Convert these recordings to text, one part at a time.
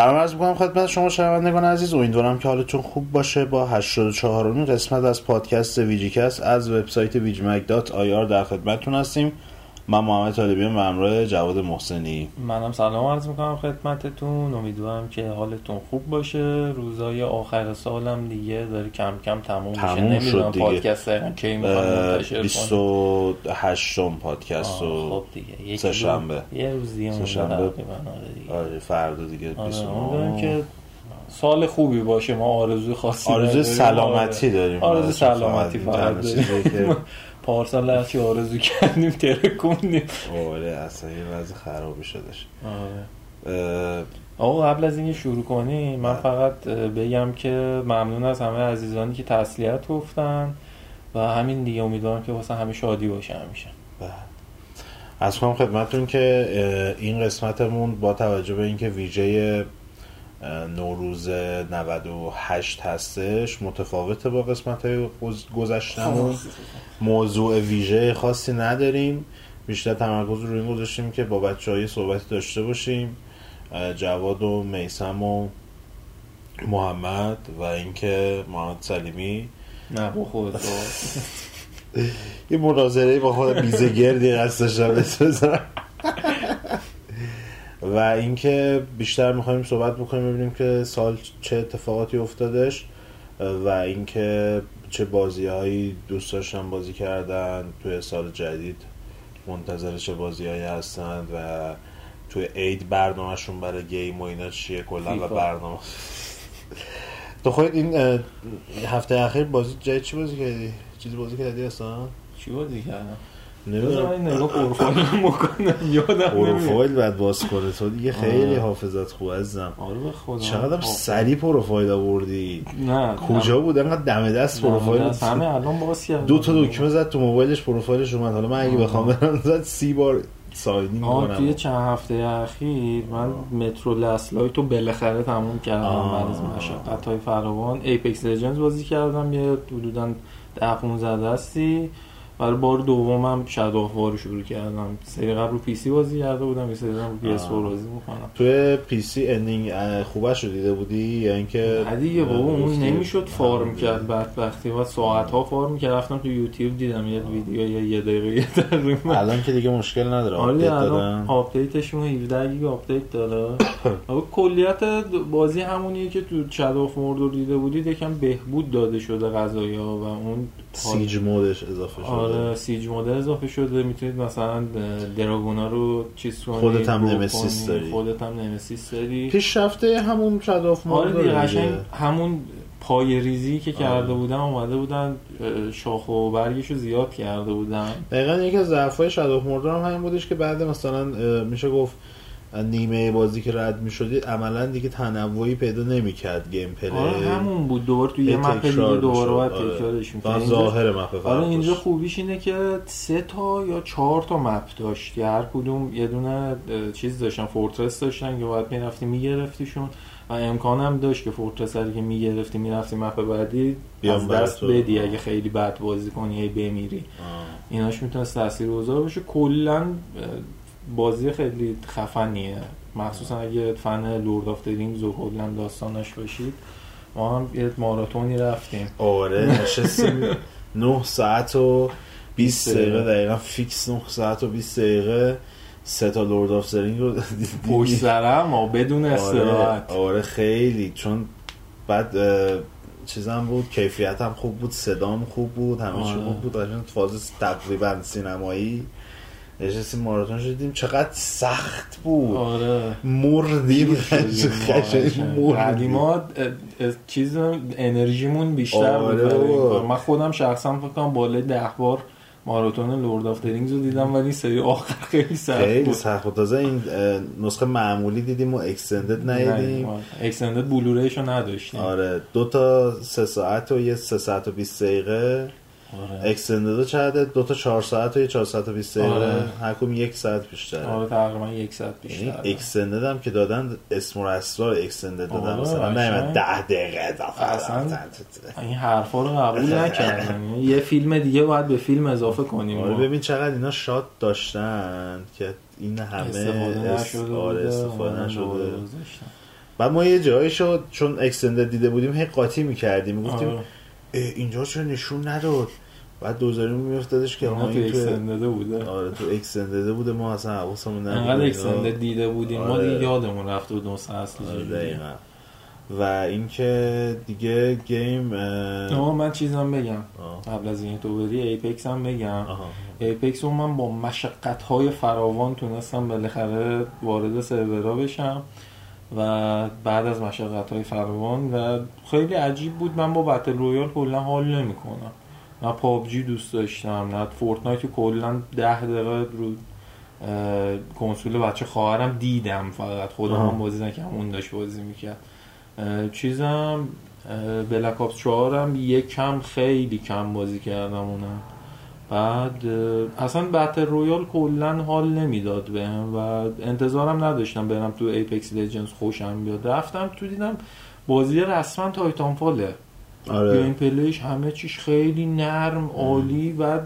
سلام عرض می‌کنم خدمت شما شنوندگان عزیز. امیدوارم که حالتون خوب باشه. با 84 امین قسمت از پادکست VGCAST از وبسایت آی در خدمتتون هستیم. من محمد طالبیان و همراه جواد محسنی. منم سلام عرض می‌کنم خدمتتون. امیدوارم که حالتون خوب باشه. روزای آخر سال هم دیگه داره کم کم تموم میشه. نمی‌دونم پادکست دقیقا کی می‌خوام منتشر 28 پادکست رو خب دیگه. سه شنبه. یه روز دیگه سه شنبه. آره فردا دیگه آره که سال خوبی باشه. ما آرزوی خاصی آرزوی سلامتی داریم. آرزوی سلامتی فقط داریم. پارسال هرچی آرزو کردیم ترکوندیم آره اصلا یه وضع خرابی شدش. آره. آقا قبل از اینکه شروع کنیم من فقط بگم که ممنون از همه عزیزانی که تسلیت گفتن و همین دیگه امیدوارم که واسه همه شادی باشه همیشه. از کنم خدمتون که این قسمتمون با توجه به اینکه ویژه نوروز 98 هستش. متفاوته با قسمت های گذشتمون موضوع ویژه خاصی نداریم. بیشتر تمرکز رو این گذاشتیم که با بچه های صحبتی داشته باشیم. جواد و میسم و محمد و اینکه محمد سلیمی. نه با خود یه مناظره با خود بیزه گردی قصد داشتم و اینکه بیشتر می‌خوایم صحبت بکنیم ببینیم که سال چه اتفاقاتی افتادش و اینکه چه بازی هایی دوست داشتن بازی کردن توی سال جدید منتظر چه بازی هایی هستند و توی عید برنامهشون برای گیم و اینا چیه کلا و برنامه تو خود این هفته اخیر بازی جدید چی بازی کردی؟ چیزی بازی کردی اصلا؟ چی بازی کردم؟ نمی‌دونم. نگاه پروفایل یادم بعد باز کنه. تو دیگه خیلی حافظت خوب عزیزم. آره خدا. چقدر سری پروفایل آوردی. نه کجا بود؟ انقدر دم دست پروفایل همه الان باز کردم دو تا دکمه زد تو موبایلش پروفایلش اومد. حالا من اگه بخوام برم زد سی بار ساینینگ کنم توی چند هفته اخیر من Metro Last Light رو بالاخره تموم کردم بعد از مشقت های فراوان. Apex Legends بازی کردم یه حدودا 10 15 دستی. برای بار دومم رو شروع کردم. سری قبل رو PC بازی کرده بودم یه سری رو PS بازی می‌کنم. توی PC ending خوبش رو دیده بودی؟ یا اینکه دیگه بابا اون نمی‌شد farm کرد بعد وقتی بعد ساعت ها فارم کرد. رفتم تو یوتیوب دیدم یه ویدیو یا یه دقیقه یه دقیقه. الان که دیگه مشکل نداره آپدیت دادن. آپدیتش 17 گیگ آپدیت داره. کلیت بازی همونیه که تو Shadow of Mordor دیده بودید یکم بهبود داده شده قضایا و اون siege mode ش اضافه شده. آره siege mode اضافه شده. می‌تونید مثلا dragon ا رو چیز کنید خودت هم nemesis داری. خودت هم nemesis داری. پیشرفته همون Shadow of آره دیگه قشنگ همون پایه ریزی که کرده بودن اومده بودن شاخ و برگش رو زیاد کرده بودن. دقیقا یکی از ضعف‌های Shadow of Mordor هم همین بودش که بعد مثلا میشه گفت نیمه بازی که رد می شدی عملا دیگه تنوعی پیدا نمی کرد gameplay آره همون بود. دوباره تو یه map دیگه دوباره باید تکرارش می‌کرد ظاهر map آره اینجا خوبیش اینه که سه تا یا چهار تا map داشت هر کدوم یه دونه چیز داشتن fortress داشتن که باید می‌رفتی میگرفتیشون. و امکان هم داشت که fortress هایی که می‌گرفتی می‌رفتی map بعدی از دست بدی. اگه خیلی بد بازی کنی هی بمیری. ایناش می‌تونست تاثیرگذار باشه. کلا بازی خیلی خفنیه. مخصوصا اگه fan Lord of the Rings و کلا داستانش باشید ما هم یه ماراتونی رفتیم. آره نشستیم 9 ساعت و 20 دقیقه دقیقا fix 9 ساعت و 20 دقیقه. سه تا Lord of the Rings رو پشت سرم و بدون استراحت. آره, آره خیلی. چون بعد چیزم بود کیفیت هم خوب بود صدام خوب بود همه چی خوب بود. قشنگ فاز تقریبا سینمایی. نشستیم ماراتون شدیم چقدر سخت بود. آره. مردیم خشن مردیم. ما چیز انرژیمون بیشتر آره بود من خودم شخصا فکر کنم بالای ده بار ماراتون Lord of the Rings رو دیدم ولی سری آخر خیلی سخت خیلی بود. سخت بود. تازه این نسخه معمولی دیدیم و extended ندیدیم. extended Blu-ray ش رو نداشتیم. آره. دو تا سه ساعت و یه سه ساعت و 20 دقیقه. آره. extended چقدر دو تا 4 ساعت و یه 4 ساعت و 20 دقیقه. آره. هر یک ساعت بیشتر آره تقریبا یک ساعت بیشتر یعنی extended هم که دادن اسم و اسرار extended دادن. آره. مثلا نه 10 دقیقه اصلا این حرفا رو قبول نکردن. یه فیلم دیگه باید به فیلم اضافه کنیم. آره ببین چقدر اینا شات داشتن که این همه استفاده نشده آره استفاده نشده. و ما یه جایی شد چون اکستندد دیده بودیم هی قاطی می‌کردیم. می‌گفتیم آره. اینجا چرا نشون نداد بعد دوزاری میافتادش که ما تو اکستندده بوده آره تو اکستندده بوده ما اصلا حواسمون نبود انقدر. اکستندد دیده بودیم ما آره. دیگه یادمون رفته بود نسخه اصلی آره،. و اینکه دیگه game اه، آه من چیزم بگم. قبل از این تو بری Apex هم بگم. Apex رو من با مشقت های فراوان تونستم بالاخره وارد سرورا بشم و بعد از مشقت های فراوان و خیلی عجیب بود. من با battle royale کلا حال نمی کنم نه PUBG دوست داشتم نه Fortnite کلا ده دقیقه رو کنسول بچه خواهرم دیدم فقط. خودم. هم بازی نکردم اون داشت بازی می‌کرد. چیزم Black Ops 4 هم یک کم خیلی کم بازی کردم اونم. بعد اصلا battle royale کلا حال نمی‌داد بهم و انتظارم نداشتم برم تو Apex Legends خوشم بیاد. رفتم تو دیدم بازی رسما Titanfall ه آره. gameplay ش همه چیش خیلی نرم عالی اه،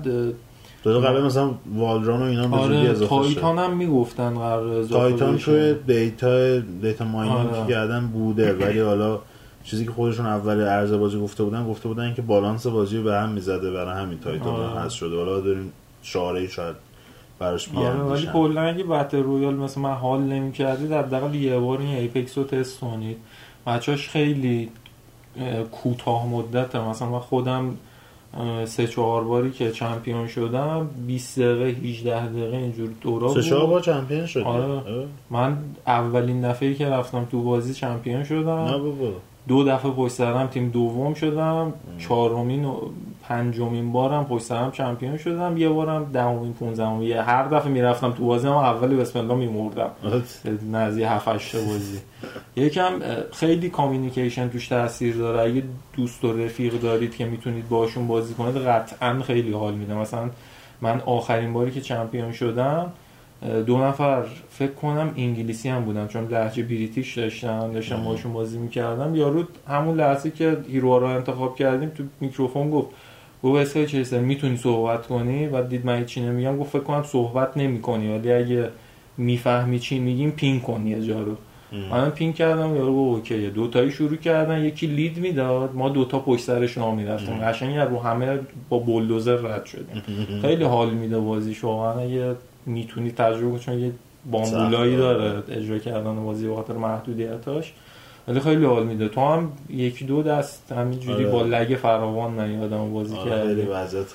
تو قبل مثلا والران و اینا به آره اضافه تایتان هم می‌گفتن قرار تایتان. توی دیتا دیتا ماینینگ آره. کردن بوده ولی حالا چیزی که خودشون اول عرض بازی گفته بودن گفته بودن که بالانس بازی رو به هم می‌زده برای همین آره. هست شده. حالا داریم شعاره شاید براش آره ولی بیاندیشن کلا اگه بتل رویال مثل من حال نمی کردید حداقل یه بار این ایپکس رو تست کنید. بچهاش خیلی اه، کوتاه مدته مثلا من خودم سه چهار باری که چمپیون شدم 20 دقیقه 18 دقیقه اینجور دورا سه بود. چهار بار چمپیون شدی؟ آره. من اولین دفعه که رفتم تو بازی چمپیون نه شدم بابا. دو دفعه پشت سرم تیم دوم شدم چهارمین و پنجمین بارم پشت سرم چمپیون شدم یه بارم دهمین پونزدهمین یه هر دفعه می‌رفتم تو بازی هم اولی بسم الله میمردم. نزدیک 7 8 بازی. یکم خیلی کامیونیکیشن توش تاثیر داره. اگه دوست و رفیق دارید که می‌تونید باشون بازی کنید قطعا خیلی حال میده. مثلا من آخرین باری که champion شدم دو نفر فکر کنم انگلیسی هم بودن چون لهجه British داشتن داشتم. باشون بازی می‌کردم یارو همون لحظه که hero رو انتخاب کردیم تو میکروفون گفت گفت Sky چیزه می‌تونی صحبت کنی؟ و دید من هیچی نمیگم گفت فکر کنم صحبت نمی‌کنی ولی اگه می‌فهمی چی میگیم ping کن یه جا رو. من پین کردم یارو گفت اوکیه دوتایی شروع کردن یکی لید می‌داد ما دوتا پشت سرش راه می‌رفتیم. قشنگ رو همه با بولدوزر رد شدیم. خیلی حال میده بازیش واقعا اگه می‌تونی تجربه کنی چون یه بامبولایی داره اجرا کردن بازی به خاطر محدودیتاش. ولی خیلی حال میده. تو هم یکی دو دست همینجوری آره. با لگ فراوان من یادم بازی آره خیلی وضعیت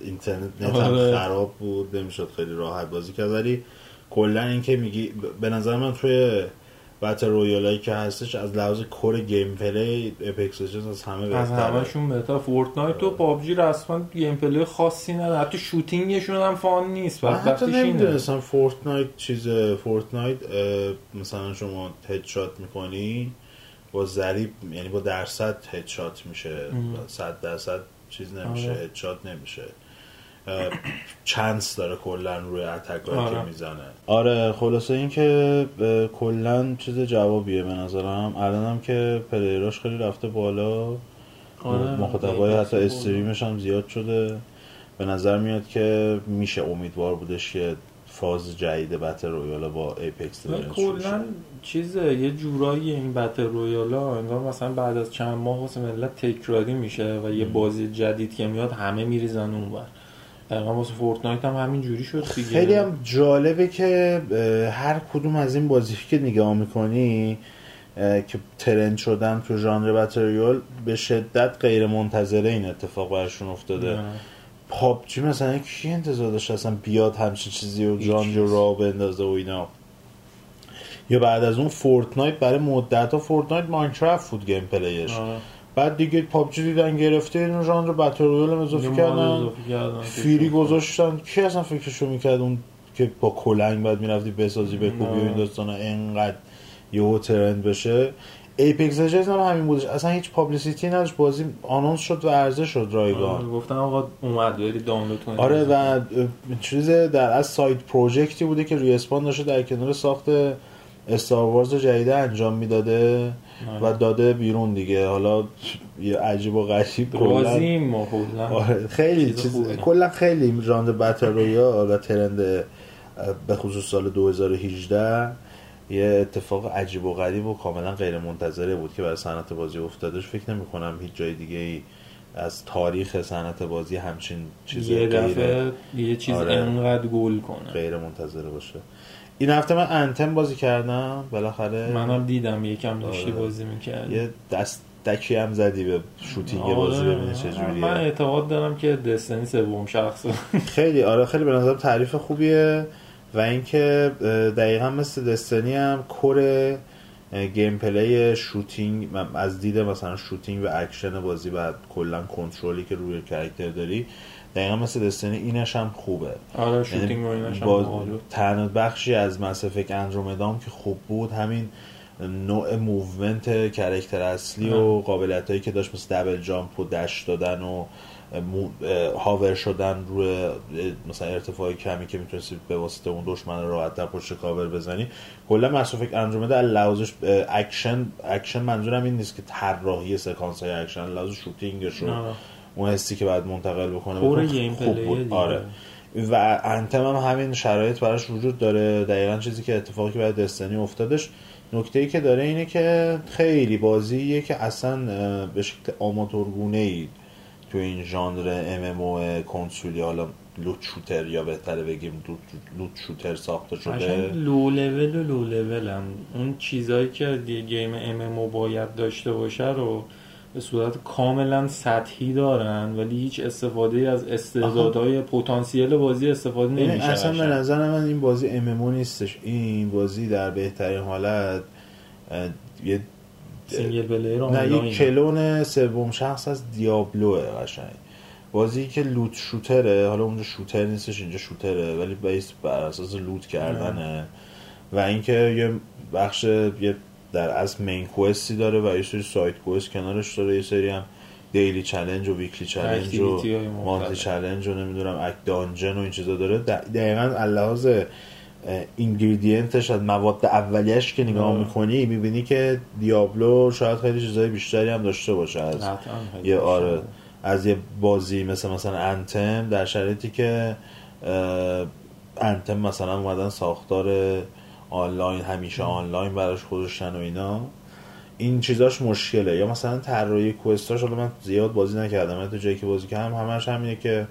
اینترنت نت آره. خراب بود نمی‌شد خیلی راحت بازی کرد. ولی کلا اینکه میگی به نظر من توی battle royale ایی که هستش از لحاظ core gameplay Apex از همه از بهتره. همشون بهتر Fortnite و PUBG رسما gameplay خاصی نداره. حتی shooting شون هم fun نیست. من حتی نمی‌دونستم Fortnite چیز Fortnite مثلا شما headshot می‌کنی با ضریب یعنی با درصد headshot میشه. ام. صد درصد چیز نمیشه آره. headshot نمیشه. اه، chance داره کلا روی attack آره. که می‌زنه آره خلاصه این که کلا چیز جوابیه به نظرم الانم که player اش خیلی رفته بالا آره. مخاطبای حتی stream ش هم زیاد شده به نظر میاد که میشه امیدوار بودش که فاز جدید battle royale ا با Apex ولی کلا چیزه یه جورایی این battle royale ا انگار مثلا بعد از چند ماه واسه ملت تکراری میشه و یه. بازی جدید که میاد همه میریزن اونور دقیقا واسه Fortnite هم همین جوری شد دیگه. خیلی هم جالبه که هر کدوم از این بازی که نگاه می‌کنی که trend شدن تو ژانر battle royale به شدت غیر منتظره این اتفاق برشون افتاده. PUBG مثلا کی انتظار داشت اصلا بیاد همچین چیزی هیچ ژانر راه بندازه و اینا؟ یا بعد از اون Fortnite برای مدت ها Fortnite Minecraft بود gameplay ش. آره. بعد دیگه پابجی دیدن گرفته این ژانر بتل رویال اضافه کردن. فیری گذاشتن. کی اصلا فکرشو می‌کرد اون که با کلنگ بعد می‌رفتی بسازی بکوبی و این نه. داستانا انقدر یهو ترند بشه. ایپکس لژندز هم همین بودش. اصلا هیچ پابلیسیتی نداشت. بازی آنونس شد و عرضه شد رایگان. آره، گفتن آقا اومد بری دانلود کنید. آره و چیز در از سایت پروژکتی بوده که روی اسپان داشته در کنار ساخت استار وارز جدیده انجام می‌داده. و آره. داده بیرون دیگه. حالا یه عجیب و غریب راضیم ما آره خیلی چیز. کلا خیلی ژانر بتل رویال و ترند به خصوص سال 2018 اه، یه اتفاق عجیب و غریب و کاملا غیر منتظره بود که برای صنعت بازی افتادش. فکر نمی کنم هیچ جای دیگه ای از تاریخ صنعت بازی همچین چیز یه دفعه یه چیز آره. انقدر گل کنه. غیر منتظره باشه. این هفته من Anthem بازی کردم بالاخره منم دیدم یکم داشتی آره. بازی می‌کرد یه دست دکی هم زدی به shooting بازی ببینی من چجوریه اعتقاد دارم که Destiny سوم شخص. خیلی آره خیلی به نظر تعریف خوبیه و اینکه دقیقا مثل Destiny هم core gameplay shooting من از دید مثلا shooting و اکشن بازی و کلا کنترلی که روی character داری دقیقا مثل Destiny اینش هم خوبه آره shooting و یعنی اینش هم. تنها بخشی از Mass Effect Andromeda م که خوب بود همین نوع movement character اصلی و قابلیت هایی که داشت مثل double jump و dash دادن و مو- hover شدن روی مثلا ارتفاع کمی که می‌تونستی به واسطه اون دشمن رو راحت در پشت کاور بزنی کلا Mass Effect Andromeda لحاظش اکشن اکشن منظورم این نیست که طراحی سکانس های اکشن لحاظ shooting ش رو آره. اون حسی که بعد منتقل بکنه خوب بود. آره. و Anthem هم همین شرایط براش وجود داره. دقیقا چیزی که اتفاقی که برای Destiny افتادش. نکته ای که داره اینه که خیلی بازیه که اصلا به شکل آماتورگونه ای تو این ژانر MMO کنسولی حالا loot shooter یا بهتره بگیم loot, shooter ساخته شده. لو لول و لو لول هم. اون چیزایی که دیگه game MMO باید داشته باشه رو به صورت کاملا سطحی دارن ولی هیچ استفاده از استعدادهای پتانسیل بازی استفاده نمیشه اصلا به. نظر من این بازی MMO نیستش. این بازی در بهترین حالت یه single player نه. یک کلون سوم شخص از Diablo ه قشنگ. بازی که loot shooter ه حالا اونجا shooter نیستش اینجا shooter ه ولی base بر اساس loot کردنه. و اینکه یه بخش یه در از main quest ی داره و یه سری side quest کنارش داره یه سری هم daily challenge و weekly challenge و. monthly challenge و نمی‌دونم اک dungeon و این چیزا داره دقیقا از لحاظ ingredient ش از مواد اولیش که نگاه آه. می‌کنی می‌بینی که Diablo شاید خیلی چیزای بیشتری هم داشته باشه از یه. آره از یه بازی مثل مثلا Anthem در شرایطی که Anthem مثلا اومدن ساختار آنلاین همیشه آنلاین براش گذاشتن و اینا این چیزاش مشکله یا مثلا طراحی quest اش حالا من زیاد بازی نکردم من تو جایی که بازی کردم همش همینه که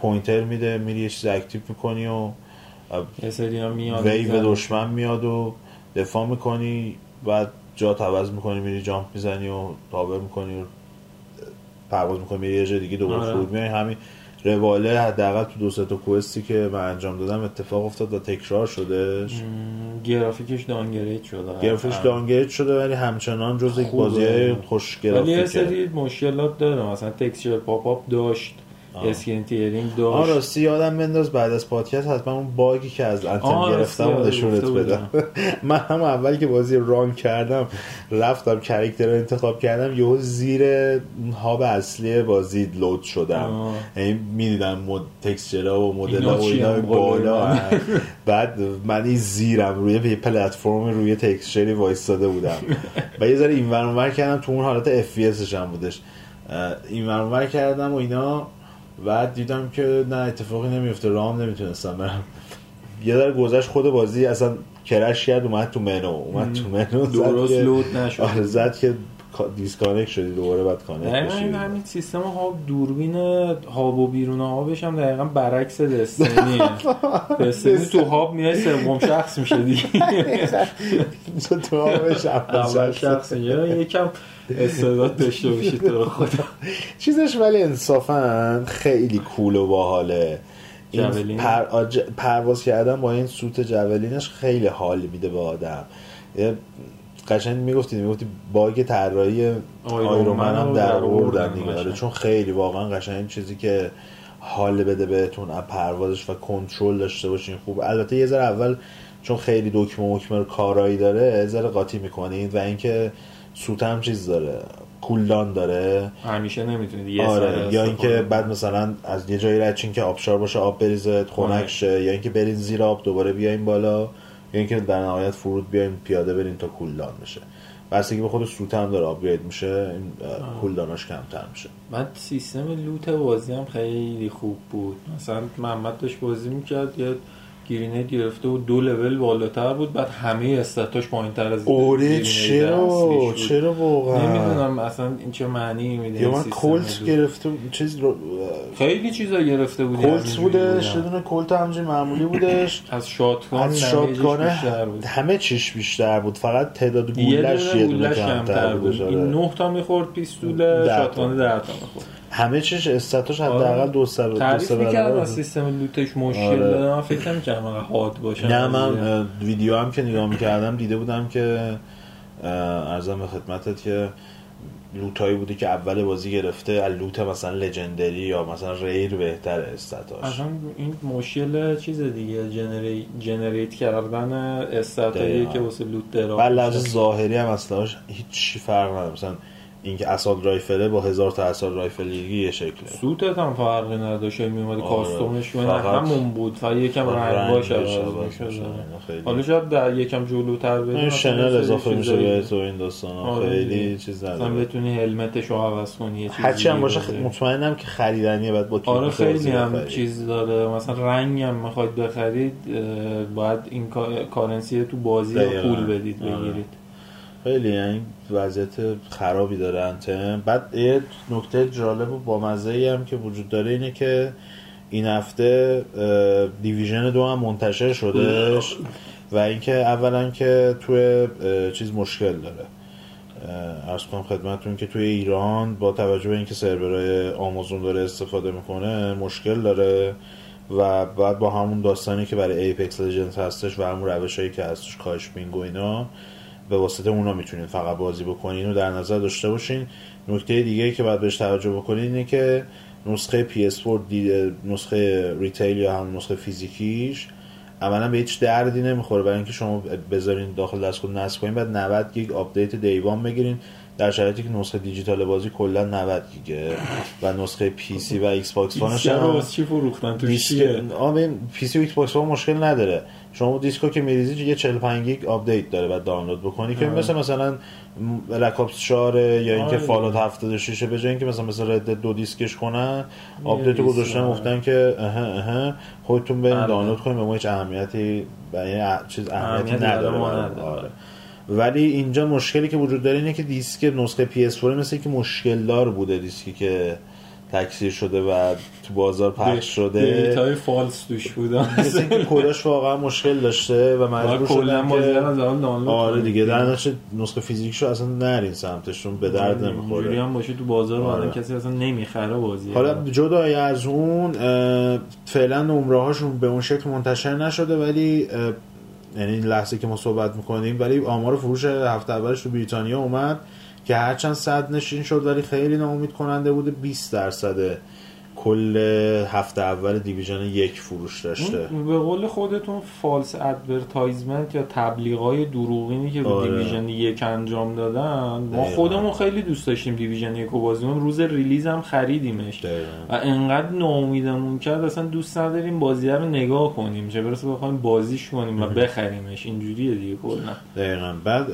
pointer میده میری یه چیز active می‌کنی و میاد ویو. دشمن میاد و دفاع می‌کنی بعد جا عوض می‌کنی میری jump می‌زنی و hover می‌کنی و پرواز می‌کنی میری یه جای دیگه دوباره آره. فرود میای همین رواله حداقل تو دو سه تا quest ی که من انجام دادم اتفاق افتاد و تکرار شدهش م، گرافیکش downgrade شده گرافیش قطعاً. downgrade شده ولی همچنان جز یک. بازی خوش ولی یه گرافیکه سری مشکلات داره مثلا texture pop up داشت. screen tearing آه داشت راستی یادم بنداز بعد از پادکست حتما اون bug ی که از Anthem آه، گرفتم و نشونت بدم. من هم اول که بازی run کردم رفتم character رو انتخاب کردم یهو زیر هاب اصلی بازی لود شدم. آه. یعنی می‌دیدم مد تکسچرها و مدل و اینا بالا. بعد من این زیرم روی یه پلتفرم روی تکسچری وایستاده بودم. و یه ذره این ور اون ور کردم تو اون حالت اف هم بودش. این ور اون ور کردم و اینا بعد دیدم که نه اتفاقی نمیفته رام نمی‌تونستم برم. یه ذره گذشت خود بازی اصلا کرش کرد اومد تو منو اومد تو منو درست لود نشد. آره زد که کا- دیسکانکت شدی دوباره بعد کانکت این بشی. همین سیستم ها دوربین هاب و بیرون هابش هم دقیقا برعکس دستنیه دستنی تو هاب میای سوم شخص میشه دیگه. تو آبش اول شخص. یکم استعداد داشته باشید تو خدا. چیزش ولی انصافا خیلی کول و باحاله. این؟ پر... آج- پرواز کردن با این سوت جولینش خیلی حال میده به آدم. قشنگ می‌گفتی می‌گفتی باگ طراحی آیرومن هم در آوردن دیگه. آره،. چون خیلی واقعا قشنگ چیزی که حال بده بهتون از پروازش و کنترل داشته باشین خوب. البته یه ذره اول چون خیلی دکمه مکمه کارایی داره یه ذره قاطی می‌کنید و اینکه سوت هم چیز داره کولدان داره همیشه نمی‌تونید یه آره یا اینکه. بعد مثلا از یه جایی رد چین که آبشار باشه آب بریزه خنک آره. شه یا اینکه برین زیر آب دوباره بیاین بالا یا اینکه در نهایت فرود بیاین پیاده برین تا کولدان بشه بستگی به خود سوت هم داره آپگرید میشه این کولداناش کمتر میشه بعد سیستم لوت بازی هم خیلی خوب بود مثلا محمد داشت بازی می‌کرد یه گرینید گرفته و دو لول بالاتر بود بعد همه استاتاش پایین تر از اوره چرا. چرا واقعا؟ نمی‌دونم اصلا این چه معنی میده یا من کلت گرفته چیز رو خیلی چیزا گرفته بود کلت بودش یه دونه کلت همجوری معمولی بودش. از شاتگان از شاتگانه بود. همه چیش بیشتر بود. فقط تعداد گولش یه دونه کمتر بود. این 9 تا می‌خورد پیستول. شاتگان 10 تا می‌خورد. همه چیش استاتش حداقل آره. دو سر دو بود. سیستم لوتش مشکل آره. داره من فکر انقدر حاد باشه نه من اه، ویدیو هم که نگاه می‌کردم دیده بودم که ارزم به خدمتت که لوتایی بوده که اول بازی گرفته از لوت مثلا لژندری یا مثلا ریر بهتر استاتاش اصلا این مشکل چیز دیگه جنری... جنریت کردن استاتایی. که واسه لوت درا و لحاظ ظاهری هم اصلاش هیچ فرق نداره مثلا اینکه اسال رایفله با هزار تا اسال رایفلی یه شکله سوتت هم فرقی نداشت میومدی آره. کاستومش فقط- همون بود فقط یکم رنگاش می‌شد. می‌شد. خیلی. حالا شاید در یکم جلوتر بدی این مثلا شنل اضافه میشه به تو این داستان آره خیلی. چیز مثلا نداره بتونی هلمتش رو عوض کنی یه چیز هرچی هم باشه مطمئنم که خریدنیه بعد با کیف آره خیلی هم. چیز داره مثلا رنگ هم می‌خواید بخرید باید این کا- کارنسی تو بازی. پول بدید آره. بگیرید خیلی یعنی وضعیت خرابی داره انتم بعد یه نکته جالب و بامزه هم که وجود داره اینه که این هفته دیویژن دو هم منتشر شدهش و اینکه اولا که توی چیز مشکل داره. عرض کنم خدمتتون که توی ایران با توجه به اینکه سرورهای آمازون داره استفاده می‌کنه مشکل داره و بعد با همون داستانی که برای Apex Legends هستش و همون روش هایی که هستش کاهش ping و اینا به واسطه اونا می‌تونین فقط بازی بکنین و در نظر داشته باشین. نکته دیگه که باید بهش توجه بکنین اینه که نسخه PS4 دی- نسخه retail یا هم نسخه فیزیکیش عملا به هیچ دردی نمی‌خوره. برای اینکه شما بذارین داخل دستگاه نصب کنین بعد 90 گیگ آپدیت day one بگیرین در شرایطی که نسخه دیجیتال بازی کلا 90 گیگه و نسخه PC و Xbox واسه چی فروختن؟ تو دیسک آبین PC و Xbox One مشکل نداره. شما دیسکو که میریزی یه 45 گیگ آپدیت داره بعد دانلود بکنی که. مثل مثلا Black Ops 4 یا اینکه آره Fallout دیگه. 76 به جای اینکه مثلا مثل Red دو دیسکش کنن آپدیت گذاشتن آره. گفتن که اه اه خودتون برین آره. دانلود کنین به ما هیچ اهمیتی ا- چیز اهمیتی نداره. آره. ولی اینجا مشکلی که وجود داره اینه که دیسک نسخه PS4 مثل که مشکل دار بوده دیسکی که تکثیر شده و تو بازار پخش شده data ی false توش بودن مثل اینکه کداش واقعا مشکل داشته و مجبور شدن که آره. دیگه در نتیجه نسخه فیزیکشو اصلا نرین سمتشون به درد اونجوری نمی‌خوره هم باشه تو بازار آره. کسی اصلا نمی‌خره بازی حالا جدای از اون فعلا نمره هاشون به اون شکل منتشر نشده ولی یعنی این لحظه که ما صحبت می‌کنیم ولی آمار فروش هفته اولش تو بریتانیا اومد که هرچند صدرنشین شد ولی خیلی ناامید کننده بوده 20 درصد کل هفته اول Division یک فروش داشته. به قول خودتون false advertisement یا تبلیغای دروغینی که آره. Division یک انجام دادن ما. خودمون خیلی دوست داشتیم Division یک و بازیمون روز release هم خریدیمش. دقیقاً. و انقدر ناامیدمون کرد اصلا دوست نداریم بازی رو نگاه کنیم. چه برسه بخوایم بازیش کنیم و بخریمش. اینجوریه دیگه کلا. دقیقا. بعد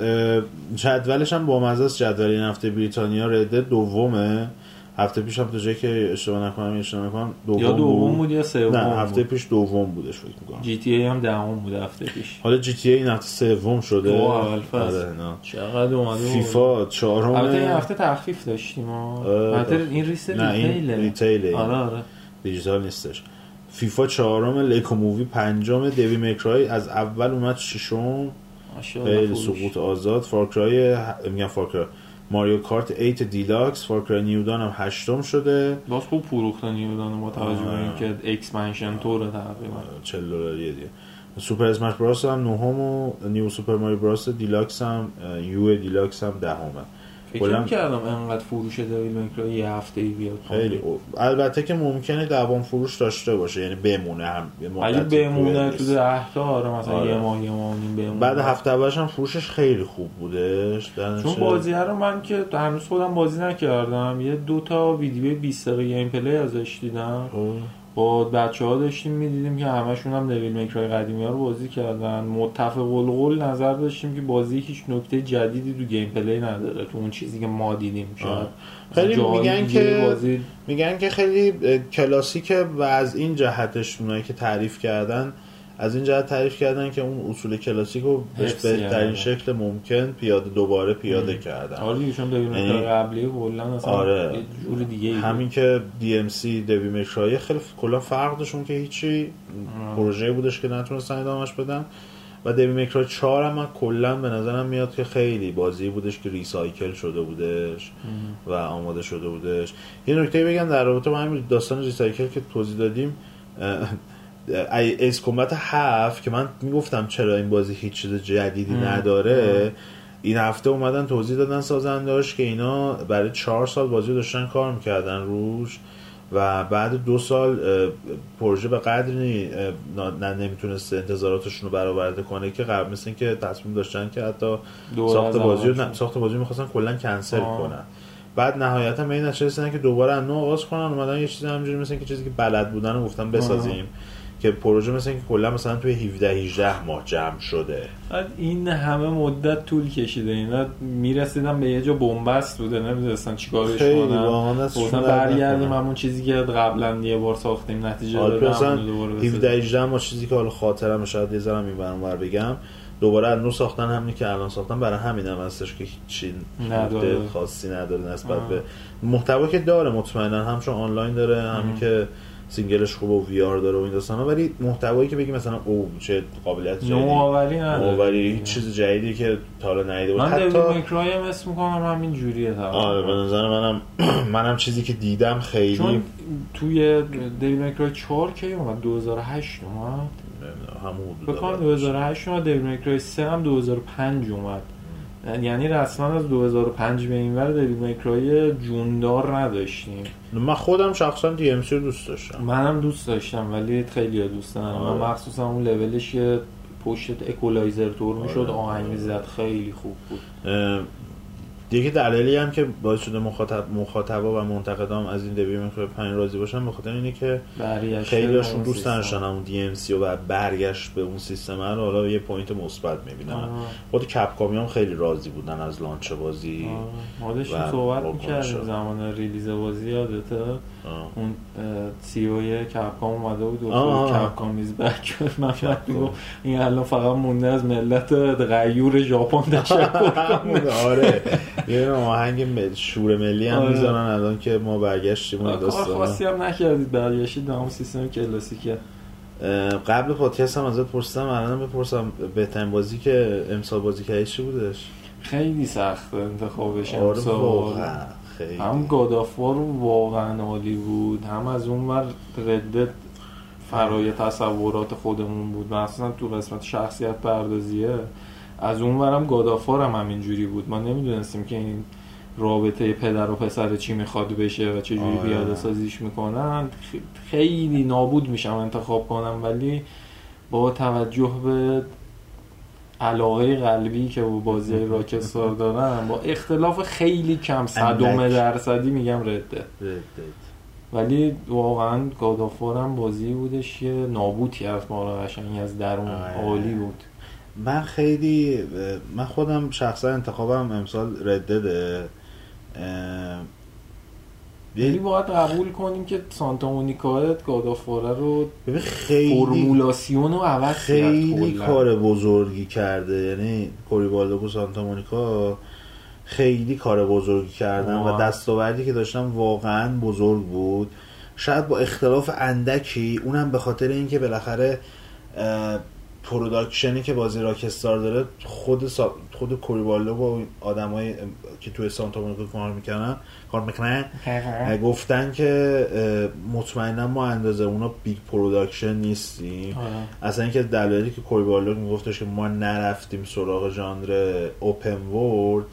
جدولش هم با است. جدول این هفته بریتانیا رده دومه. هفته پیش هم تا جایی که اشتباه نکنم اشتباه نکنم دوم, یا دوم بود. یا سوم نه هفته بود. پیش دوم بودش فکر می‌کنم. جی تی ای هم دهم بود هفته پیش. حالا جی تی ای این هفته سوم شده. اول فصل. آره، نه. چقدر اومده بود. فیفا چهارم. البته این هفته تخفیف داشتیم. البته این این retail ه. retail ه آره آره. دیجیتال نیستش. فیفا چهارم Lego Movie پنجم Devil May Cry از اول اومد ششم. ماشاءالله خیلی. سقوط آزاد. Far Cry میگم Far Cry Mario Kart 8 Deluxe Far Cry New Dawn هم هشتم شده. باز خوب فروختن New Dawn با توجه به. اینکه expansion طوره تقریبا. 40 دلاریه دیگه. Super Smash Bros هم نهم و New Super Mario Bros Deluxe هم U Deluxe هم دهمه فکر کردم انقدر فروش Devil May Cry یه هفته ای بیاد خیلی او- البته که ممکنه دوام فروش داشته باشه یعنی بمونه هم اگه بمونه تو. ده تا آره مثلا آره. یه ماه یه ماه نیم بمونه بعد هفته اولش هم فروشش خیلی خوب بودش چون بازی رو من که هنوز خودم بازی نکردم یه دو تا ویدیو 20 دقیقه gameplay ازش دیدم خب. با بچه ها داشتیم می‌دیدیم که همشون هم Devil May Cry قدیمی ها رو بازی کردن متفق القول نظر داشتیم که بازی هیچ نکته جدیدی تو gameplay نداره تو اون چیزی که ما دیدیم شاید. خیلی میگن که- بازی میگن که خیلی کلاسیکه و از این جهتش اونایی که تعریف کردن از این جهت تعریف کردن که اون اصول کلاسیک رو بهش بهترین کردن. شکل ممکن پیاده دوباره پیاده کردن آره دیگه چون دیوید یعنی- قبلی کلا اصلا آره. جور دیگه. همین که DMC دیوی مکرای خیلی کلا فرق داشت اون که هیچی پروژه بودش که نتونستن ادامهش بدن و Devil May Cry 4 هم من کلا به نظرم میاد که خیلی بازی بودش که recycle شده بودش و آماده شده بودش یه نکته بگم در رابطه با همین داستان recycle که توضیح دادیم Ace Combat هفت که من می‌گفتم چرا این بازی هیچ چیز جدیدی نداره این هفته اومدن توضیح دادن سازنداش که اینا برای چهار سال بازی داشتن کار می‌کردن روش و بعد دو سال پروژه به قدری نمی‌تونسته انتظاراتشون رو برآورده کنه که قبل مثل که تصمیم داشتن که حتی ساخت از بازی رو ساخت بازی می‌خواستن کلا کنسل آه. کنن. بعد نهایتا به این نتیجه رسیدن که دوباره از نو آغاز کنن اومدن یه چیزی همینجوری مثل که چیزی که بلد بودن رو گفتن بسازیم. که پروژه مثل اینکه کلا مثلا توی 17 18 ماه جمع شده بعد این همه مدت طول کشیده اینا می‌رسیدن به یه جا بنبست بوده نمی‌دونستن چیکارش کنن درد برگردیم. همون چیزی که قبلا یه بار ساختیم نتیجه مثلا همونو دوباره 17 بسازیم. 18 ماه چیزی که حالا خاطرم شاید یه ذره این ور بگم دوباره از نو ساختن همینی که الان ساختن برای همین هم هستش که هیچی نداره. خاصی نداره نسبت. به محتوا که داره مطمئنا هم چون آنلاین داره همین که single ش خوبه و VR داره و این داستانا. ولی محتوایی که بگی مثلا او چه قابلیت جدیدی. نوآوری نداره. نوآوری هیچ چیز جدیدی که تا حالا ندیده بود. من حتی مکرای هم اسم می‌کنم همین جوریه تقریبا. آره به نظر منم منم چیزی که دیدم خیلی چون توی دیوید مکرای 4 کی اومد؟ 2008 اومد؟ همون حدود بکنم 2008 اومد دیوید مکرای 3 هم 2005 اومد. یعنی رسما از 2005 به این ور دیوید مکرای جوندار نداشتیم من خودم شخصا دی ام سی دوست داشتم منم دوست داشتم ولی خیلی دوست ندارم آره. من مخصوصا اون لولش که پشت اکولایزر تور می‌شد آره. آهنگ می‌زد خیلی خوب بود دیگه دلیلی هم که باعث شده مخاطب مخاطبا و منتقدام از این Devil May Cry 5 راضی باشن به خاطر اینه که اون دوست. داشتن همون DMC و بعد برگشت به اون سیستم رو حالا یه point مثبت می‌بینن. خود Capcom ی هم خیلی راضی بودن از launch بازی. ما داشتیم و صحبت می‌کردیم ها. زمان release بازی یادته. اون CEO Capcom اومده بود و. Capcom is back من این الان فقط مونده از ملت غیور ژاپن تشکر آره یه آهنگ مل- شور ملی هم آره. می‌زنن الان که ما برگشتیم اون کار داستانا. خاصی هم نکردید برگشتید به همون سیستم کلاسیکه اه، قبل پادکست هم ازت پرسیدم الان بپرسم بهترین بازی که امسال بازی کردی چی بودش خیلی سخت انتخابش آره واقعا خیلی هم گادافوار واقعا عالی بود هم از اون ور ردت فرای تصورات خودمون بود مخصوصا تو قسمت شخصیت پردازیه از اون ورم گادافار هم همینجوری بود ما نمی‌دونستیم که این رابطه پدر و پسر چی می‌خواد بشه و چه جوری آره. پیاده سازیش می‌کنن خیلی نابود میشم انتخاب کنم ولی با توجه به علاقه قلبی که با بازی راکستار دارم با اختلاف خیلی کم اندک. درصدی میگم رده ردت. ولی واقعا گادافارم بازی بودش که نابود کرد ما رو قشنگ از درون آره. عالی بود من خیلی من خودم شخصا انتخابم امسال ردده ولی باید قبول کنیم که سانتا مونیکا گادافاره رو خیلی فرمولاسیون رو عوض خیلی. کار بزرگی کرده یعنی کوری بالدو سانتا مونیکا خیلی کار بزرگی کردن و. دستاوردی که داشتن واقعا بزرگ بود شاید با اختلاف اندکی اونم به خاطر اینکه بالاخره production ی که بازی Rockstar داره خود سا... خود Cory Barlog و آدمای که توی Santa Monica کار می‌کنن کار می‌کنن گفتن که مطمئنا ما اندازه اونا big production نیستیم آره. اصلا اینکه دلایلی که Cory Barlog میگفتش که ما نرفتیم سراغ ژانر open world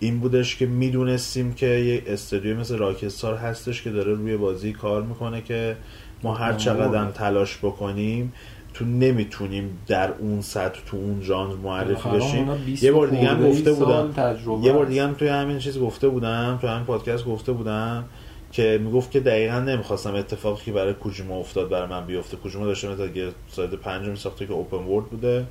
این بودش که می‌دونستیم که یه استودیو مثل Rockstar هستش که داره روی بازی کار می‌کنه که ما هر اوپن چقدر هم. تلاش بکنیم تو نمی‌تونیم در اون سطح تو اون ژانر معرفی بشیم. اونا 20 یه بار دیگه هم گفته بودم. یه بار. دیگه هم توی همین چیز گفته بودم تو همین پادکست گفته بودم که می‌گفت که دقیقا نمی‌خواستم اتفاقی که برای کوجیما افتاد برای من بیفته. کوجیما داشته مثل یه ساید پنج میساخته که اوپن ورد بوده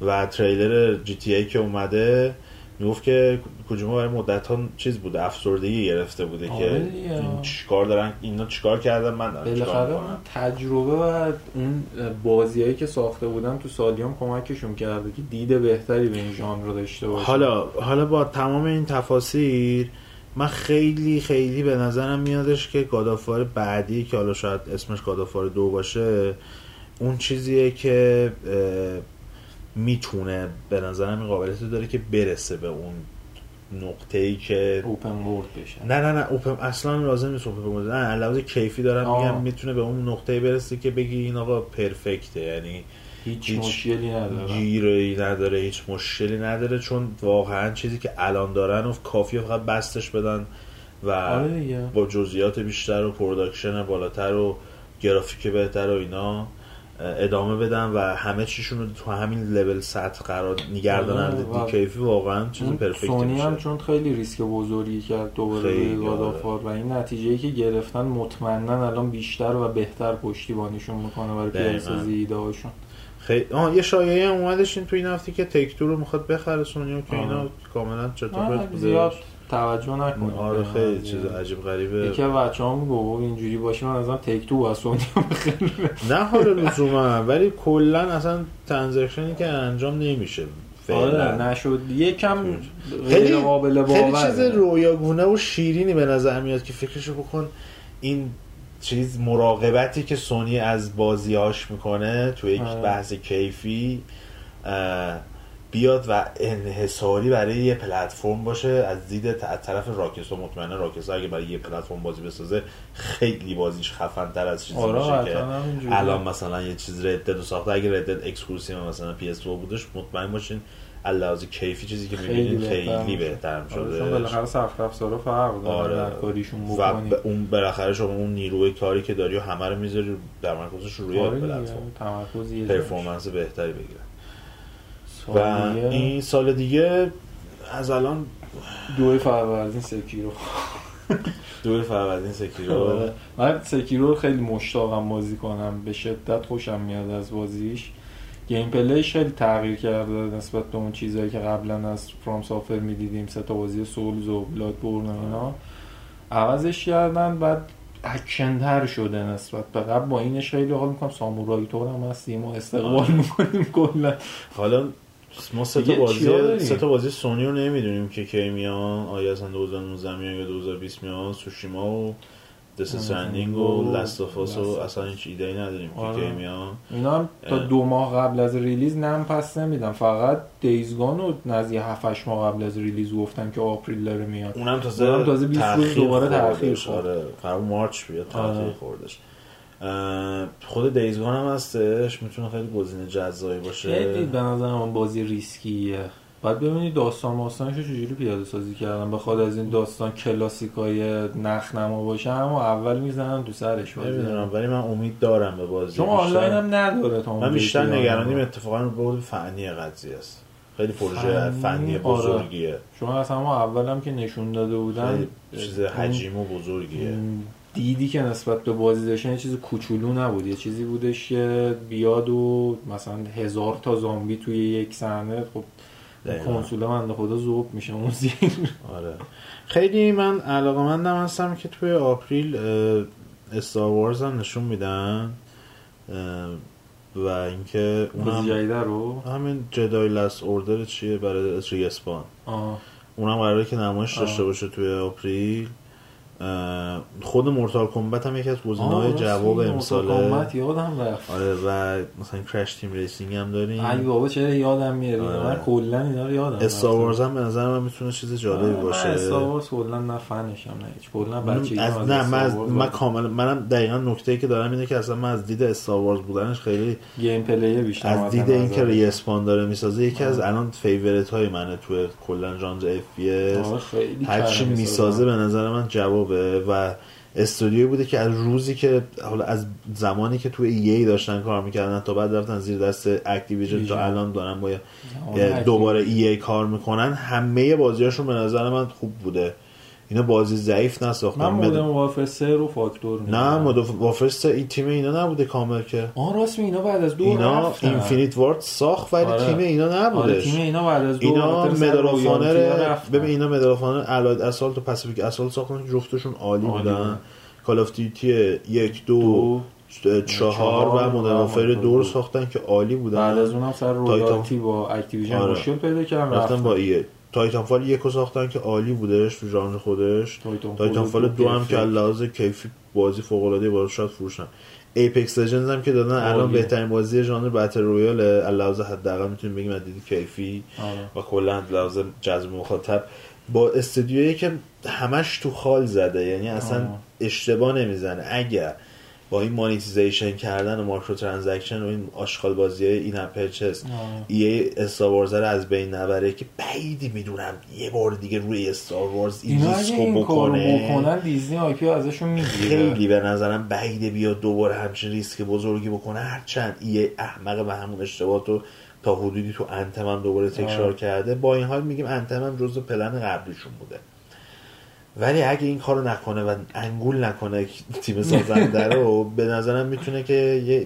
و تریلر جی تی ای که اومده می‌گفت که کوجیما برای مدت ها چیز بوده افسردگی گرفته بوده آره که دیگه. این چیکار دارن اینا چیکار کردن من بالاخره. اون تجربه و اون بازیایی که ساخته بودن تو سالیان کمکشون کرده که دید بهتری به این ژانر رو داشته باشه حالا حالا با تمام این تفاصیل من خیلی خیلی به نظرم میادش که گادافار بعدی که حالا شاید اسمش گادافار دو باشه اون چیزیه که می‌تونه به نظرم این قابلیت داره که برسه به اون نقطه ای که اوپن ورد بشه. نه نه نه اوپن اصلا لازم نیست اوپن بوده نه لحاظ کیفی دارم آه. میگم می‌تونه به اون نقطه برسه که بگی این آقا پرفکته یعنی هیچ, هیچ مشکلی نداره. گیری نداره هیچ مشکلی نداره چون واقعا چیزی که الان دارن و کافیه فقط بسطش بدن و آره با جزئیات بیشتر و production بالاتر و گرافیک بهتر و اینا. ادامه بدن و همه چیشون رو تو همین لول سطح قرار نگردن آره، و- کیفی واقعا چیز اون perfect ی سونی هم چون خیلی ریسک بزرگی کرد دوباره آره. God of War و این نتیجه که گرفتن مطمئنا الان بیشتر و بهتر پشتیبانیشون می‌کنه برای دقیقاً. پیاده‌سازی ایده هاشون خیلی آه یه شایعه هم اومدش این تو این هفته که تک تو رو می‌خواد بخره سونی که. اینا کاملا چطور بوده زیاد توجه نکنید. آره خیلی چیز. عجیب غریبه. یکی از بچه هم گفت اینجوری باشه من ازم تک تو و سونی خیلی نه حالا لزوما. ولی کلا اصلا ترانزکشنی که انجام نمیشه. آره فعلا نشد. یکم خیلی غیر قابل خیلی باوره. چیز رویاگونه و شیرینی به نظر میاد که فکرشو بکن. این چیز مراقبتی که سونی از بازیاش می‌کنه تو یک آره. بحث کیفی بیاد و انحصاری برای یه پلتفرم باشه از دید از طرف Rockstar مطمئنا Rockstar اگه برای یه پلتفرم بازی بسازه خیلی بازیش خفن تر از چیزی آره میشه که. الان مثلا یه چیز Red Dead ساخته اگه Red Dead exclusive مثلا PS2 بودش مطمئن باشین لحاظ کیفی چیزی که می‌بینید خیلی. بهتر آره، چون شده بالاخره سخت افزارا فرق داره آره. کاریشون و اون بالاخره شما اون نیروی کاری که داری و همه رو می‌ذاری در مرکزش روی آره پلتفرم. performance بهتری بگیره سال و دیگه این سال دیگه از الان دو فروردین Sekiro دو فروردین Sekiro آره. من Sekiro رو خیلی مشتاقم بازی کنم. به شدت خوشم میاد از بازیش. gameplay ش خیلی تغییر کرده نسبت به اون چیزهایی که قبلا از FromSoftware می‌دیدیم. سه تا بازی Souls و Bloodborne و اینا. عوضش کردن. بعد اکشنتر شده نسبت به قبل. با اینش خیلی حال می‌کنم. سامورایی طور هم هستیم و استقبال می‌کنیم کلا. حالا ما سه تا بازی؟ سه تا بازی سونی رو نمی‌دونیم که کی میان آیا اصلا 2019 میان یا 2020 میان Tsushima و Death Stranding و Last of Us و اصلا هیچ ایده ای نداریم که آره. کی میان اینا هم تا. دو ماه قبل از release نم پس نمیدن فقط Days Gone رو نزدیک 7 8 ماه قبل از release گفتن که April داره میاد اونم تازه اونم تازه 20 روز دوباره خوردش. خورد. آره قرار مارچ بیاد تاخیر آره. خوردش خود دیزگان هم هستش می‌تونه خیلی گزینه جذابی باشه. خیلی به نظر من بازی ریسکیه. بعد ببینید داستان ماستانش رو چجوری پیاده سازی کردن؟ بخواد از این داستان کلاسیکای نخنما باشه اما اول می‌زنن تو سرش بازی. نمی‌دونم ولی من امید دارم به بازی. چون آنلاین هم نداره تا من بیشتر نگرانیم. اتفاقا بود فنی قضیه است. خیلی پروژه فنی، آره. بزرگیه. چون اصلا ما اول هم که نشون داده بودن چیز حجیم و بزرگیه. دیدی که نسبت به بازی داشتن یه چیز کوچولو نبود. یه چیزی بودش که بیاد و مثلا هزار تا زامبی توی یک صحنه خب. کنسول بنده خدا ذوب میشه اون زیر. آره. خیلی من علاقه مندم هستم که توی آپریل استار وارز هم نشون میدن و اینکه اونم جدیده رو؟ همین جدای لاست اوردر چیه؟ برای ریسپان. اونم قراره که نمایش. داشته باشه توی April. خود Mortal Kombat هم یکی از گزینه‌های جواب Mortal امساله Kombat یادم رفت آره و مثلا Crash Team Racing هم داریم ای بابا چرا یادم میاری آره. من کلا اینا رو یادم Star. Wars هم به نظر من می‌تونه چیز جالبی باشه من Star Wars کلا نه فنشم نه هیچ کلا بچگی از نه من, از من کاملا منم دقیقا نکته که دارم اینه که اصلا من از دید Star Wars بودنش خیلی gameplay بیشتر از دید اینکه. Respawn داره می‌سازه یکی از. الان favorite های منه تو کلا ژانر FPS آره، هر چی می‌سازه به نظر من جوابه و استودیوی بوده که از روزی که حالا از زمانی که توی ای داشتن کار می‌کردن تا بعد رفتن زیر دست اکتیویژن تا. الان دارن با دوباره ای ای کار می‌کنن. همه بازیاشون به نظر من خوب بوده. اینا بازی ضعیف نساختن من مد- وارفر 3 رو فاکتور می‌دونم نه مود وافرس این تیم اینا نبوده کامل که آن راست می اینا بعد از دو اینا. اینفینیت وارد ساخت ولی آره. تیم اینا آره نبودش تیم اینا بعد از دو اینا مدال آنر رفتن. ببین اینا Medal of Honor Allied Assault و Pacific Assault ساختن جفتشون عالی بودن. Call of Duty یک دو, دو چهار و Modern دو رو. ساختن که عالی بودن بعد از اونم سر. royalty با Activision آره. مشکل پیدا کردن رفتن با EA Titanfall یک رو ساختن که عالی بودش تو ژانر خودش Titanfall دو هم که لحاظ کیفی بازی فوق العاده بالا شاید فروشن Apex Legends هم که دادن الان. بهترین بازی ژانر battle royale لحاظ حداقل می‌تونیم بگیم از دید کیفی آره. و کلا لحاظ جذب مخاطب با استودیویی که همش تو خال زده یعنی اصلا آه. اشتباه نمی‌زنه اگر با این monetization کردن و microtransaction و این آشغال بازی های این purchase آه. EA Star Wars رو از بین نبره که بعیدی می‌دونم یه بار دیگه روی Star Wars این ریسکو بکنه. بکنن Disney IP ازشون می‌گیره. خیلی به نظرم بعیده بیاد دوباره همچین ریسک بزرگی بکنه. هرچند یه احمق به همون اشتباه تو تا حدودی تو انتم هم دوباره تکرار. کرده. با این حال میگیم انتم هم جزو پلن قبلیشون بوده. ولی اگه این کارو نکنه و انگول نکنه تیم سازنده رو به نظرم می‌تونه که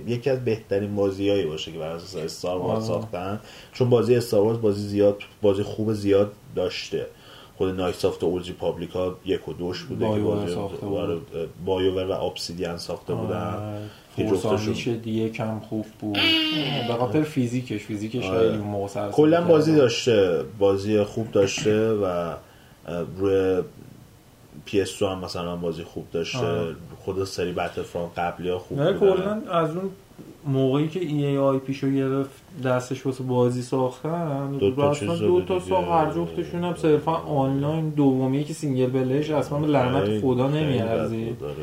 یکی از بهترین بازیایی باشه که بر اساس استار وارز آره. ساختن چون بازی استار وارز بازی زیاد بازی خوب زیاد داشته خود نایسافت و اولجی پابلیکا یک و دوش بوده که بایوور بازی آره،. بایوور و ابسیدین ساخته بودن که Force جفتشون- Unleashed دیگه کم خوب بود به خاطر فیزیکش فیزیکش آره. خیلی موقع سر کلا. بازی داشته بازی خوب داشته و روی PS2 هم مثلا بازی خوب داشته. آره. خود سری Battlefront قبلی ها خوب بودن. کلا از اون موقعی که EA IP شو گرفت دستش واسه بازی ساختن دو تا چیز دو تا. ساخت. هر جفتشون هم صرفا آنلاین. دومیه که single play ش اصلا به لعنت خدا نمیارزی. آره.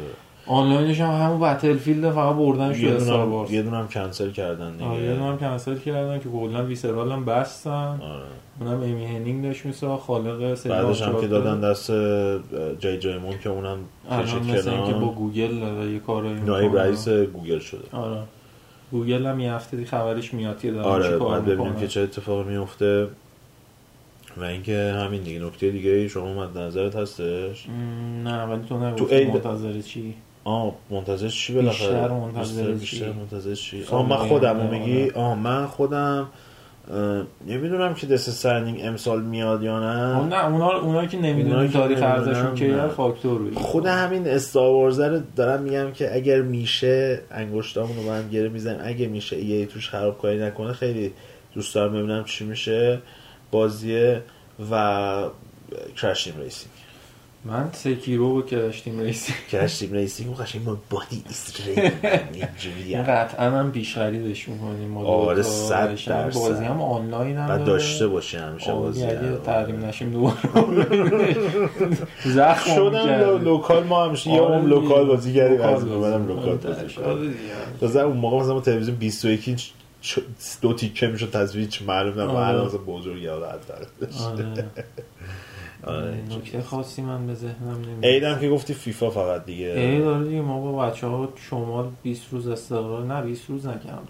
آنلاینش هم همون بتلفیلد فقط بردنش یه تو استار وارز یه دونم کنسل کردن دیگه. یه دونه هم کنسل کردن که کلا ویسرال هم بستن. آره. اونم امی هنینگ داشت میساخت خالق سری بعدش هم که. دادن دست جای جایمون که اونم کشید مثل اینکه با گوگل یه کارایی نایب. رئیس گوگل شده آره گوگل هم یه هفته خبرش میاد که دارن آره بعد ببینیم. که چه اتفاقی میفته و اینکه همین دیگه نکته دیگه شما مد نظرت هستش نه ولی تو نگفتی تو منتظر چی آه منتظر چی بالاخره بیشتر منتظر چی؟ بیشتر منتظر چی آه من خودم میگی آره. آه من خودم نمی‌دونم که دست سرنینگ امسال میاد یا نه. نه اونا که اونایی که تاریخ نمی‌دونن، ارزششون که فاکتور بگیر خود همین استاروارز رو دارم میگم که اگر میشه انگشتامون رو هم گره می‌زنیم. اگه میشه یه توش خرابکاری نکنه خیلی دوست دارم ببینم چی میشه. بازیه و Crash Team Racing من Sekiro رو که داشتیم ریسی Crash Team Racing و قشنگ با بادی استریت اینجوری این قطعا هم پیش خریدش می‌کنیم آره، صد درصد. بازی هم آنلاین هم بعد. داشته باشی همیشه بازی اگه رو. تحریم نشیم دوباره زخم شدم لو- local ما همیشه یه آره عمر دیگه. local بازی کردیم local از بازی. local آره، بازی کردم اون موقع مثلا ما تلویزیون 21 اینچ دو تیکه می‌شد تصویر معلوم نه آره. الان مثلا بزرگ یاد آره. آره. نکته خاصی من به ذهنم نمیاد. عیدم که گفتی فیفا فقط دیگه. عید داره دیگه ما با بچه ها شمال 20 روز استقرار نه 20 روز نکردم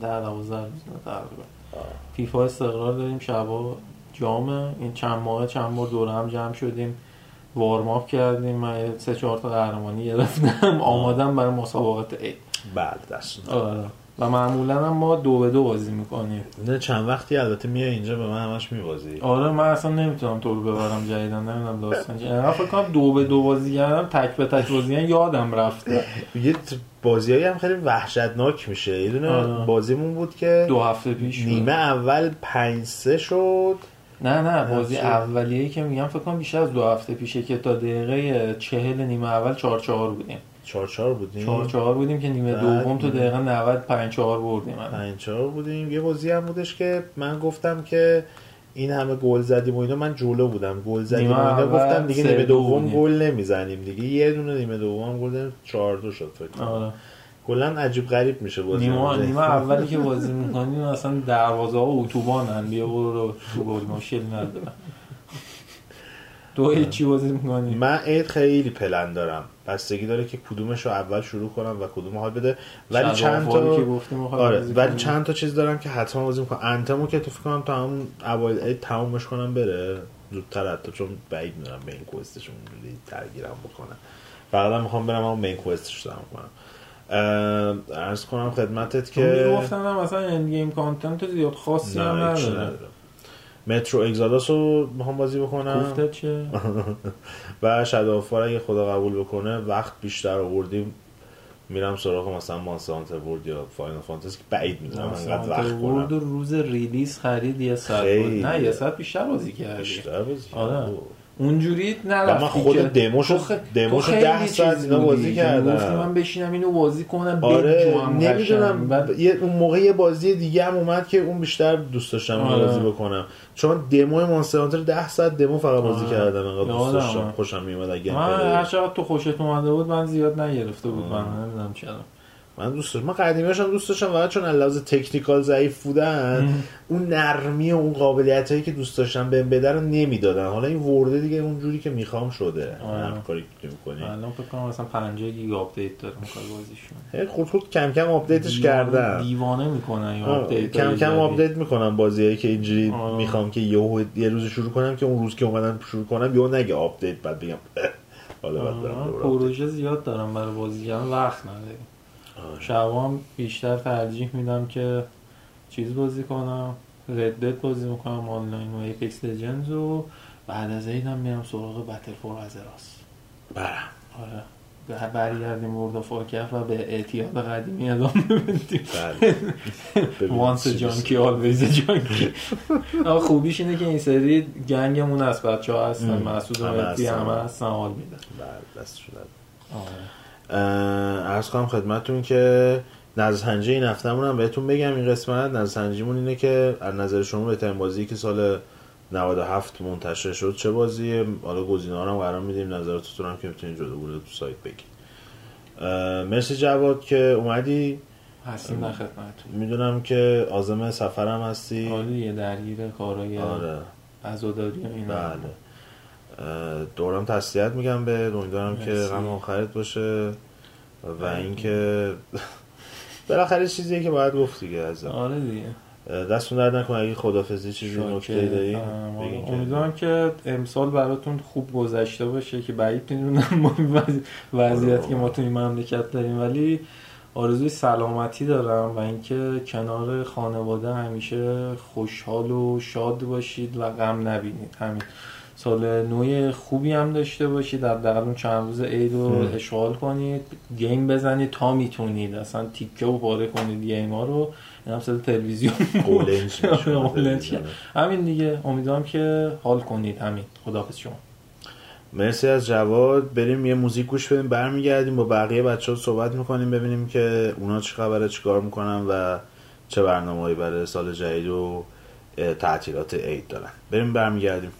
در 12 روز نه تقریبا. فیفا استقرار داریم شبا جامه. این چند ماه چند بار دور هم جمع شدیم. وارماپ کردیم. من سه چهار تا قهرمانی گرفتم. آمادم برای مسابقات عید. بله دست آره. و معمولا هم ما دو به دو بازی می‌کنیم. نه چند وقتی البته میای اینجا به من همش میبازی. آره من اصلا نمی‌تونم تو رو ببرم جدیدن نمی‌دونم داستان چیه انقدر فکر کنم دو به دو بازی کردم تک به تک بازی یادم رفته. یه بازی هم خیلی وحشتناک میشه. یه دونه آره. بازیمون بود که دو هفته پیش. نیمه اول پنج سه شد. نه نه بازی؟ اولیه‌ای که میگم فکر کنم بیشتر از دو هفته پیشه که تا دقیقه چهل نیمه اول چهار چهار بودیم. چهار چهار بودیم. چهار چهار بودیم که نیمه دوم تو دقیقه 90 پنج چهار بردیم. پنج چهار بودیم. یه بازی هم بودش که من گفتم که این همه گل زدیم و اینا. من جلو بودم. گل زدیم و اینا. گفتم دیگه نیمه دو دوم. گل نمی‌زنیم دیگه. یه دونه نیمه دوم گل زدیم. چهار دو شد فکر کنم. آره. کلا عجیب غریب میشه بازی نیمه نیمه اولی که بازی می‌کنیم اصلا دروازه ها اتوبانن. بیا برو تو گل. مشکل ندارم تو هیچی بازی می‌کنی من عید خیلی پلن دارم. بستگی داره که کدومش رو اول شروع کنم و کدوم حال بده. ولی چند تا که گفتیم می‌خوایم آره ولی. چند تا چیز دارم که حتما بازی می‌کنم. Anthem و که تو فکر کنم تا همون اوایل عید تمومش کنم بره. زودتر حتی چون بعید می‌دونم به این quest شون اونجوری درگیرم بکنم فقط می‌خوام برم اون main quest ش دارم کنم. عرض کنم خدمتت که گفتم هم مثلا end game content زیاد خاصی هم نداره. مترو اگزاداس رو می‌خوام بازی بکنم. گفته چه و شدافار اگه خدا قبول بکنه وقت بیشتر آوردیم میرم سراغ مثلا مانستر ورد یا فاینال فانتزی که بعید می‌دونم انقدر وقت کنم. روز ریلیز خرید یه ساعت نه یه ساعت بیشتر بازی کردی. بیشتر بازی آره. اونجوری نرفتی من خود دموشو دموشو 10 ساعت اینا بازی کردم. من بشینم اینو بازی کنم آره نمی‌دونم. یه اون موقع یه بازی دیگه هم اومد که اون بیشتر دوست داشتم آره. بازی بکنم. چون دمو Monster Hunter 10 ساعت دمو فقط بازی آره. کردم انقدر دوست داشتم. خوشم میومد اگه من هر چقدر تو خوشت اومده بود من زیاد نگرفته بود من نمی‌دونم چرا. من دوست داشتم. من قدیمیش هم دوست داشتم فقط چون لحاظ technical ضعیف بودن اون نرمی و اون قابلیت هایی که دوست داشتم بهم بده رو نمی‌دادن. حالا این World ه دیگه اون جوری که می‌خوام شده. هر کاری که می‌کنی. الان فکر کنم مثلا 50 گیگ آپدیت داره می‌خواد بازیشون. خود خود کم کم آپدیتش کردم دیوانه می‌کنن این آپدیت کم کم آپدیت می‌کنم بازیایی که اینجوری می‌خوام که یه یه روز شروع کنم که اون روز که اومدن شروع کنم یهو نگه آپدیت بعد بگم حالا بعد پروژه زیاد دارم برای بازی کردن وقت ندارم شبام بیشتر ترجیح میدم که چیز بازی کنم Red Dead بازی می‌کنم آنلاین و Apex Legends و بعد از هم میرم سراغ Battle for Azeroth برم آره برگردیم World of و به اعتیاد قدیمی ادامه بدیم. once junkie always junkie خوبیش اینه که این سری گنگمون از بچه ها هستن مسعود و همه هستن. حال میدن بله دست شده ارز کنم خدمتون که نظرسنجی این هفتهمون هم بهتون بگم این قسمت. نظرسنجیمون اینه که از نظر شما بهترین بازی که سال 97 منتشر شد. چه بازیه؟ حالا گزینه‌ها رو قرار میدیم. نظراتتون هم که می‌تونید جدا بوده تو سایت بگید. مرسی جواد که اومدی. هستیم در خدمتتون. می‌دونم که آزم سفرم هستی. یه درگیر کارای آره. عزاداری و اینا. بله. دورم تسلیت میگم به امیدوارم که غم آخرت باشه و اینکه بالاخره چیزیه که باید گفت دیگه از آره دیگه. دستون درد نکنه. اگه خدافظی چیزی نکته داری امیدوارم که امسال براتون خوب گذشته باشه که بعید می‌دونم ما وضعیت که ما تو این مملکت داریم. ولی آرزوی سلامتی دارم و اینکه کنار خانواده همیشه خوشحال و شاد باشید و غم نبینید. همین. سال نوی خوبی هم داشته باشید در اون چند روز عید رو اشغال کنید گیم بزنید تا می‌تونید. اصلا تیکه و پاره کنید گیم ها رو. این هم تلویزیون همین دیگه. امیدوارم که حال کنید. همین. خداحافظ شما. مرسی از جواد. بریم یه موزیک گوش بدیم. برمیگردیم. با بقیه بچه ها صحبت می‌کنیم. ببینیم که اونا چه خبره چیکار می‌کنن و چه برنامه‌ای برای سال جدید و تعطیلات عید دارن. بریم برمیگردیم.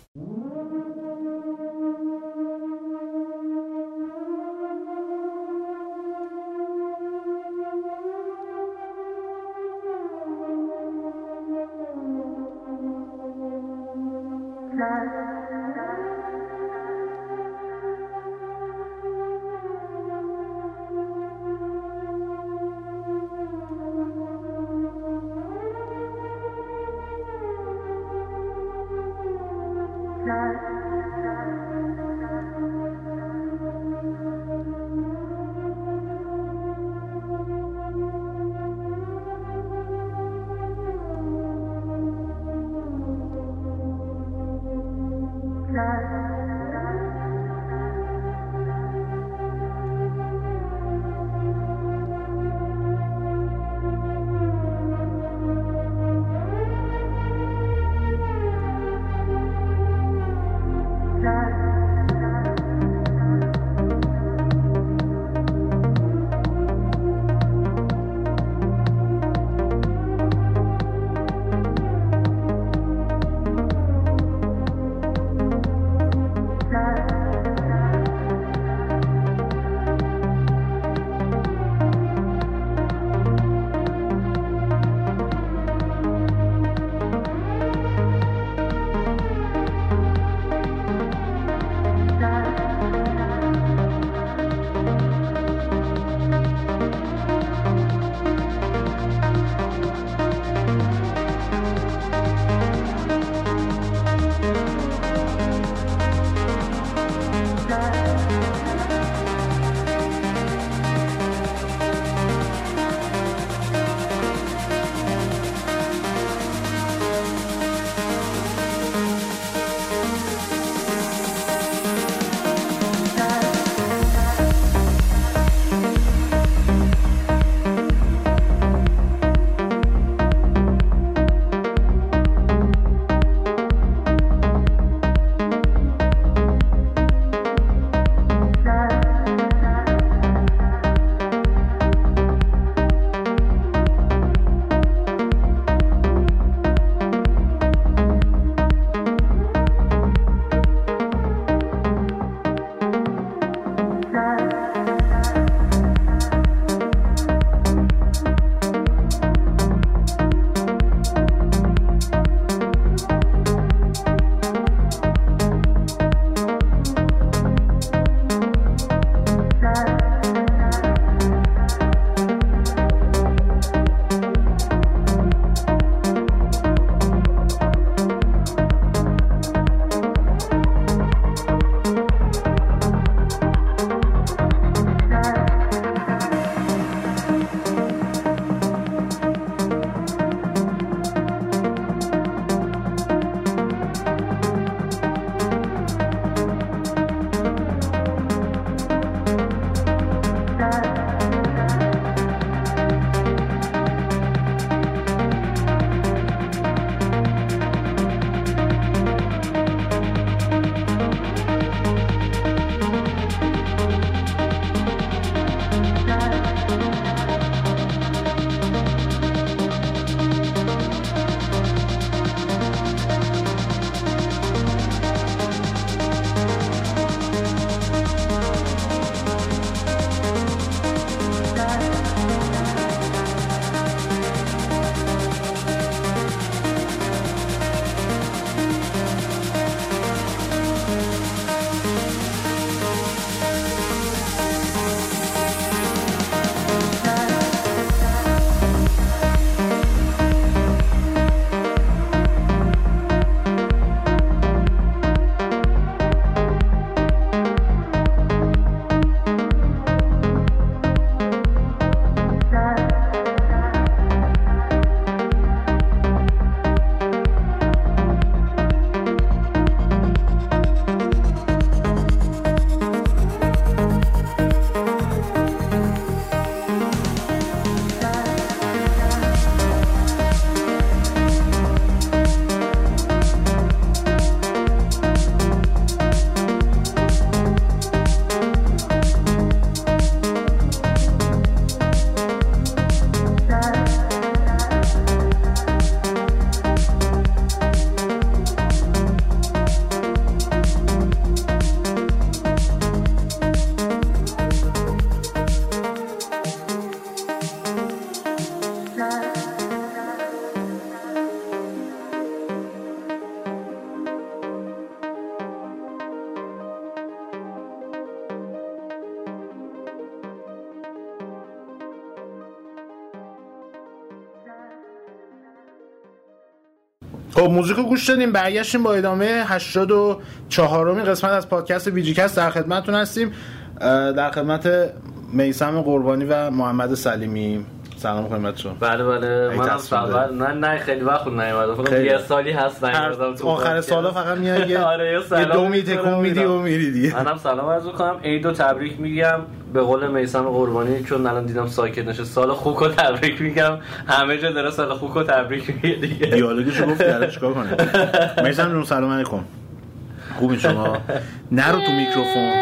خب موزیک رو گوش دادیم برگشتیم با ادامه 84 امین قسمت از پادکست VGCAST در خدمتتون هستیم. در خدمت میسم قربانی و محمد سلیمی. سلام خدمتتون. بله بله. منم تصمیم فقط نه نه خیلی وقت نیومدم فقط. یه سالی هست نیومدم تو آخر. سالا فقط میای یه آره یه دو میتکون می‌کنم میدی و. میری دیگه. منم سلام عرض کنم عید و تبریک میگم. به قول میسم قربانی چون الان دیدم ساکت نشه سال خوک رو تبریک میگم. همه جا داره سال خوک رو تبریک میگه دیگه. دیالوگشو گفت الان چیکار کنه میسم جون سلام علیکم. خوبی شما؟ نرو تو میکروفون.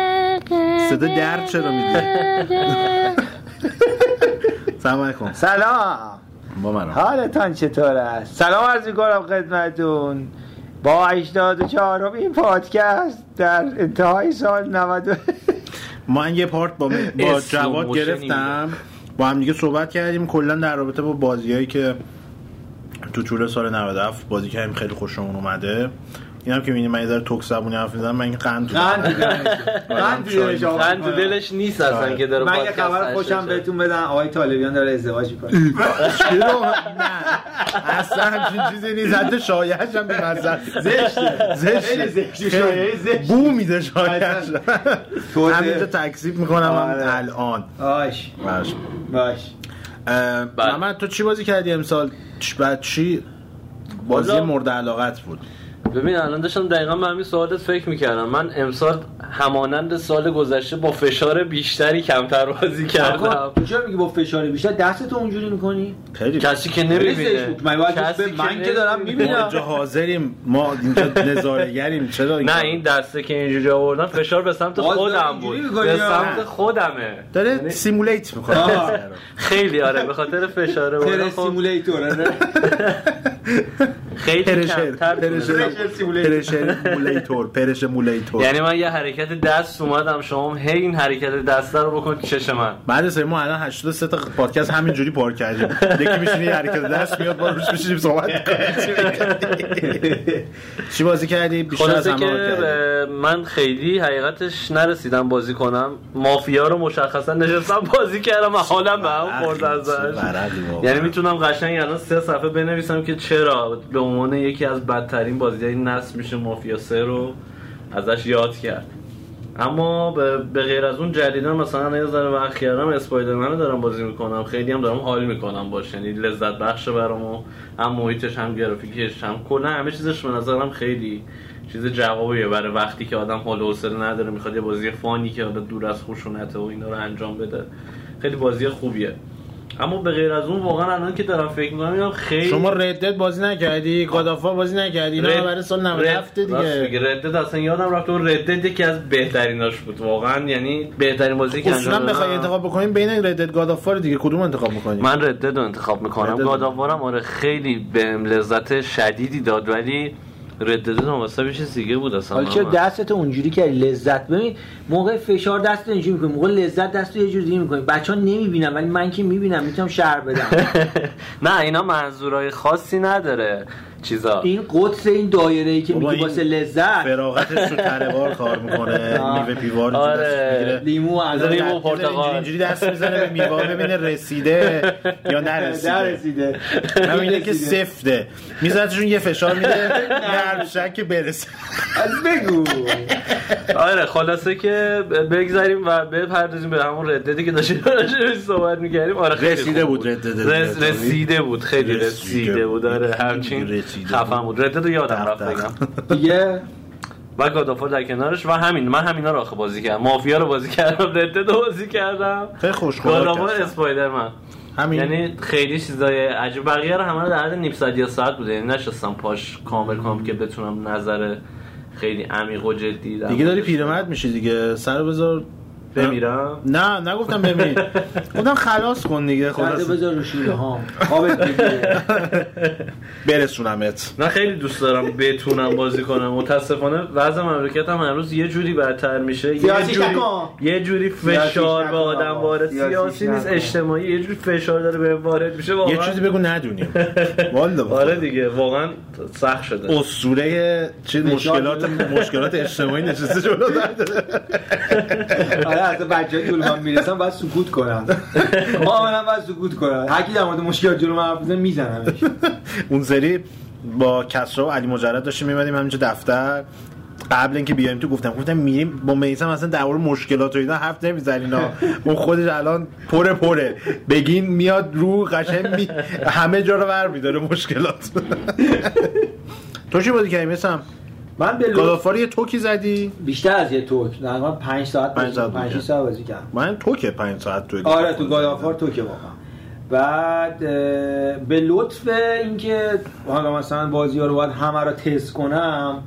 صدا درد چرا میدی سلام علیکم. سلام. با من حالتان چطور است؟ سلام عرض می‌کنم خدمتون. با 84 این پادکست در انتهای سال 90 من یه پارت با, با جواد گرفتم. با هم دیگه صحبت کردیم. کلا در رابطه با بازیایی که تو طول سال 97 بازی کردیم خیلی خوشمون اومده. این هم که می‌بینی من یه ذره توک زبونی حرف می‌زنم من این قند تو قند تو دلش. قند تو دلش. من نیست اصلا آره. که داره من یه خبر خوشم. بهتون بدم آقای طالبیان داره ازدواج می‌کنه چرا نه اصلا همچین چیزی نیست حتی شایعش هم بی‌مزه زشته. زشته. شایعه زشته. بو میده شایعش توضیح. همینجا تکذیب می‌کنم آره. الان باش باش بله. محمد تو چی بازی کردی امسال بعد چی بازی مورد علاقت بود ببین الان داشتم دقیقا به همین سوالت فکر می‌کردم. من امسال همانند سال گذشته با فشار بیشتری کمتر بازی کردم آقا، تو چرا میگی با فشار بیشتر؟ دستتو اونجوری می‌کنی؟ خیلی. کسی که نمی‌بینه. من باید کسی به- من که دارم ما می‌بینم. اینجا حاضریم. ما اینجا نظارگریم چرا نه این دسته که اینجوری آوردن فشار به سمت خودم بود. به؟ سمت خودمه. داره simulate می‌کنه. خیلی آره به خاطر فشار تر بود خب. simulator خیلی pressure کمتر pressure. pressure simulator pressure simulator یعنی من یه حرکت دست اومدم شما هم هی این حرکت دست رو بکن چش من. بعد از ما الان 83 تا پادکست همینجوری پار کردیم. یکی میشینی یه حرکت دست میاد با روش میشینیم صحبت. چی بازی کردی؟ بیشتر از همه من خیلی حقیقتش نرسیدم بازی کنم. مافیا رو مشخصا نشستم بازی کردم و حالم به هم خورد ازش. یعنی می‌تونم قشنگ الان سه صفحه بنویسم که چرا به عنوان یکی از بدترین بازی های نسل میشه مافیا سه رو ازش یاد کرد. اما به غیر از اون جدیدا مثلا یه ذره وقت کردم اسپایدرمن رو دارم بازی می‌کنم خیلی هم دارم حال می‌کنم باش یعنی لذت بخشه برامو هم محیطش هم گرافیکش هم کلا همه چیزش به نظرم خیلی چیز جوابیه برای وقتی که آدم حال حوصله نداره می‌خواد یه بازی فانی که دور از خشونت و اینا رو انجام بده. خیلی بازی خوبیه. اما به غیر از اون واقعا الان که دارم فکر می‌کنم میگم خیلی شما ردت بازی نکردی گادافا بازی نکردی اینا رد- برای سال 97 رد- راست دیگه. ردد اصلا یادم رفت اون ردد یکی از بهتریناش بود واقعا یعنی بهترین بازی که انجام بخوای دادم. انتخاب بکنیم بین ردت گادافا دیگه کدوم انتخاب می‌کنی من ردد رو انتخاب می‌کنم ردد. گاداوارم آره خیلی بهم لذت شدیدی داد ولی ردد واسه چیز دیگه بود اصلا حالا چرا من. دستتو اونجوری کردی لذت ببین موقع فشار دست اینجوری می‌کنی موقع لذت دست یه جور دیگه می‌کنی. بچه ها نمی‌بینن ولی من که می‌بینم می‌تونم شهر بدم. نه اینا منظورای خاصی نداره. چیزا این قدس این دایره ای که این واسه لذت فراغتش تو تره کار می‌کنه. میوه پیوار آره. لیمو از لیمو پرتقال. اینجوری دست می‌زنه به میوه ببینه رسیده یا نرسیده نرسیده همینه که. سفته میزنتشون یه فشار میده نرم شک برسه از بگو آره خلاصه که بگذاریم و بپردازیم به همون رددی که داشتیم صحبت می‌کردیم آره خیلی رسیده خوب بود. رسیده بود خیلی رسیده بود. آره همچین خفن بود. ردد رو یادم رفت. بگم. دیگه؟ و گادافور در کنارش و همین من همینا رو آخه بازی کردم. مافیا رو بازی کردم ردد رو بازی کردم. خیلی خوشگوار گادافور. اسپایدرمن. همین. یعنی خیلی چیزای عجیب. بقیه رو همه رو در حد نیم ساعت یا ساعت بوده. یعنی نشستم پاش کامل کنم که بتونم نظر خیلی عمیق و جدی دیگه داری پیرمرد میشی دیگه. سر بذار بمیرم؟ نه نگفتم بمیر. گفتم خلاص کن دیگه خلاص. بذار رو شیره بگیره برسونمت. من خیلی دوست دارم بتونم بازی کنم. متاسفانه وضع مملکت هم امروز یه جوری بدتر میشه. یه جوری. یه جوری فشار به آدم. وارد. سیاسی نیست. اجتماعی. یه جوری فشار داره به وارد میشه یه واقعا. چیزی بگو ندونیم. والا آره دیگه واقعا سخت شده. اسطوره چه مشکلات مشکلات اجتماعی نشسته جلو. آره اصلا بچه جلو من می‌رسن باید سکوت کنن. کاملا باید سکوت کنن. هر کی در مورد مشکلات جلو من حرف بزنه میزنمش. اون سری با کسرا و علی مجرد داشتیم میمدیم همینجا دفتر. قبل اینکه بیایم تو گفتم گفتم میریم با میسم اصلا در مورد مشکلات و اینا حرف نمی‌زنین اون خودش الان پره پره. بگین میاد رو قشنگ می... همه جا رو ور میداره مشکلات. تو چی بازی کردی میسم من به گادافار یه توکی زدی؟ بیشتر از یه توک تقریبا 5 ساعت پنج ساعت 5 بوده. ساعت بازی کردم. من توکه پنج ساعت تو آره تو گادافار تو که واقعا. بعد به لطف اینکه حالا مثلا بازی ها رو باید همه رو تست کنم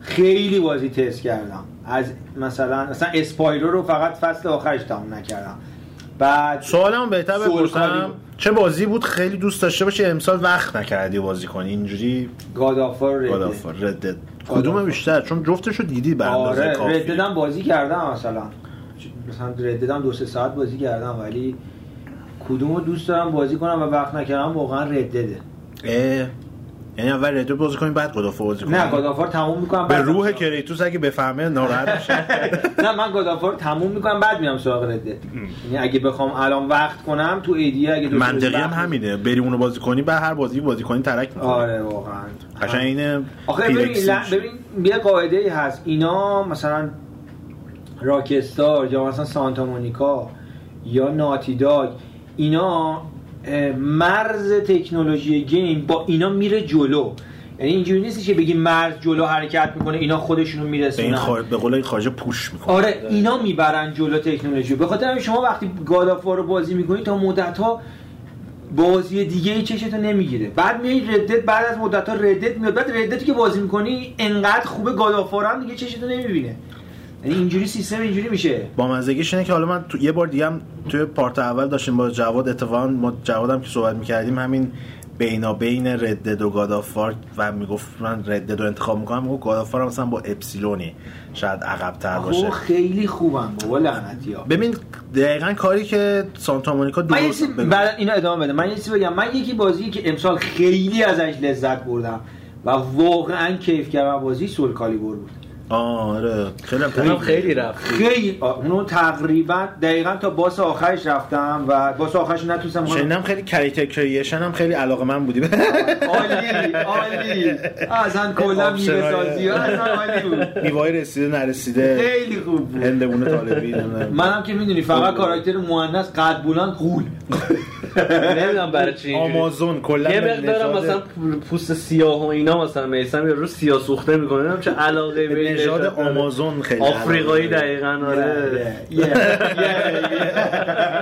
خیلی بازی تست کردم. از مثلا مثلا اسپایرو رو فقط فصل آخرش تموم نکردم. بعد سوالم بهتر بپرسم. چه بازی بود خیلی دوست داشته باشی؟ امسال وقت نکردی بازی کنی اینجوری؟ گادافار گادافار ردد کدوم بیشتر؟ چون جفتشو دیدی به اندازه آره کافی. رددم بازی کردم مثلا. مثلا رددم دو سه ساعت بازی کردم ولی کدوم رو دوست دارم بازی کنم و وقت نکردم واقعا ردده. یعنی اول ردد بازی کنی بعد گادافار بازی کنی نه گادافار تموم می‌کنم به روح کریتوس اگه بفهمه ناراحت میشه. نه من گادافار رو تموم می‌کنم بعد میرم سراغ ردد یعنی اگه بخوام الان وقت کنم تو ایدیه اگه دو منطقی هم همینه. بری اونو بازی کنی بعد هر بازی بازی کنی ترک می‌کنی. آره واقعا. قشنگ اینه آخه ببین. ببین یه قاعده ای هست. اینا مثلا راکستار یا مثلا سانتا مونیکا یا ناتی داگ اینا مرز تکنولوژی گیم با اینا میره جلو. یعنی اینجوری نیست که بگی مرز جلو حرکت می‌کنه اینا خودشونو به میرسونن خار... به قول این پوش می‌کنه آره اینا می‌برن جلو تکنولوژی. به خاطر شما وقتی گادافار رو بازی می‌کنید تا مدت ها بازی دیگه ای چشتو نمی‌گیره. بعد میای ردت بعد از مدت ها ردت میاد. بعد ردتی که بازی می‌کنی انقدر خوبه گادافار هم دیگه چشتو نمی‌بینه. یعنی اینجوری سیستم اینجوری میشه. با مزگیش اینه که حالا من تو یه بار دیگه هم توی پارت اول داشتیم با جواد اتفاقا ما جوادم که صحبت می‌کردیم همین بینا بین ردد و گادافار و می‌گفت من ردد رو انتخاب می‌کنم می‌گفت گادافار هم مثلا با اپسیلونی شاید عقب تر باشه خیلی خوبم بابا لعنتی ها ببین دقیقا کاری که سانتا مونیکا درست. بعد اینو ادامه بده. من یه چیزی بگم. من یکی بازی که امسال خیلی ازش لذت بردم و واقعا کیف کردم بازی سول کالیبور بود. آره خیلی هم تحریف. خیلی رفت. خیلی اونو تقریبا دقیقا تا باس آخرش رفتم و باس آخرش نتونستم شنیدم خیلی کریکتر کریشن هم خیلی علاقه من بودی. عالی عالی. اصلا کلا میوه سازی رسیده نرسیده. خیلی خوب بود. هندبونه طالبی. منم که می‌دونی فقط کاراکتر مؤنث قد بلند قول. نمی‌دونم برای چی اینجوری. آمازون کلا یه نژاد- مثلا پوست سیاه و اینا مثلا میسم یه رو سیاه سوخته می‌کنه. نمی‌دونم چه علاقه به نژاد. آمازون خیلی آفریقایی دقیقا آره.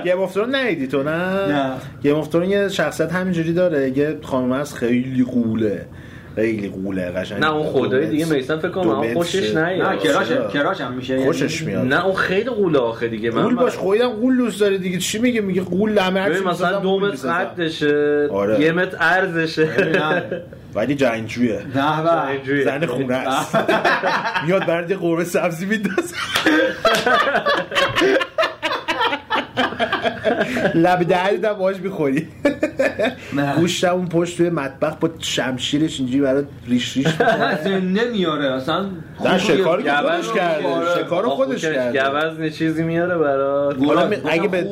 گیم اف ترون ندیدی تو نه؟ نه. گیم اف ترون یه شخصیت همینجوری داره. یه خانم هست خیلی قوله. خیلی قوله قشنگ. نه اون خدای دیگه دو میسم فکر کنم متر خوشش. نیاد. نه کراش؟ کراش هم میشه. خوشش یعنی- میاد. نه اون خیلی قوله آخه دیگه. من قول باش خودم قول دوست داره دیگه. چی میگه؟ میگه قول همه هر مثلا دو متر. قدشه آره. یه متر عرضشه نه. ولی جنگجویه. نه. زن خونه است. میاد برد یه قرمه سبزی میندازه لب دهنت هم باش می‌خوری. نه. گوشتم اون پشت توی مطبخ با شمشیرش اینجوری برات ریش ریش می‌کنه. زنده میاره اصلا نه شکار خودش کرده. آره. شکار رو خودش کرده. گوزن چیزی میاره برات. اگه به-.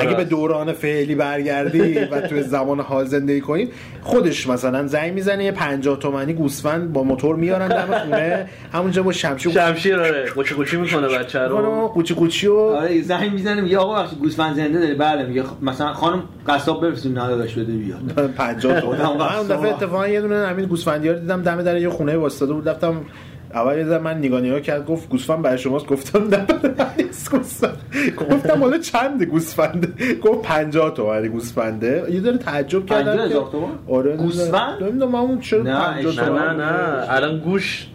اگه به دوران فعلی برگردی و توی زمان حال زندگی کنی خودش مثلا زنگ می‌زنه یه 50 تومنی گوسفند با موتور میارن دم خونه. همونجا با شمشیر شمشیر آره. قوچی قوچی می‌کنه بچه رو. قوچی قوچی و آره زنگ می‌زنه میگه آقا بخشی گوسفند زنده داره بله میگه خ- مثلا خانم قصاب بفرستیم نداداش بده بیاد 50 تومن آدم من اون دفعه. اتفاقا یه دونه همین گوسفندی رو دیدم دم در یه خونه واسطه بود رفتم اول یه من نگاه نگاه کرد گفت گوسفند برای شماست؟ گفتم نه نیست گوسفند. گفتم حالا چند گوسفنده گفت 50 تومن گوسفنده. یه ذره تعجب کردم 50,000 که- تومن؟ آره گوسفند؟ نمی‌دونم اون چرا نه، 50 نه تومن نه نه الان گوش.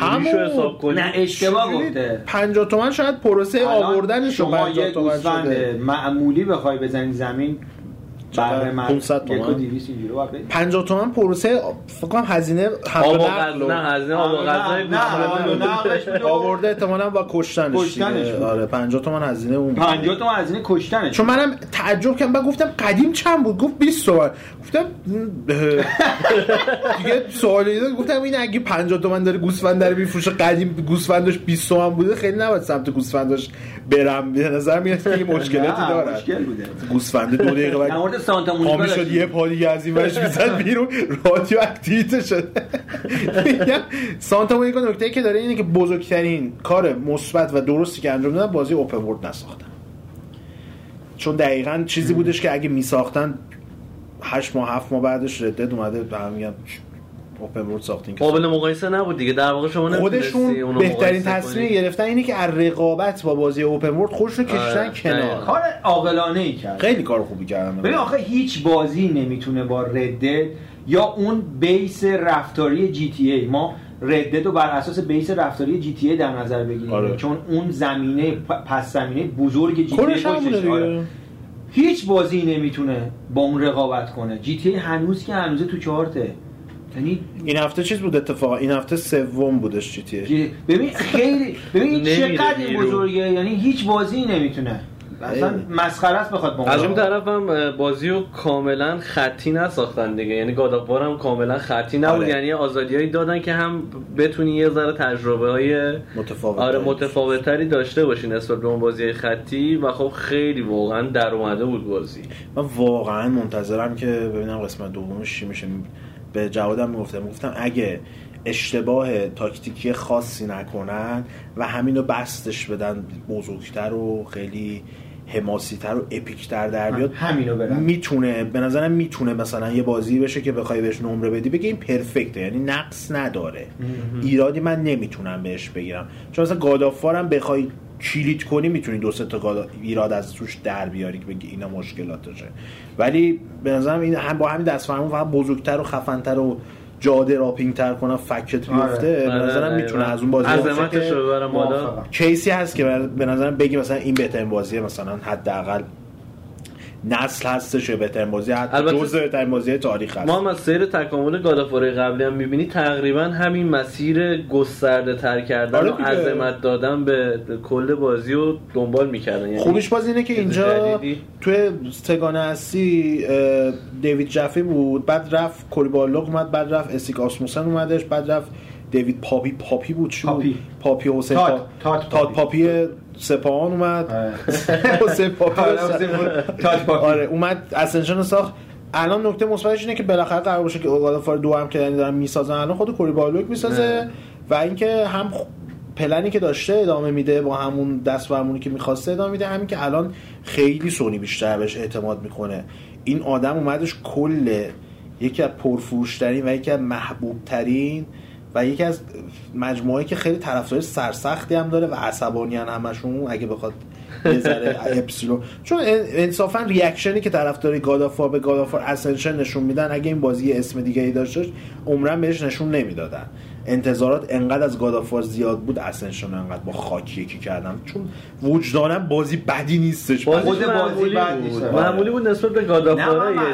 همون. حساب کنی؟ نه اشتباه گفته. 50 تومن شاید پروسه آوردنش رو شما 50 یه تومن شده معمولی بخوای بزنی زمین بره من 500 تومن؟ یک و 200 اینجوری باید بدی. 50 تومن پروسه فکر کنم هزینه حمل و غذا نه هزینه آب. نه، نقلش میده. آورده احتمالاً با کشتنش کشتنش. آره 50 تومن هزینه اون بود. 50 تومن هزینه کشتنش چون منم تعجب کردم بعد گفتم قدیم چند بود گفت 20 تومن گفتم. دیگه سوالی داد گفتم این اگه 50 تومن داره گوسفند داره میفروشه قدیم گوسفندش 20 تومن بوده خیلی نباید سمت گوسفندش برم به نظر میاد که یه مشکلاتی داره مشکل بوده گوسفند دو دقیقه بعد سانتا مونیکا داشتی. یه پا دیگه از این ورش می‌زد بیرون. رادیو اکتیویته شده میگم سانتا مونیکا نکته که داره اینه که بزرگترین کار مثبت و درستی که انجام دادن بازی اوپن ورلد نساختن. چون دقیقا چیزی بودش که اگه میساختن هشت ماه هفت ماه بعدش ردد اومده به هم میگن اوپن ورلد ساختین که قابل مقایسه نبود دیگه. در واقع شما خودشون بهترین تصمیم. گرفتن اینه که از رقابت با بازی اوپن ورلد خودشون کشیدن آره، کنار. کار عاقلانه ای کرد خیلی کار خوبی کردن. ببین آخه هیچ بازی نمی‌تونه با ردد یا اون بیس رفتاری جی تی ای. ما ردد رو بر اساس بیس رفتاری جی تی ای در نظر بگیریم. آره. چون اون زمینه پس زمینه بزرگ جی تی ای دیگه. هیچ بازی نمی‌تونه با اون رقابت کنه. جی تی ای هنوز که هنوز تو چارته یعنی این هفته چیز بود اتفاقا؟ این هفته سوم بودش جی تی جی- ببین خیلی ببین چقدر این. بزرگه یعنی هیچ بازی نمی‌تونه. اصلا. مسخره است بخواد از اون رقابت طرف هم بازی رو کاملا خطی نساختن دیگه. یعنی گاداپار هم کاملا خطی نبود. آره. یعنی آزادیایی دادن که هم بتونی یه ذره تجربه های متفاوت آره داریم. متفاوتتری داشته باشی نسبت به اون بازی خطی. و خب خیلی واقعا در اومده بود بازی. من واقعا منتظرم که ببینم قسمت دومش چی میشه. به جوادم می‌گفتم می‌گفتم اگه اشتباه تاکتیکی خاصی نکنن و همینو بستش بدن بزرگتر و خیلی حماسیتر و اپیکتر در بیاد همینو برم می‌تونه به نظرم می‌تونه مثلا یه بازی بشه که بخوای بهش نمره بدی. بگی این پرفکته یعنی نقص نداره. ایرادی من نمی‌تونم بهش بگیرم. چون مثلا گادافارم بخوای کلیت کنی می‌تونی دو سه تا ایراد از توش در بیاری که بگی اینا مشکلاتشه ولی به نظرم این هم با همین دست فرمون فقط بزرگتر و خفنتر و جاده راپینگ تر کنن فکت آره. بیفته به آره، نظرم. می‌تونه از اون بازی عظمتش رو. کیسی هست که به نظرم بگی مثلا این بهترین بازیه مثلا حداقل نسل هستش بهترین بازی حتی جزء بهترین بازی تاریخ هست ما هم از سیر تکامل گادافور قبلی هم می‌بینی تقریبا همین مسیر گسترده تر کردن آره و. عظمت دادن به کل بازی رو دنبال می‌کردن یعنی خوبیش باز اینه که اینجا. توی سگانه هستی دیوید جفی بود بعد رفت کوریبالوگ اومد بعد رفت اسیک آسموسن اومدش بعد رفت دیوید پاپی پاپی بود چی بود؟ پاپی. پاپی حسین تات. پا- تات تات پاپی. پاپی سپاهان اومد. حسین پاپی حسین پاپی. آره اومد اسنشن ساخت الان نکته مثبتش اینه که بالاخره قرار باشه که گادافار دو هم که یعنی دارن می‌سازن الان خود کوری بالوک می‌سازه. و اینکه هم پلنی که داشته ادامه میده با همون دست فرمونی که می‌خواسته ادامه میده همین که الان خیلی سونی بیشتر بهش اعتماد می‌کنه این آدم اومدش کل یکی از پرفروشترین و یکی از محبوب ترین و یکی از مجموعه که خیلی طرفدار سرسختی هم داره و عصبانی همشون اگه بخواد یه ذره اپسیلون چون انصافا reaction ی که طرفدار گادافار به گادافار اسنشن نشون میدن اگه این بازی اسم دیگه ای داشت عمرا بهش نشون نمی‌دادن. انتظارات انقدر از God of War زیاد بود Ascension انقدر با خاکی یکی کردم. چون وجدانم بازی بدی نیستش. بازی خود بازی معمولی بد بود. نیست. معمولی بود نسبت به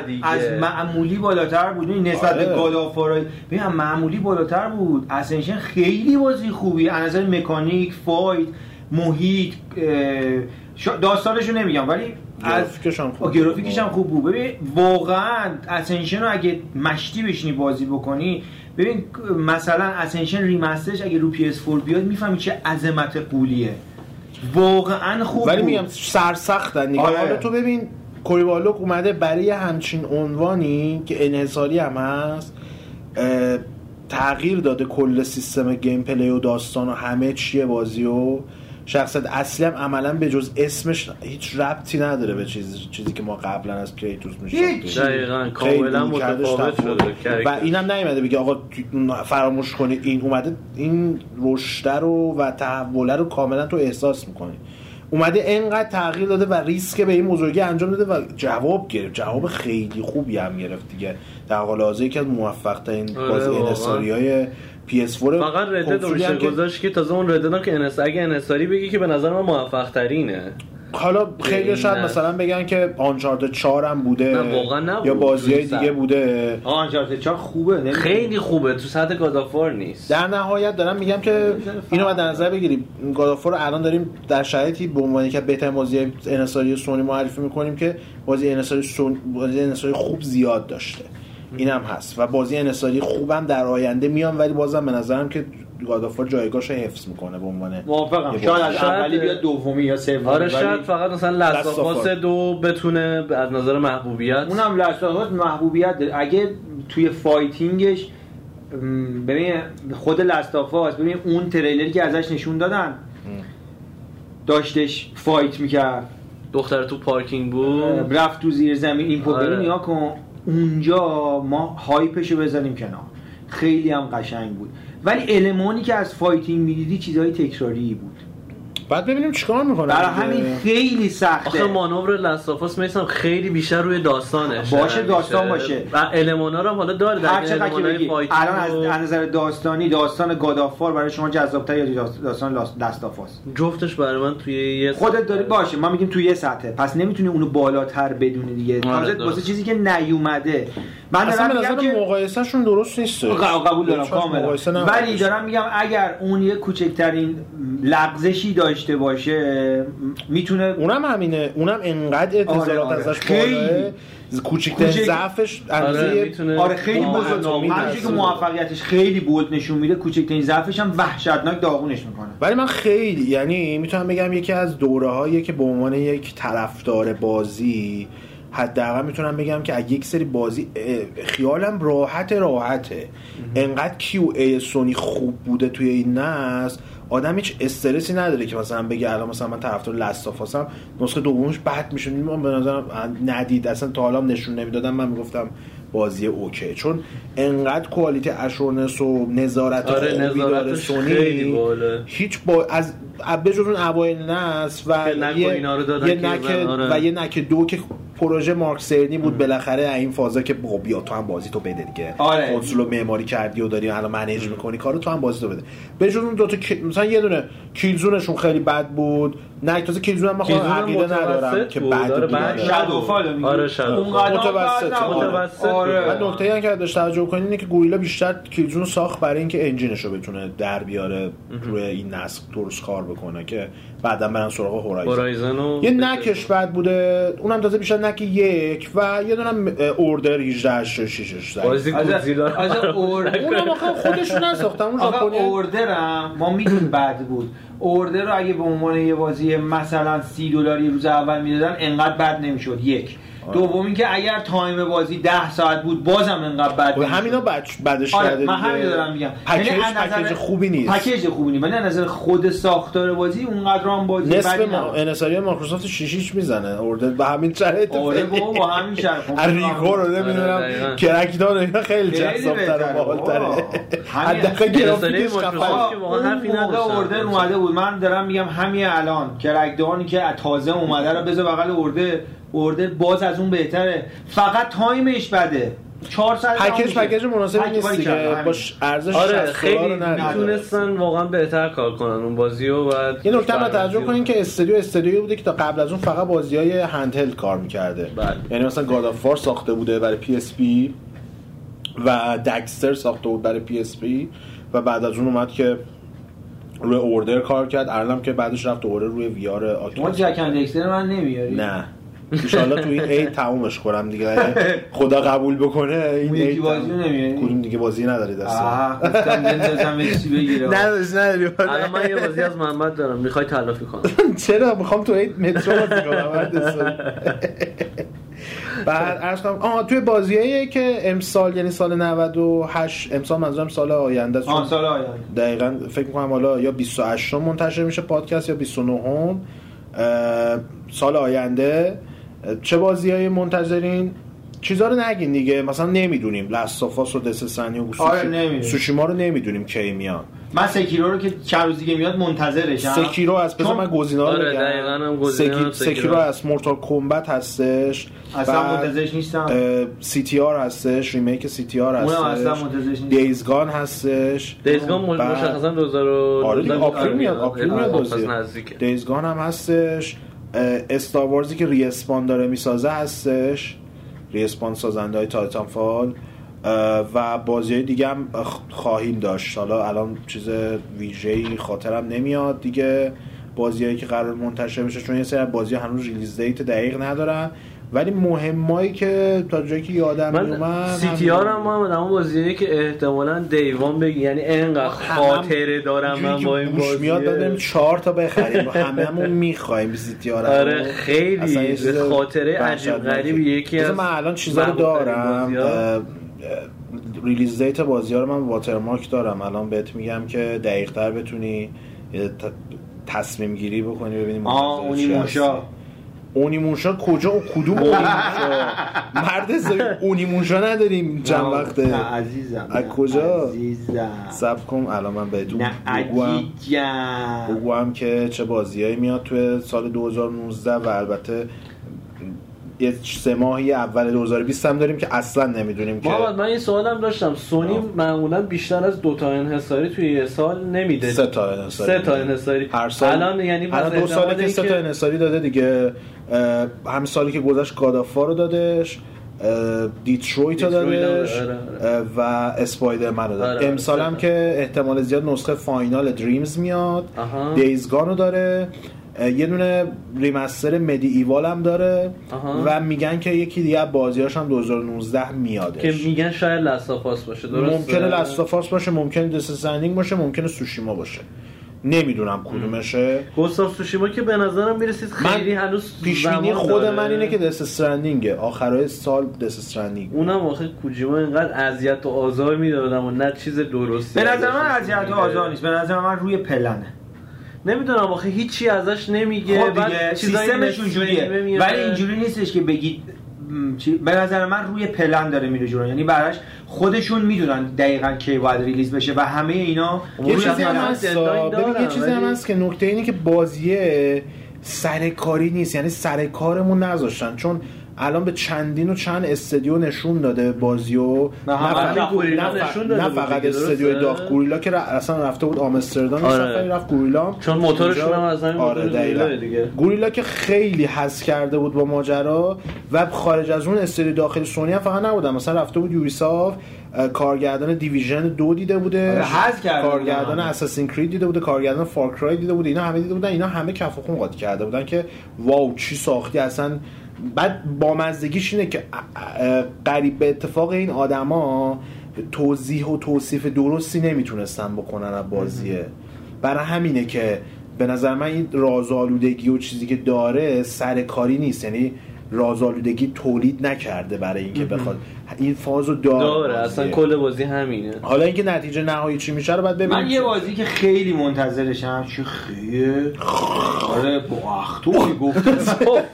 دیگه. از معمولی بالاتر بود. این نسبت آره. به God of War ای ببین معمولی بالاتر بود. Ascension خیلی بازی خوبی. از نظر مکانیک fight محیط داستانشو نمیگم ولی از گرافیکش هم خوب آه، گرافیکش هم خوب بود. ببین واقعا Ascension رو اگه مشتی بشینی بازی بکنی ببین مثلا Ascension remaster ش اگه رو PS4 بیاد می‌فهمی چه عظمت غولیه واقعا خوب ولی. میگم سرسختن دیگه آره. حالا تو ببین Cory Barlog اومده برای همچین عنوانی که انحصاری هم هست تغییر داده کل سیستم gameplay و داستان و همه چیه بازی و شخصیت اصلی هم عملا به جز اسمش هیچ ربطی نداره به چیزی, چیزی که ما قبلا از Kratos. میشناختیم دقیقا کاملا متفاوت تفاوت. شده و. اینم نیومده بگه آقا فراموش کنید این اومده این رشته رو و تحوله رو کاملا تو احساس می‌کنی اومده انقدر تغییر داده و ریسک به این بزرگی انجام داده و جواب گرفت جواب خیلی خوبی هم گرفت دیگه در حال حاضر یکی از موفق ترین آره، بازی های PS4 فقط کنسولی میشه گذاشت که تازه اون ردد هم که انس اگه انحصاری بگی که به نظر من موفق ترینه حالا خیلی شاید. مثلا بگن که آنچارتد 4 هم بوده نه،. یا بازی های دیگه. بوده آه انچارتد 4 خوبه نمی‌دونم. خیلی خوبه تو سطح گادافار نیست در نهایت دارم میگم که اینو باید در نظر بگیریم God of War رو الان داریم در شرایطی به عنوان که بهترین بازی انحصاری سونی معرفی می‌کنیم که بازی انحصاری سون... بازی انحصاری خوب زیاد داشته اینم هست. و بازی انحصاری خوبم در آینده میان ولی بازم به نظرم که God of War جایگاهش حفظ می‌کنه به عنوان موافقم. شاید از اولی بیاد دومی یا سومی آره ولی شاید فقط مثلا Last of Us. دو بتونه از نظر محبوبیت اونم Last of Us محبوبیت داره. اگه توی fighting ش ببین خود Last of Us ببین اون تریلری که ازش نشون دادن داشتش fight می‌کرد. دختر تو پارکینگ بود. رفت تو زیر زمین. این آره. ببین نگا کن. اونجا ما hype شو بزنیم کنار. خیلی هم قشنگ بود. ولی المانی که از fighting می‌دیدی چیزهای تکراری بود. بعد ببینیم چیکار می‌کنه برای همین خیلی سخته. آخه مانور Last of Us میسم خیلی بیشتر روی داستانش باشه، داستان باشه. و المانا رو هم حالا داره در هر چقدر که الان از نظر داستانی داستان گادافار برای شما جذابتر یا داست- داستان لاس- دستافاس جفتش برای من توی یه خودت داری باشه ما میگیم توی یه سطحه پس نمی‌تونی اونو بالاتر بدونی دیگه. آره،. واسه چیزی که نیومده. من اصلا به دارم میگم نظر که مقایسهشون درست نیست. قبول دارم مقایسه کاملا ولی. دارم میگم اگر اون یه کوچکترین لغزشی داشته باشه می‌تونه اونم همینه اونم انقدر انتظارات آره، آره. ازش خیلی. بالاه ضعفش آره می‌تونه آره خیلی بزرگ همونجوری. که موفقیتش خیلی بود نشون میده کوچکترین ضعفش هم وحشتناک داغونش می‌کنه ولی من خیلی یعنی می‌تونم بگم یکی از دوره هایی که به عنوان یک طرفدار بازی حداقل می‌تونم بگم که از یک سری بازی خیالم راحت راحته انقدر کیو ای سونی خوب بوده توی این نسل آدم هیچ استرسی نداره که مثلا بگه الان مثلا من طرفدار لاستافاسم نسخه دومش بد میشه. من به نظرم ندید. اصلا تا حالا نشون نمی‌دادم. من می‌گفتم بازی اوکی. چون انقدر کوالیتی اشورنس و نظارت آره خیلی سونی هیچ با از به جز اون اوایل نسل و یه, یه نک آره. و یه نک دو که پروژه مارک سرنی بود بالاخره این فازا که بابا بیا تو هم بازی تو بده دیگه. آره. کنسول رو معماری کردی و داری الان منیج می‌کنی کارو تو هم بازی تو بده. به جز اون دو تا مثلا یه دونه کیلزونشون خیلی بد بود. نه تازه کیلزون هم کیلزون عقیده ندارم که آره، آره. شد. شادوفال میگی آره، شادوفال. متوسط، نبود. متوسط آره. بعد نکته هم که داشت توجه کنید اینه که گوریلا بیشتر کیلزون رو ساخت برای اینکه انجینش رو بتونه در بیاره روی این نسل درست کار بکنه که بعدا برن سراغ Horizon. Horizon و یه Knack ش بد بوده اونم تازه بیشتر Knack یک و یه دونم Order 18 6 بازی گودزیلا اور- اونم آخه خودشون نساختن اون آقا ژاپنی Order م ما می‌دونیم بد بود. Order رو اگه به عنوان یه بازی مثلا سی دلاری روز اول می‌دادن انقدر بد نمی‌شد. یک. دوم اینکه اگر time بازی ده ساعت بود بازم انقدر بد و نمی‌شد. همینا بچ بدش آره من. همین دارم میگم پکیج یعنی از نظر- پکیج خوبی نیست پکیج خوبی نیست ولی از نظر خود ساختار بازی اونقدر هم بازی نصف ما نبود. انحصاری مایکروسافت 6 هیچ می‌زنه اوردر به همین شرایط آره. بابا با همین شرط از ریکو رو آره، نمی‌دونم دقیقاً. کرکدار اینا خیلی جذاب‌تر و باحال‌تره حداقل گرافیکش اون حرفی موقع نداشتن. اوردر اومده بود من دارم میگم همین الان کرکدانی که تازه اومده رو بذار بغل اوردر اوردر باز از اون بهتره فقط تایمش بده 4 ساعت هم پکیج میشه. پکیج مناسبی نیست دیگه. باش ارزش آره 60 دلار خیلی رو. می‌تونستن واقعا بهتر کار کنن اون بازی رو و یه نکته هم برنامه‌ریزی توجه رو. کنین که استودیو استودیویی بوده که تا قبل از اون فقط بازی های handheld کار می‌کرده بله. یعنی مثلا God of War ساخته بوده برای PSP و Daxter ساخته بود برای PSP و بعد از اون اومد که روی Order کار کرد الانم که بعدش رفت دوباره روی VR شما Jak and Daxter من نمیاری نه انشالله تو این عید تمومش کنم دیگه. خدا قبول بکنه این یکی بازی. نمیاری؟ کدوم دیگه بازی نداری دست؟ گفتم بندازم چیزی بگیره نداری نداری. الان من یه بازی از محمد دارم. می‌خوای تلافی کنم. چرا؟ می‌خوام تو عید مترو بازی کنم. بعد عرض کنم آها توی بازیایی که امسال یعنی سال 98 امسال منظورم سال آینده است. سال آینده. دقیقا فکر می‌کنم حالا یا 28 منتشر میشه پادکست یا 29 هم سال آینده. چه بازی های منتظرین؟ چیزا رو نگین دیگه. مثلا نمی‌دونیم. Last of Us و Death Stranding و آره،. Tsushima رو نمی‌دونیم کی میان. من Sekiro رو که چند روز دیگه میاد منتظرشم Sekiro از چون من گزینه‌ها رو آره، بگم. دقیقاً هم گزینه Seki- Sekiro. Sekiro از Mortal Kombat هستش. اصلا بعد، منتظرش نیستم. CTR هستش. remake CTR اونم اصلا هستش منتظرش نیستم. Days Gone هستش. Days Gone مشخصا 2000 آره دیگه، آپریل میاد، آپریل میاد Days Gone هم هستش. Star Wars ی که Respawn داره می‌سازه هستش. Respawn سازنده های Titanfall و بازی های دیگه هم خواهیم داشت. حالا الان چیز ویژه‌ای خاطرم نمیاد دیگه. بازیهایی که قرار منتشر بشه چون یه سری بازی هنوز release date دقیق ندارن. ولی مهمایی که تا جایی که یادم من میومد CTR هم محمد اما بازیه که احتمالا day one بگی یعنی انقدر خاطره دارم من با این گوش میاد بازی دادیم چهار تا بخریم. هممون می‌خوایم سی تی آر آره خیلی خاطره عجیب. غریب یکی از من الان چیزا رو دارم. ریلیز دیت بازی ها رو من واترمارک دارم. الان بهت میگم که دقیق تر بتونی تصمیم گیری بکنی ببینیم آه اونی موشا. اونیمونشا کجا و کدوم اونیمونشا. مرد زایی اونیمونشا نداریم چند نه وقته. عزیزم از کجا؟ عزیزم. سب کن الان من بهتون نه بگوام بگوام که چه بازیایی میاد توی سال 2019 و البته یه سه ماهی اول 2020 هم داریم که اصلا نمی‌دونیم که محمد من این سوالم داشتم. سونی. معمولا بیشتر از دو تا انحصاری توی یه سال نمیده. سه تا انحصاری. سه تا انحصاری. هر سال الان یعنی الان پس دو ساله احتمال که سه تا انحصاری داده دیگه. همین سالی که گذشت گادافا رو دادش دیترویت رو دادش آره، اه، و Spider-Man رو داد. آره، امسال آره، هم که احتمال زیاد نسخه final Dreams میاد. Days Gone رو داره. یه دونه remaster MediEvil هم داره. آها. و میگن که یکی دیگه از بازیاش هم 2019 میادش. که میگن شاید Last of Us باشه درست ممکنه Last of Us باشه ممکنه Death Stranding باشه ممکنه Tsushima باشه. نمی‌دونم کدومشه. Ghost of Tsushima که به نظرم می‌رسید خیلی من هنوز پیشبینی خود داره. من اینه که Death Stranding ه آخرای سال دست Stranding اونم آخه کوجیما اینقدر اذیت و آزار می‌دادم و نه چیز درستی. به نظر من اذیت و. آزار نیست. به نظر من روی پلنه. نمی‌دونم آخه هیچی ازش نمیگه. خب بعد دیگه چیزای سیستمش اونجوریه. ولی اینجوری نیستش که بگید به نظر من روی پلن داره میره جلو. یعنی براش خودشون می‌دونن دقیقا کی باید release بشه و همه اینا یه چیزی هم هست. یه چیزی هم که نکته اینه که بازیه سرکاری نیست. یعنی سرکارمون نذاشتن. چون الان به چندین و چند استدیو نشون داده بازیو نه، نه فقط گوریلا نه ف- نشون داده نه بود فقط دیگه، استدیو؟ داغ گوریلا که ر- اصلا رفته بود آمستردام آره. رفت گوریلا چون موتورشون هم از همین. گوریلاه دیگه. گوریلا که خیلی حس کرده بود با ماجرا و خارج از اون استدیو داخل سونی هم فقط نبودن مثلا رفته بود یوبیسافت کارگردان دیویژن دو دیده بوده آره، حذف کرده کارگردان. اساسین کرید دیده بوده کارگردان فارکرای دیده بوده اینا همه دیده بودن اینا همه کف و خون قاطی کرده بودن که واو چی ساختی اصلا بعد با مزدگیش اینه که قریب به اتفاق این آدما توضیح و توصیف درستی نمی‌تونستن بکنن از بازیه برای همینه که به نظر من این رازآلودگی و چیزی که داره سرکاری نیست. یعنی رازآلودگی تولید نکرده برای اینکه بخواد این فازو داره, داره اصلا. کل بازی همینه. حالا اینکه نتیجه نهایی چی میشه رو باید ببینیم. من یه بازی که خیلی منتظرشم چه خیه. آره با اختوی گفت.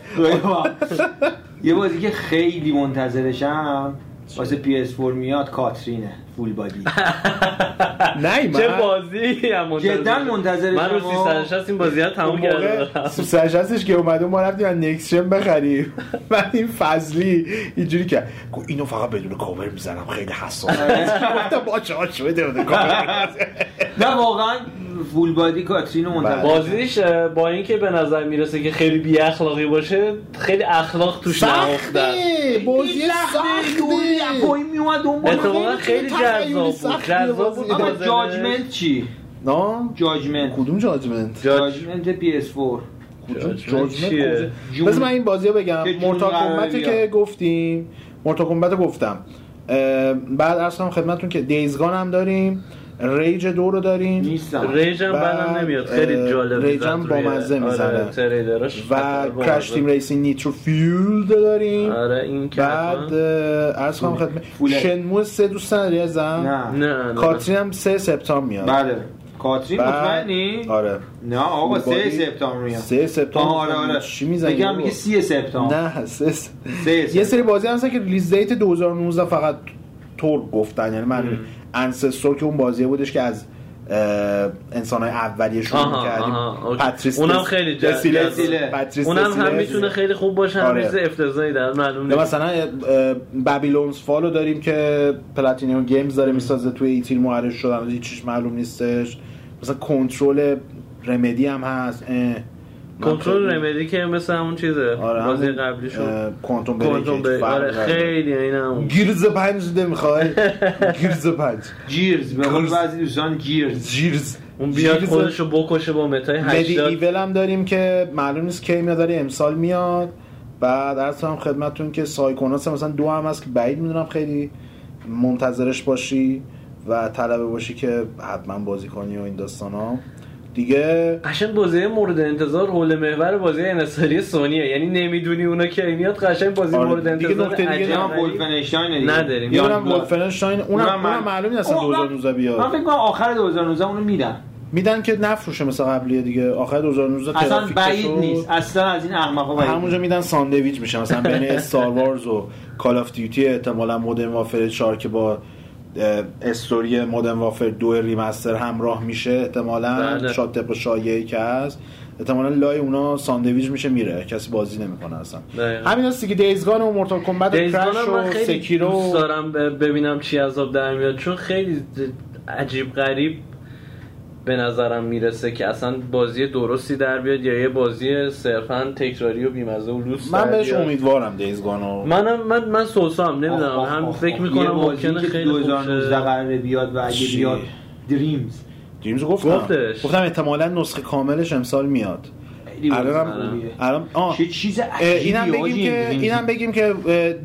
یه بازی که خیلی منتظرشم واسه PS4 میاد کاترینه فول بادی. نه من چه بازی؟ هم منتظر جدا منتظرشم من رو و- 360 این بازی ها تموم موقع دارم سوسرشستش که اومده ما رفتیم از نکسشن بخریم. من این فضلی اینجوری کرد گفت اینو فقط بدون کاور می‌زنم خیلی حساس. گفتم با چه شده بدون کاور. نه واقعا فول بادی کاترین رو منتظر بازیش با اینکه به نظر می‌رسه که خیلی بی اخلاقی باشه خیلی اخلاق توش نهفته. سخته! بازی سخته میومد اتفاقا خیلی جذاب بود. جذاب. بود. جاجمنت چی؟ نه جاجمنت. کدوم جاجمنت؟ جاج جاجمنت PS4 کدوم جاجمنت چیه؟ جون. بذار من این بازی رو بگم که جون مورتا قراره کمبت بیاد. که گفتیم. مورتا کمبت رو گفتم. بعد اصلا خدمتتون که Days Gone هم داریم. Rage دو رو داریم. نیستم. Rage هم بعد، بعدم نمیاد. خیلی جالب Rage زد هم با مزه آره، می‌زنه. تریلراش و Crash. Team Racing Nitro-Fueled داریم. آره این که بعد عرض کنم خدمت. Shenmue سه دوست نداری ازم نه. نه نه. Catherine هم سه سپتامبر میاد. بله. Catherine بعد- مطمئنی؟ آره. نه آقا Full سه Body. سپتامبر میاد. سه سپتامبر آه، آره آره. چی می‌زنی بگم بابا؟ میگه سی سپتامبر. نه سه س- سه یه سپتامبر. سری بازی هستن که ریلیز دیت 2019 فقط تور گفتن. یعنی من انسستور که اون بازی بودش که از انسان های اولیه شروع آها، می‌کردیم آها، اوکی. پاتریس اونم خیلی. دسیله. پاتریس اونم هم. می‌تونه خیلی خوب باشه آره. چیز افتضاحی در معلوم نیست مثلا بابیلونز فالو داریم که پلاتینیوم گیمز داره می‌سازه توی ایتیل معرفی شدن هیچیش معلوم نیستش مثلا کنترل رمدی هم هست اه. کنترل رمدی که مثل همون چیزه آره بازی همون، قبلیشون کوانتوم بریک. آره. خیلی این هم گیرز پنج ده می‌خوای گیرز پنج جیرز به قول گیرز. بعضی دوستان جیرز جیرز اون بیاد جیرز. خودشو بکشه با متای مدی 80 ایول هم داریم که معلوم نیست کی میاد داره امسال میاد بعد عرض هم خدمتتون که سایکوناس مثلا دو هم هست که بعید می‌دونم خیلی منتظرش باشی و طلبه باشی که حتما بازی کنی و این داستان ها دیگه. قشنگ بازی مورد انتظار حول محور بازی انحصاری سونیه. یعنی نمی‌دونی اونا کی میاد قشنگ بازی آره، مورد دیگه انتظار نکته دیگه عجیب. یا غریب Wolfenstein دیگه. نداریم. یا اونم Wolfenstein اونم اونم اونم معلوم نیست اصلا اون- 2019 من بیاد. فکر کنم آخر 2019 اونو میدن. میدن که نفروشه مثل قبلیه دیگه. آخر 2019 اصلا بعید. نیست. اصلا از این احمقا بعید همونجا میدن ساندویچ میشه. مثلا بین Star Wars و Call of Duty احتمالا Modern Warfare 4 که با story Modern Warfare دو remaster همراه میشه احتمالا بله. شاد طبق شایعی که هست احتمالا لای اونا ساندویچ میشه میره کسی بازی نمی‌کنه اصلا. همین هست دیگه Days Gone و Mortal Kombat و Crash و Sekiro دوست دارم ببینم چی از آب در میاد چون خیلی عجیب غریب به نظرم می‌رسه که اصلا بازی درستی در بیاد یا یه بازی صرفا تکراری و بیمزه و لوس من بهش. امیدوارم Days Gone و منم من من سوسام نمی‌دونم هم فکر. می‌کنم یه بازی ممکنه که خیلی خوب 2019 شه. قراره بیاد و اگه چی؟ بیاد دریمز دیمز گفتم گفتش. گفتم احتمالا نسخه کاملش امسال میاد. الان آه چه چیز اینم بگیم که این اینم بگیم که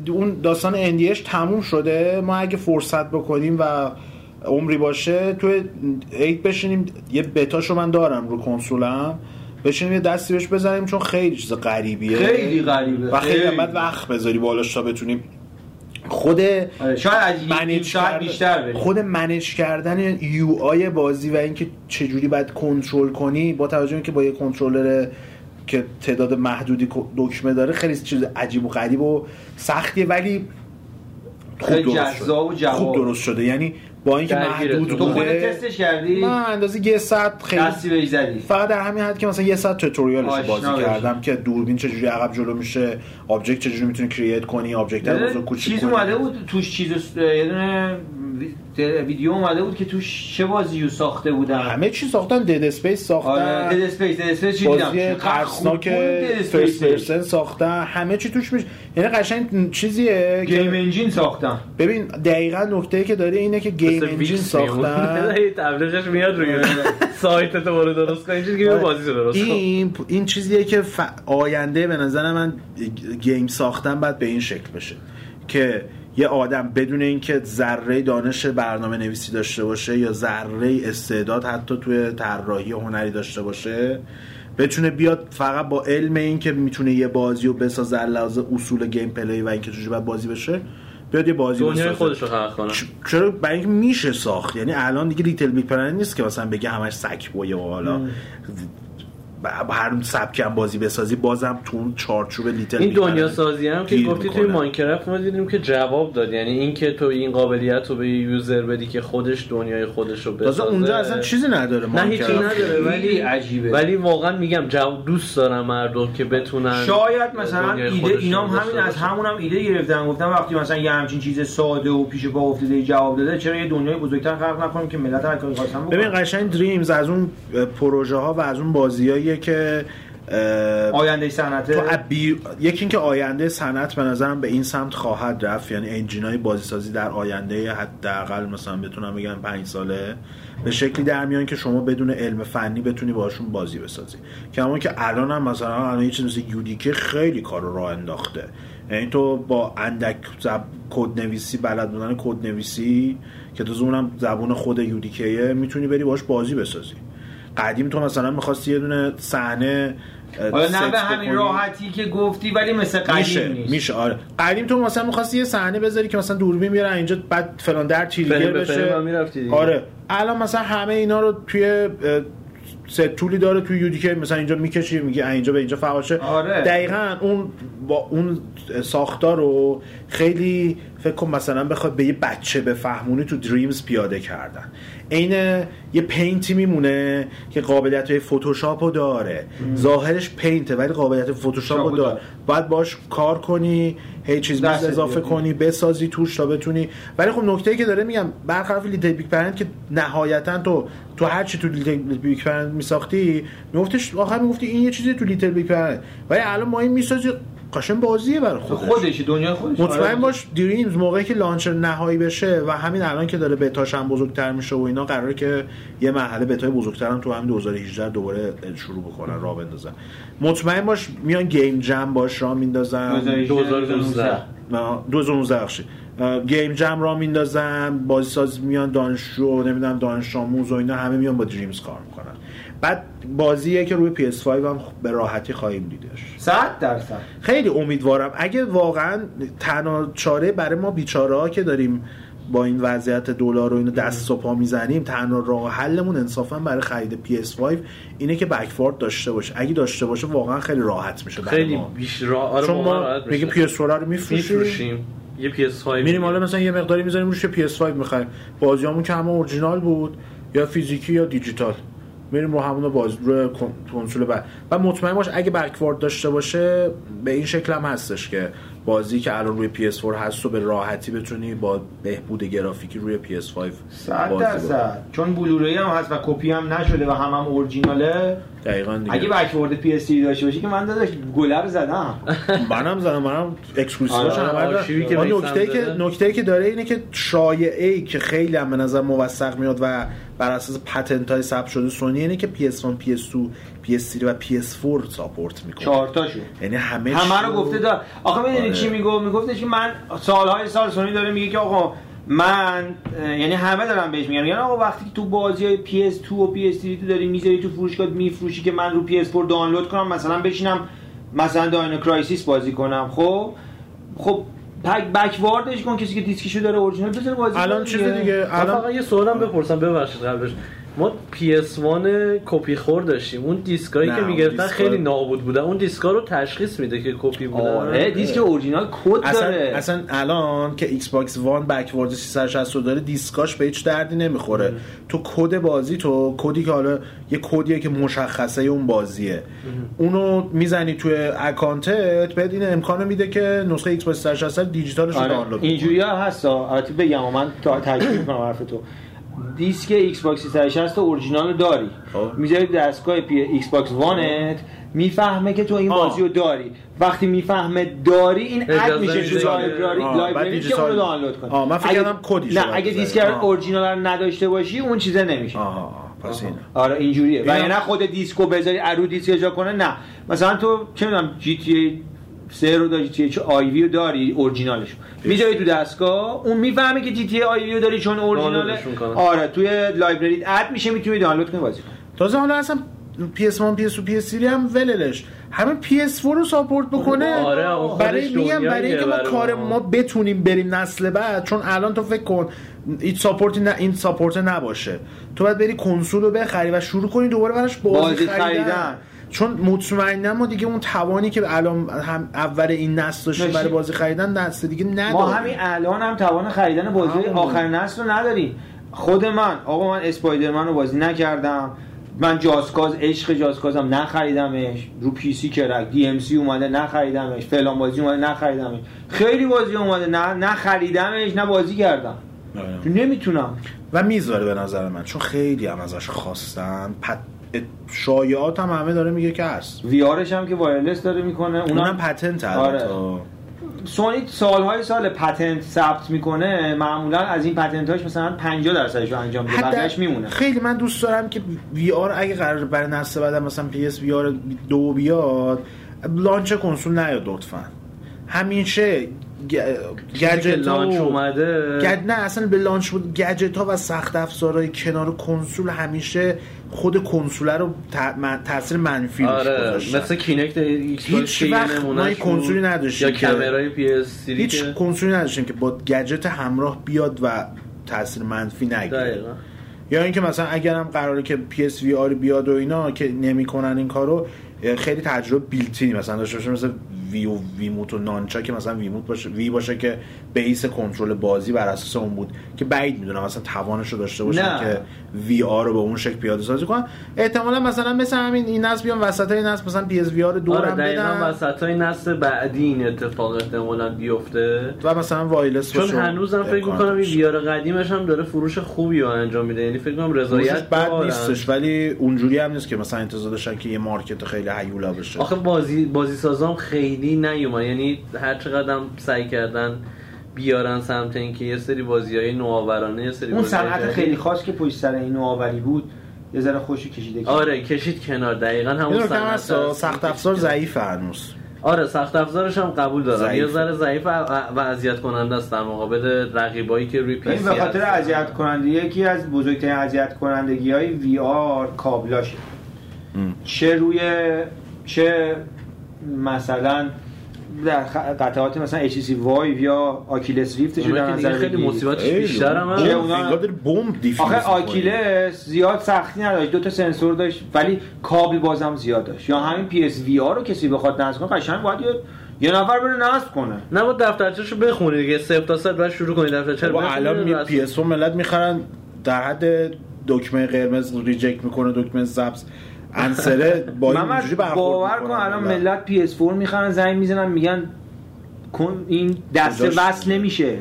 اون داستان اندیش تموم شده ما اگه فرصت بکنیم و عمری باشه تو ایت بشینیم یه بتاشو من دارم رو کنسولم بشینیم یه دستی بهش بزنیم چون خیلی چیز غریبیه. خیلی غریبه. و خیلی خیلی. وقت بذاری بالاش تا بتونیم خود آره، شاید منیج ساعت بیشتر بریم. خود منیج کردن یو آی بازی و اینکه چجوری باید کنترل کنی با توجه به اینکه با یه کنترلر که تعداد محدودی دکمه داره خیلی چیز عجیب و غریب و سختیه ولی خوب درست و شده جواب. خوب درست شده. یعنی با اینکه. محدود بوده. تستش کردی؟ من اندازه یه ساعت خیلی دستی بهش زدی. فقط در همین حد که مثلا یه ساعت توتوریالش بازی. کردم که دوربین چجوری عقب جلو میشه object چجوری می‌تونی create کنی object رو بزرگ کوچیک چیز اومده بود توش چیز یه دونه وی- ویدیو اومده بود که توش چه بازی رو ساخته بودن. همه چی ساختن دد اسپیس آره ساختن Dead Space Dead Space چی دیدم؟ بازی ترسناک first person ساختن. همه چی توش میشه. یعنی قشنگ چیزیه game engine ساختن ببین دقیقا نکته که داره اینه که game engine. ساختن. تبلیغش میاد روی سایت تو برو درست کن اینجوری که بازی رو درست این این چیزیه که ف... آینده به نظر من game ساختن باید به این شکل بشه که یه آدم بدون اینکه ذره دانش برنامه نویسی داشته باشه یا ذره استعداد حتی توی طراحی هنری داشته باشه بتونه بیاد فقط با علم این که می‌تونه یه بازی رو بسازه لحاظ اصول gameplay و اینکه چجوری باید بازی بشه بیاد یه بازی دنیای بسازه. خودش رو خلق کنه. چرا؟ برای اینکه میشه ساخت. یعنی الان دیگه LittleBigPlanet نیست که مثلا بگه همش Sackboy ه و حالا. هر سبکم بازی بسازی بازم تو اون چارچوب لیتل این دنیا سازی هم که گفتی توی. ماینکرافت ما دیدیم که جواب داد یعنی اینکه تو این قابلیت رو به یوزر بدی که خودش دنیای خودش رو بسازه اونجا اصلا چیزی نداره نه هیچی. نداره ولی عجیبه. ولی واقعا میگم جواب دوست دارم مردم که بتونن شاید مثلا ایده خودشون اینا هم داشته همین از. همون هم ایده گرفتن گفتن وقتی مثلا یه همچین چیز ساده و پیش پا افتاده جواب داده چرا یه دنیای بزرگتر خلق نکنیم که ملت هر کاری خواستن ببین قشنگ دریمز از اون پروژه ها و از اون که آینده صنعت؟ ابی... یکی اینکه آینده صنعت به نظرم به این سمت خواهد رفت. یعنی انجین های بازی سازی در آینده حداقل مثلا بتونم بگم پنج ساله به شکلی در میان که شما بدون علم فنی بتونی باشون بازی بسازی. که همون که الان هم مثلا الان یه چیز مثل یودیکه خیلی کار رو راه انداخته. یعنی تو با اندک زب... کد نویسی بلد بودن کد نویسی که تو اونم زبون خود یودیکه می‌تونی بری باش بازی بسازی. قدیم تو مثلا می‌خواستی یه دونه صحنه حالا نه به همین. راحتی که گفتی ولی مثل قدیم میشه نیست میشه آره قدیم تو مثلا می‌خواستی یه صحنه بذاری که مثلا دوربین بیاره اینجا بعد فلان در فریم بشه. آره الان مثلا همه اینا رو توی ست طولی داره توی یودیکه مثلا اینجا می‌کشی میگه اینجا به اینجا فواشه آره. دقیقا اون با اون ساختار رو خیلی فکر کن مثلا بخواد به یه بچه بفهمونی تو Dreams پیاده کردن. عین یه Paint ی میمونه که قابلیت های فتوشاپ رو داره. ظاهرش Paint ه ولی قابلیت فتوشاپ رو داره. باید باش کار کنی هی چیز دستت اضافه. کنی بسازی توش تا بتونی. ولی خب نکته که داره میگم برخلاف LittleBigPlanet که نهایتا تو تو هر چی تو LittleBigPlanet میساختی میگفتش آخر می‌گفتی این یه چیزی تو LittleBigPlanet ولی الان ما این می‌سازی قشنگ بازیه برای خودش. خودش دنیا خودش. مطمئن آره. باش دریمز موقعی که لانچر نهایی بشه و همین الان که داره بتاش هم بزرگتر میشه و اینا قراره که یه مرحله بتای بزرگتر هم تو همین 2018 دوباره شروع بکنن راه بندازن. مطمئن باش میان گیم جم باش راه میندازن. 2019 نه، 2019 بخشید گیم جم را میندازن بازی ساز میان دانشجو نمی‌دونم دانش آموز و اینا همه میان با دریمز کار می‌کنن. بعد بازیه که روی PS5 هم به راحتی خواهیم دیدش 100 درصد. خیلی امیدوارم. اگه واقعا تنها چاره برای ما بیچاره ها که داریم با این وضعیت دلار و اینو دست و پا می‌زنیم تنها راه حلمون انصافا برای خرید PS5 اینه که بکفورد داشته باشه. اگه داشته باشه واقعا خیلی راحت میشه خیلی. بیش را آره چون ما میگه میشه. PS4 رو میفروشیم. یه PS5 میریم حالا مثلا یه مقداری می‌ذاریم روش یه PS5 می‌خوایم. بازیامون که همه اورجینال بود یا فیزیکی یا دیجیتال. میریم رو همون باز کن- کنسول بعد. و مطمئن باش اگه backward داشته باشه به این شکل هم هستش که بازی که الان روی PS4 هست و به راحتی بتونی با بهبود گرافیکی روی PS5 صد بازی درصد. چون Blu-ray هم هست و کپی هم نشده و هم هم اورجیناله. دقیقا دیگه. اگه backward PS داشته باشی که من داداش گلر زدم. منم زدم منم exclusive ش آره، میثم نکته که داره. نکته که داره اینه که شایعه ای که خیلی هم به نظر موثق میاد و بر اساس پتنت های ثبت شده سونی اینه که PS1 PS2 PS3 و PS4 ساپورت می‌کنه. چهار تاشو. یعنی همه همه رو گفته دار آخه می‌دونی آره. چی میگو میگفتش که من سالهای سال سونی داره میگه که آقا من یعنی همه دارن بهش میگن. یعنی آقا وقتی که تو بازی های PS2 و PS3 تو داری می‌ذاری تو فروشگاه میفروشی که من رو PS4 دانلود کنم مثلا بشینم مثلا Dino Crisis بازی کنم. خب؟ خب back backward ش کن کسی که دیسکشو داره اورجینال بذاره بازی الان چیز دیگه. الان فقط یه سوالم بپرسم ببخشید قبلش ما PS1 کپی خور داشتیم. اون دیسکایی که می‌گرفتن خیلی نابود بودن. اون دیسکا رو تشخیص میده که کپی بودن. آره دیسک اورجینال کد داره. اصلا الان که Xbox One backward 360 رو داره دیسکاش به هیچ دردی نمی‌خوره. تو کد بازی تو کدی که حالا یه کدیه که مشخصه اون بازیه. اونو می‌زنی توی اکانتت بهت این امکانو میده که نسخه Xbox 360 دیجیتالش رو آره. دانلود کنی. اینجوری هم هست ها. البته بگم من تا تاکید می‌کنم حرف تو دیسک Xbox 360 اورجینال رو داری خب. می‌ذاری دستگاه پی Xbox One ت می‌فهمه که تو این آه. بازی رو داری وقتی می‌فهمه داری این add میشه تو که- library آه، library که اون رو دانلود کنی آه، من فکر اگه- کردم کدیشو نه اگه. دیسک آه. اورجینال رو نداشته باشی اون چیزه نمیشه آها آها، پس اینه آره اینجوریه و اینا- یعنی خود دیسکو بذاری ارو دیسک اجرا کنه نه مثلا تو چه می‌دونم GTA سه رو داری جی تی آی وی رو داری اورجینالش می‌ذاری تو دستگاه اون می‌فهمه که جی تی آی وی رو داری چون اورجیناله. آره توی library add میشه می‌تونی دانلود کنی بازی کنی تازه حالا اصلا PS1 PS2 PS3 هم وللش همه PS4 رو support بکنه آره، اون خودش برای میگم برای اینکه ما برای کار ما. ما بتونیم بریم نسل بعد چون الان تو فکر کن این support نه این support نباشه تو باید بری کنسول رو بخری و شروع کنی دوباره براش بازی, بازی خریدن. خریدن. چون مطمئنا ما دیگه اون توانی که الان هم اول این نسل داشتیم. برای بازی خریدن نسل دیگه نداریم. ما همین الان هم توان خریدن بازی همون. آخر نسل رو نداریم. خود من آقا من اسپایدرمن رو بازی نکردم. من جاسکاز عشق جاسکازم نخریدمش. رو پی سی کرک دی ام سی اومده نخریدمش. فلان بازی اومده نخریدمش. خیلی بازی اومده نه نخریدمش نه بازی کردم. آره. نمی‌تونم. و می‌ذاره به نظر من چون خیلی هم ازش خواستن. پت... شایعات هم همه داره میگه که هست. VR ش هم که wireless داره می‌کنه اونم اونم patent آره. سونی سالهای سال patent ثبت می‌کنه معمولا از این patent هاش مثلا 50 درصدش رو انجام میده بقیه‌اش میمونه. خیلی من دوست دارم که VR اگه قرار برای نسل بعد مثلا PS VR دو بیاد launch کنسول نیاد لطفا. همیشه gadget launch و- اومده گج... نه اصلا به launch بود گجت ها و سخت افزارهای کنار کنسول همیشه خود کنسول رو. تاثیر منفی آره گذاشتن. مثل Kinect هیچ وقت ما کنسولی نداشتیم یا camera ی PS هیچ که کنسولی نداشتیم که با گجت همراه بیاد و تاثیر منفی نگیره یا اینکه مثلا اگرم قراره که PS VR بیاد و اینا که نمی‌کنن این کارو خیلی تجربه built-in ی مثلا داشته باشه مثل Wii و Wiimote و Nunchuk که مثلا Wiimote باشه Wii باشه که base کنترل بازی بر اساس اون بود که بعید می‌دونم مثلا توانش رو داشته باشن نه. که VR رو به اون شکل پیاده سازی کنن. احتمالا مثلا مثل همین این نسل بیان وسط این نسل مثلا PS VR آره دورم دقیقا بدن. وسط های نسل بعدی این اتفاق احتمالا بیفته. و مثلا wireless چون هنوزم فکر می‌کنم این داشته. VR قدیمش هم داره فروش خوبی رو انجام میده. یعنی فکر کنم رضایت بد. نیستش ولی اونجوری هم نیست که مثلا انتظار داشتن که یه مارکت خیلی هیولا بشه. آخه بازی بازی سازام خیلی نیومد. یعنی هر چقدر سعی کردن بیارن سمت اینکه یه سری بازی های نوآورانه یه سری اون بازی‌های صنعت خیلی خاص که پشت سر این نوآوری بود یه ذره خوشی کشیده که آره کشید کنار دقیقا همون صنعت. سخت افزار ضعیف هنوز آره سخت افزارش هم قبول دارم. یه ذره ضعیف و و اذیت کننده است در مقابل رقیبایی که روی پی این به خاطر اذیت کننده یکی از بزرگترین اذیت کنندگی های VR کابلاشه ام. چه روی چه مثلا در قطعات مثلا HTC Vive یا Oculus Rift ش در نظر خیلی. مصیبتش. بیشتر هم. اونا- بمب defuse آخه. Oculus زیاد سختی نداشت دو تا سنسور داشت ولی کابل بازم زیاد داشت یا همین PSVR رو کسی بخواد نصب کنه قشنگ باید یه, یه نفر بره نصب کنه نه با دفترچه‌شو بخونی دیگه صفر تا صد بعد شروع کنی دفترچه رو الان می. P S ملت می‌خرن در حد دکمه قرمز reject می‌کنه دکمه سبز answer ه با اینجوری باور کن الان ملت. ملت PS 4 می‌خرن زنگ می‌زنن میگن کن این دسته؟ وصل نمیشه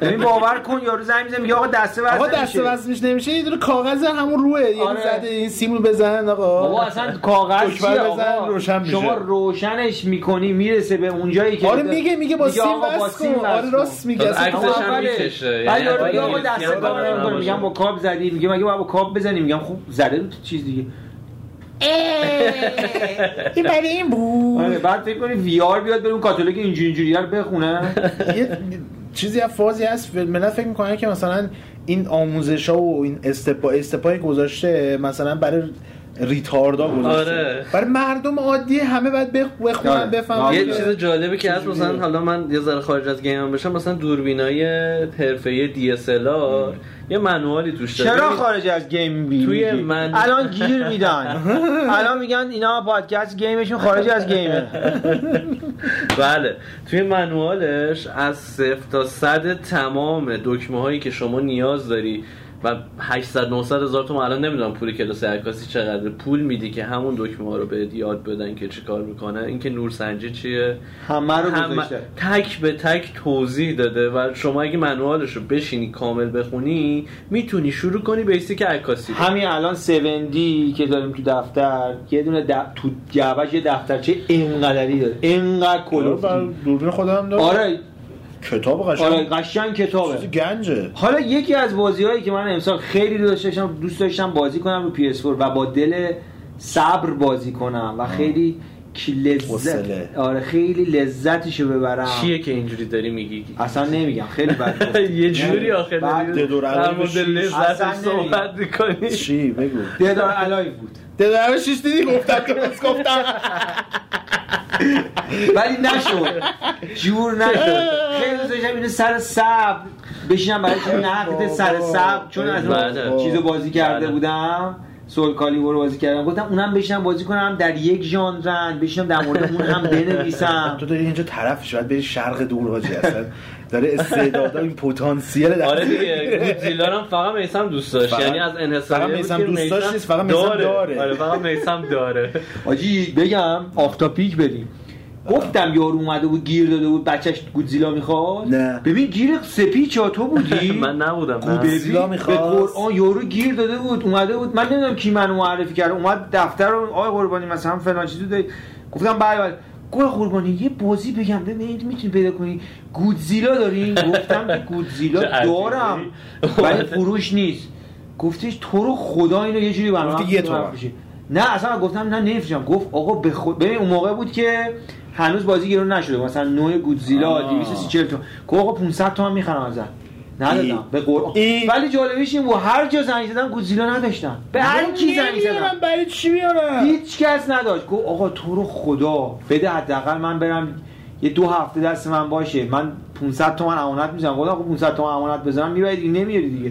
ببین باور کن یارو زنگ می‌زنه میگه آقا دسته وصل آقا نمیشه دسته وصلش نمیشه یه دونه کاغذ همون روه یه آره. زده این سیمو بزنن آقا بابا اصلا کاغذ چیه بزن، آقا روشن میشه. شما روشنش می‌کنی می‌رسه به اونجایی که آره میگه میگه با سیم وصل کن آره وصل راست میگه اصلا. می‌کشه. بعد یعنی یارو میگه آقا دسته کار. نمی‌کنه. میگم با کابل زدی میگه مگه با کابل بزنی میگم خب زده تو چیز دیگه این برای این بود. آره بعد فکر کنی VR بیاد اون کاتالوگ اینجوری اینجوری رو بخونه. یه چیزی از فازی هست. ملت فکر می‌کنن که مثلا این آموزش ها و این step ا step ای گذاشته مثلا برای retard ا گذاشته. آره. برای مردم عادی همه باید بخ- بخونن آره. بفهمن. یه چیز جالبی که هست؟ مثلا حالا من یه ذره خارج از game هم بشم مثلا دوربینای حرفه‌ای DSLR یه manual ی توش داره چرا خارج از game بی توی؟ من- الان گیر میدن. الان میگن اینا پادکست گیمشون خارج از گیمه. بله. توی منوالش از صفر تا صد تمام دکمه هایی که شما نیاز داری و 800 900 هزار تومن الان نمی‌دونم پول کلاس عکاسی چقدر پول میدی که همون دکمه ها رو بهت یاد بدن که چی کار می‌کنه اینکه نورسنجی چیه؟ همه رو هم گذاشته. تک به تک توضیح داده و شما اگه منوالش رو بشینی کامل بخونی می‌تونی شروع کنی بیسیک عکاسی. همین الان 7D که داریم تو دفتر یه دونه د- تو جعبش یه دفترچه اینقدری داره. اینقدر آره، کلوفتی بر دوربین خودم داره آره کتاب قشنگ. آره قشنگ کتابه. چیز گنجه. حالا یکی از بازی هایی که من امسال خیلی دوست داشتم دوست داشتم بازی کنم رو PS4 و با دل صبر بازی کنم و خیلی کی لذت. آره خیلی لذتشو ببرم. چیه که اینجوری داری میگی؟ اصلا نمیگم خیلی بد. یه جوری آخه بعد داری دور مورد اصلا صحبت می‌کنی. چی؟ بگو. ددار الایو بود. دلار شیش دیدی؟ گفتم درست گفتم. ولی نشد. جور نشد. خیلی دوست داشتم اینو سر صبر بشینم برای چه نقد سر صبر چون از بله. اون چیزو بازی کرده بله. بودم سول کالیبور رو بازی کردم. گفتم اونم بشینم بازی کنم در یک ژانرن. بشینم در مورد اون هم بنویسم. تو داری اینجا طرفش باید بری شرق دور حاجی اصلا داره استعدادا این پتانسیل در آره دیگه گودزیلا هم فقط میسم دوست داشت. یعنی از انحصاری فقط که دوست داشت نیست، فقط میثم داره. آره فقط میسم داره. آجی بگم آفتاپیک بریم. گفتم یارو اومده بود گیر داده بود بچهش گودزیلا می‌خواد نه. ببین گیر سپی چا تو بودی؟ من نبودم. گودزیلا می‌خواست. به قرآن یارو گیر داده بود اومده بود. من نمی‌دونم کی منو معرفی کرد اومد دفتر رو آقای قربانی مثلا فلان چیزو داری گفتم بله بله. گفت قربانی یه بازی بگم ببینید می‌تونی پیدا کنی. گودزیلا دارین گفتم که گودزیلا. دارم. ولی فروش نیست. گفتش تو رو خدا اینو یه جوری برام گفتی یه تومن. نه اصلا گفتم نه نمیفروشم. گفت آقا به خود ببین اون موقع بود که هنوز بازی گرون نشده مثلا نوع گودزیلا آه. 240 تومن. گفت آقا 500 تومن می‌خرم ازت. ندادم. به قرآن. ولی جالبیش این بود هر جا زنگ زدم گودزیلا نداشتم به هر کی زنگ زدم برای چی بیارم هیچ کس نداشت گفت آقا تو رو خدا بده حداقل من برم یه دو هفته دست من باشه من 500 تومن امانت می‌زنم گفتم آقا 500 تومن امانت بزنم می‌بری دیگه نمیاری دیگه.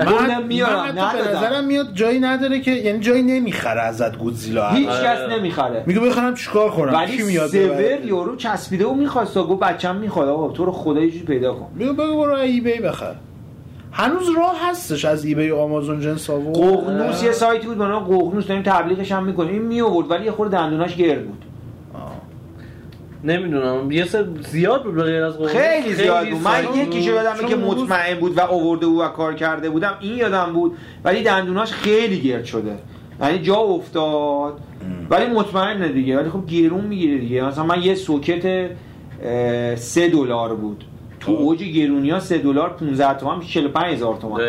گفتم میارم من حتی به نظرم میاد جایی نداره که یعنی جایی نمی‌خره ازت گودزیلا. هیچ آره. کس نمی‌خره. میگه بخرم چیکار کنم ولی کی میاد سور؟ یورو چسبیده و می‌خواست گفت بچم می‌خواد آقا تو رو خدا یه پیدا کن. بگو بگو برو ای بی بخر. هنوز راه هستش از ای بی و آمازون جنس آورد. ققنوس یه سایتی بود به نام ققنوس داریم تبلیغش هم می‌کنیم. این می آورد ولی یه خورده دندوناش گرد بود. نمی‌دونم. یه سر زیاد بود به غیر از. خیلی زیاد بود. من یکیشو یادمه چون که مطمئن بود و آورده بود و کار کرده بودم این یادم بود. ولی دندوناش خیلی گرد شده. یعنی جا افتاد. ولی مطمئنه دیگه. ولی خب گرون می‌گیره دیگه. مثلا من یه سوکت سه دلار بود. تو. اوج گرونی ها سه دلار 15 تومن میشه 45 هزار تومن.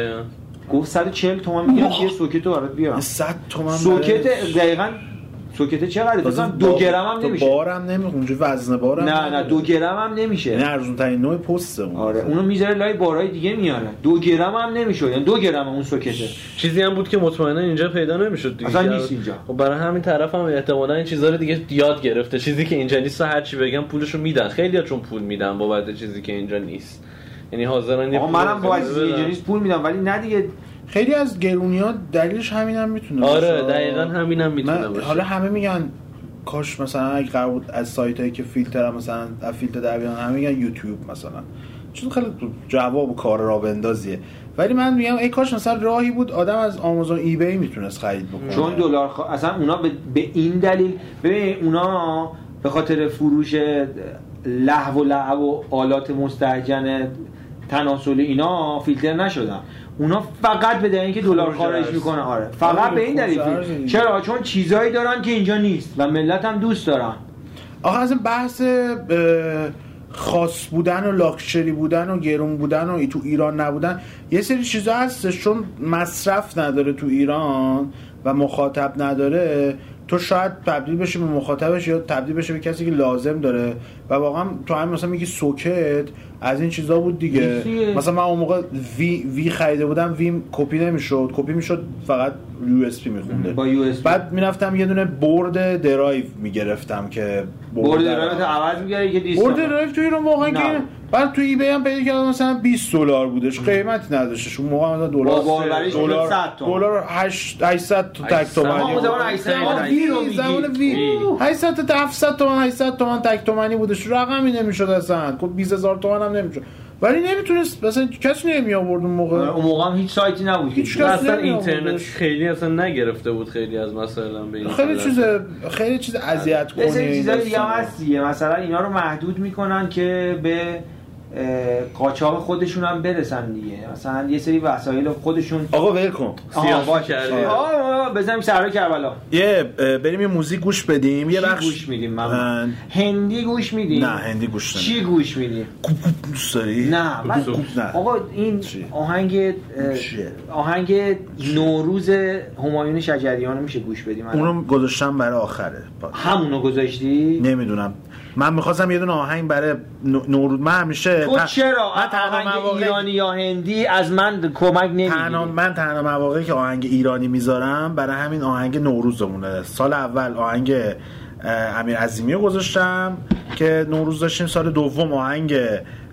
گفت 140 تومن می‌گیرم یه سوکت رو برات بیارم. 100 تومن سوکت دقیقا سوکت چقدره؟ تازه مثلا دو گرم هم نمیشه. بارم نمی‌خونه اونجا وزن بارم نه نه دو گرم هم یعنی نمیشه. ارزون ترین نوع پسته اون. آره اونو می‌ذاره لای بارای دیگه میاره. دو گرم هم نمیشه. یعنی دو گرم اون سوکته چیزی هم بود که مطمئنا اینجا پیدا نمی‌شد دیگه. اصلا نیست اینجا. خب برای همین طرف هم احتمالا این چیزا رو دیگه یاد گرفته. چیزی که اینجا نیست هر چی بگم پولشو میدن. خیلی چون پول میدن بابت چیزی که اینجا نیست. یعنی حاضرن منم با. اینجا نیست پول میدم. ولی نه دیگه خیلی از گرونی ها دلیلش همین هم می‌تونه آره دقیقا همینم می‌تونه من باشه. حالا همه میگن کاش مثلا اگه قرار بود از سایت هایی که فیلتر هم مثلا از فیلتر در بیان همه میگن یوتیوب مثلا. چون خیلی جواب و کار را بندازیه. ولی من میگم ای کاش مثلا راهی بود آدم از آمازون ای بی می‌تونست خرید بکنه. چون دلار خوا... اصلا اونا به... به این دلیل ببین اونا به خاطر فروش لهو و لعب و آلات مستهجن تناسلی اینا فیلتر نشدن. اونا فقط به دلیل اینکه دلار خارج. می‌کنه آره فقط به این دلیل. چرا چون چیزایی دارن که اینجا نیست و ملت هم دوست دارن آخه از این بحث خاص بودن و لاکچری بودن و گرون بودن و تو ایران نبودن یه سری چیزا هستش چون مصرف نداره تو ایران و مخاطب نداره تو شاید تبدیل بشه به مخاطبش یا تبدیل بشه به کسی که لازم داره و واقعا تو همین مثلا میگی سوکت از این چیزا بود دیگه. مثلا من اون موقع وی, وی خریده بودم ویم کپی نمی‌شد کپی می‌شد فقط یو اس پی میخونده با یو اس بعد می‌رفتم یه دونه برد درایو می‌گرفتم که برد در- درایوت عوض می‌گیره که دیست برد درایو تو ایران واقعا. که بعد تو ای بی هم پیدا کردم مثلا 20 دلار بودش قیمتی نداشتش اون موقع مثلا دلار دلار 100 تومن. دلار 8 800 تا تک 800. تومانی آقا زمان 800 آقا وی رو میگی. زمان وی وی. 800 تا 700 تومن 800 تومن تک تومانی بودش رقمی نمی‌شد اصلا؟ خب 20000 تومن هم نمی‌شد. ولی نمی‌تونست مثلا کسی نمی آورد اون موقع. اون موقع هم هیچ سایتی نبود. هیچ کس اصلا اینترنت. خیلی اصلا نگرفته بود خیلی از مثلا به این خیلی. چیز خیلی چیز اذیت سری کنی. چیزای دیگه هست دیگه مثلا اینا رو محدود می‌کنن که به قاچاق خودشون هم برسن دیگه. مثلا یه سری وسایل خودشون آقا ول کن. آه، بزنیم سرای کربلا. یه بریم یه موزیک گوش بدیم. یه بخش گوش میدیم من هندی گوش میدیم؟ نه هندی گوش نمیدیم. چی گوش میدیم؟ دوست داری؟ نه من آقا این؟ آهنگ؟ آهنگ نوروز همایون شجریان میشه گوش بدیم؟ اونو گذاشتم برای آخره. همونو گذاشتی؟ نمی‌دونم. من می‌خواستم یه دونه آهنگ برای نو- نوروز من همیشه تو چرا من تنها آهنگ مواقع ایرانی یا هندی از من کمک تنها نمی‌گیری من تنها مواقعی که آهنگ ایرانی می‌ذارم برای همین آهنگ نوروزمونه. سال اول آهنگ امیر عظیمی گذاشتم که نوروز داشتیم. سال دوم آهنگ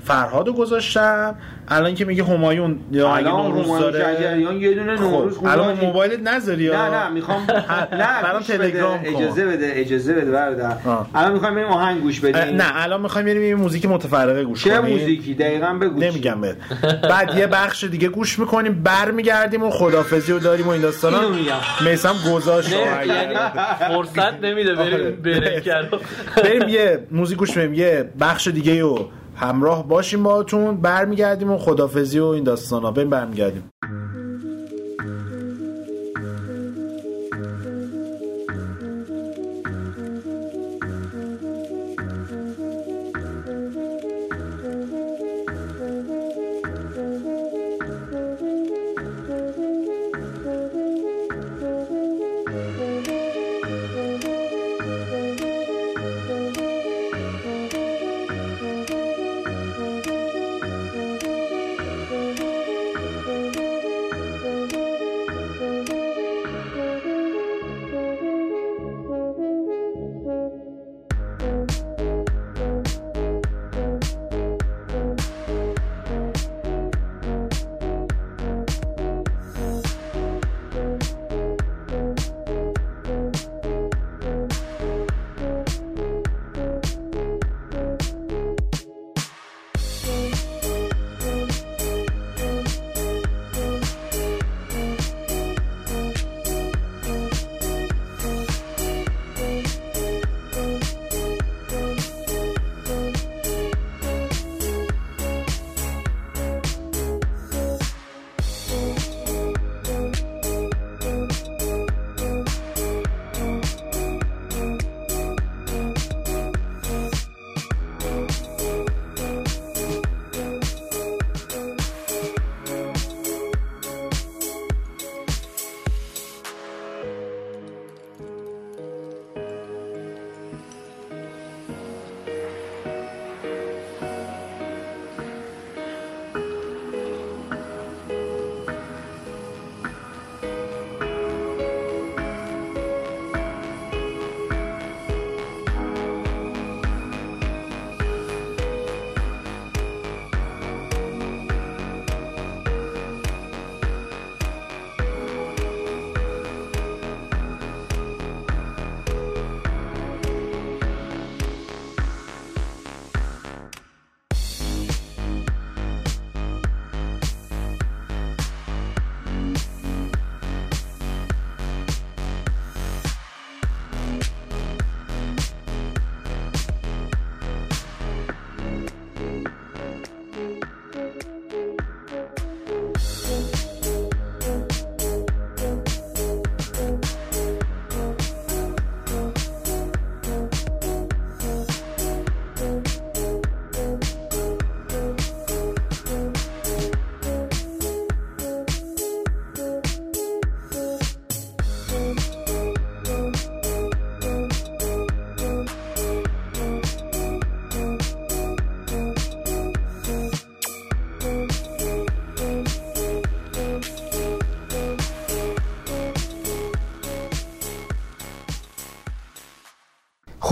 فرهاد رو گذاشتم الان که میگه همایون یا الان نوروز همایون داره شجریان یه دونه نوروز خب. الان موبایلت نذاری نه نه می‌خوام نه برام. تلگرام. اجازه بده اجازه بده برادر. الان می‌خوایم بریم آهنگ گوش بدیم نه الان می‌خوایم بریم یه موزیک متفرقه گوش چه کنیم موزیکی دقیقا بگو نمیگم بهت بعد یه بخش دیگه گوش می‌کنیم برمیگردیم و خدافزی رو داریم و این داستانا اینو میگم. میسم گذاشت یعنی. فرصت نمیده آره. بریم بریم بریم یه موزیک گوش کنیم یه بخش دیگه رو همراه باشیم باهاتون برمیگردیم و خدافزی و این داستانا. بریم برمیگردیم.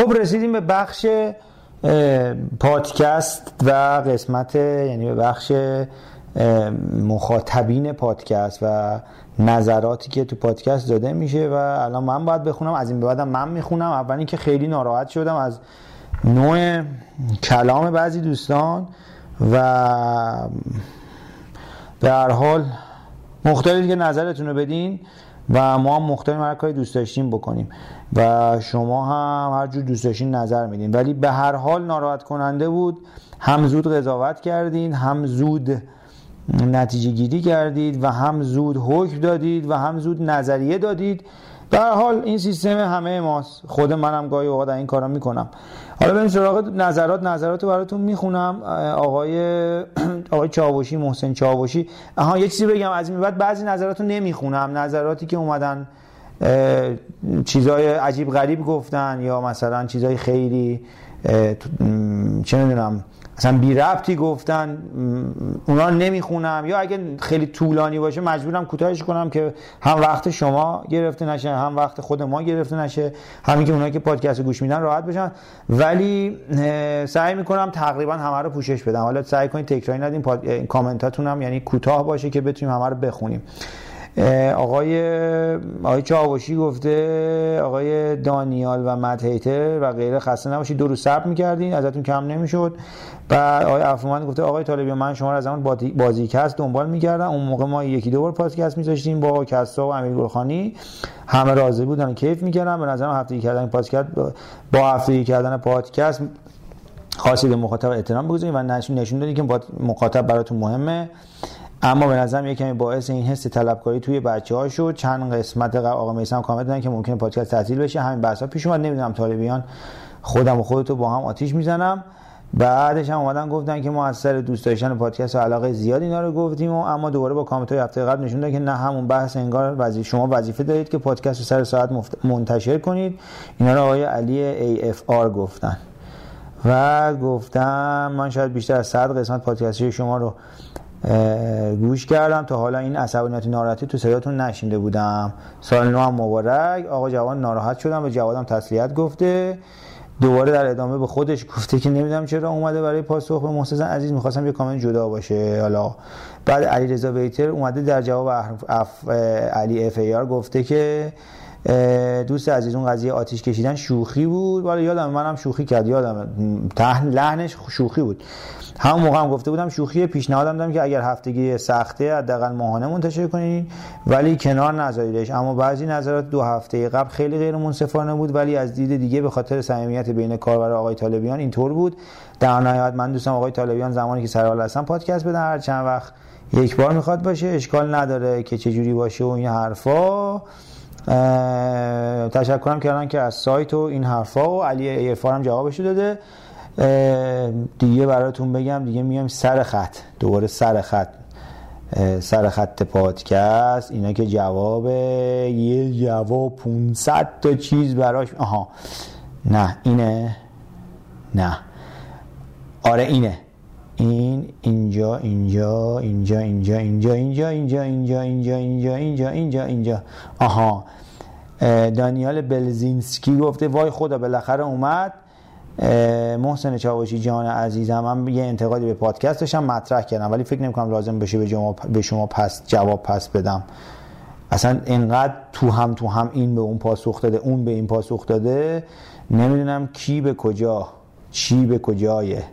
خب رسیدیم به بخش پادکست و قسمت یعنی به بخش مخاطبین پادکست و نظراتی که تو پادکست داده میشه و الان من باید بخونم از این به بعدم من می‌خونم. اول که خیلی ناراحت شدم از نوع کلام بعضی دوستان و به هر حال مختلفی که نظرتون رو بدین و ما هم مختلف هر کاری دوست داشتیم بکنیم. و شما هم هر جور دوست داشتین نظر میدین. ولی به هر حال ناراحت کننده بود. هم زود قضاوت کردین هم زود نتیجه گیری کردید و هم زود حکم دادید و هم زود نظریه دادید. در حال این سیستم همه ماست. خود منم گاهی اوقات این کارا می‌کنم. حالا بریم سراغ نظرات. نظرات رو براتون می‌خونم. آقای آقای چاوشی محسن چاوشی. آها یه چیزی بگم. از این بعد بعضی نظرات رو نمی‌خونم. نظراتی که اومدن چیزای عجیب غریب گفتن یا مثلا چیزای خیلی چه می‌دونم. مثلا بی ربطی گفتن اونا نمی‌خونم. یا اگه خیلی طولانی باشه مجبورم کوتاهش کنم که هم وقت شما گرفته نشه هم وقت خود ما گرفته نشه. همین که اونایی که پادکست گوش میدن راحت بشن. ولی سعی می‌کنم تقریبا همه رو پوشش بدم. حالا سعی کنید تکراری ندین پاد... کامنتاتون هم یعنی کوتاه باشه که بتونیم همه رو بخونیم. آقای آقای چاوشی گفته آقای دانیال و متهیتر و غیره. خسته نباشید دو روز صبر می‌کردین ازتون کم نمی‌شد. بعد آقای افرومند گفته آقای طالبی من شما رو از زمان بازیکست دنبال می‌کردم. اون موقع ما یکی دو بار پادکست میذاشتیم با کسا و امیر گلخانی. همه راضی بودن کیف می‌کردم. به نظرم هفتگی کردن پادکست با هفتگی کردن پادکست خاصی به مخاطب احترام بگذارید و نشون دادی که مخاطب براتون مهمه. اما به نظرم یه کمی باعث این حس طلبکاری توی بچه ها شد چند قسمت آقا میسم کامنت دادن که ممکنه پادکست تعطیل بشه. همین بحثا پیش اومد. نمی‌دونم طالبیان خودم و خودتو با هم آتیش می‌زنم. بعدش هم اومدن گفتن که ما از سر دوست داشتن پادکست و علاقه زیاد اینا رو گفتیم و اما دوباره با کامنت های هفته قبل نشون که نه همون بحث انگار وظیفه شما وظیفه دارید که پادکست رو سر ساعت منتشر کنید. اینا رو آقای علی AFR گفتن. و گفتم من شاید بیشتر از 100 قسمت پادکستی شما رو گوش کردم. تا حالا این عصبانیت ناراحتی تو صداتون نشنیده بودم. سال نو هم مبارک. آقا جوان ناراحت شدم و جوادم تسلیت گفته. دوباره در ادامه به خودش گفته که نمی‌دونم چرا اومده برای پاسخ به محسن عزیز. می‌خواستم یه کامنت جدا باشه. حالا بعد علی رضا ویتر اومده در جواب اف علی اف ای گفته که دوست عزیز اون قضیه آتیش کشیدن شوخی بود. ولی یادم منم شوخی کرد یادم تهن لحنش شوخی بود. همون موقع هم گفته بودم شوخی پیشنهادم دادم که اگر هفتگی سخته حداقل ماهانه منتشر کنید ولی کنار نذاریدش. اما بعضی نظرات دو هفته قبل خیلی غیر منصفانه بود ولی از دید دیگه به خاطر صمیمیت بین کاربر آقای طالبیان اینطور بود. در نهایت من دوستم آقای طالبیان زمانی که سر حال هستن پادکست بدن هر چند وقت یک بار می‌خواد باشه اشکال نداره که چه جوری باشه و این حرفا. تشکرم کردن که از سایت و این حرفا و علی ایفارم جوابشو داده. دیگه براتون بگم دیگه میام سر خط. دوباره سر خط. سر خط پادکست. اینا که جواب یه جواب 500 تا چیز براش. آها. نه اینه. نه. آره اینه. این اینجا اینجا اینجا اینجا اینجا اینجا اینجا اینجا اینجا اینجا اینجا اینجا اینجا آها دانیال بلزینسکی گفته وای خدا بالاخره اومد محسن چاوشی جان عزیزم من یه انتقادی به پادکست داشتم مطرح کردم ولی فکر نمی‌کنم لازم بشه به شما به شما پس جواب پس بدم اصلا اینقدر تو هم تو هم این به اون پاسخ داده اون به این پاسخ داده نمی‌دونم کی به کجا چی به کجایه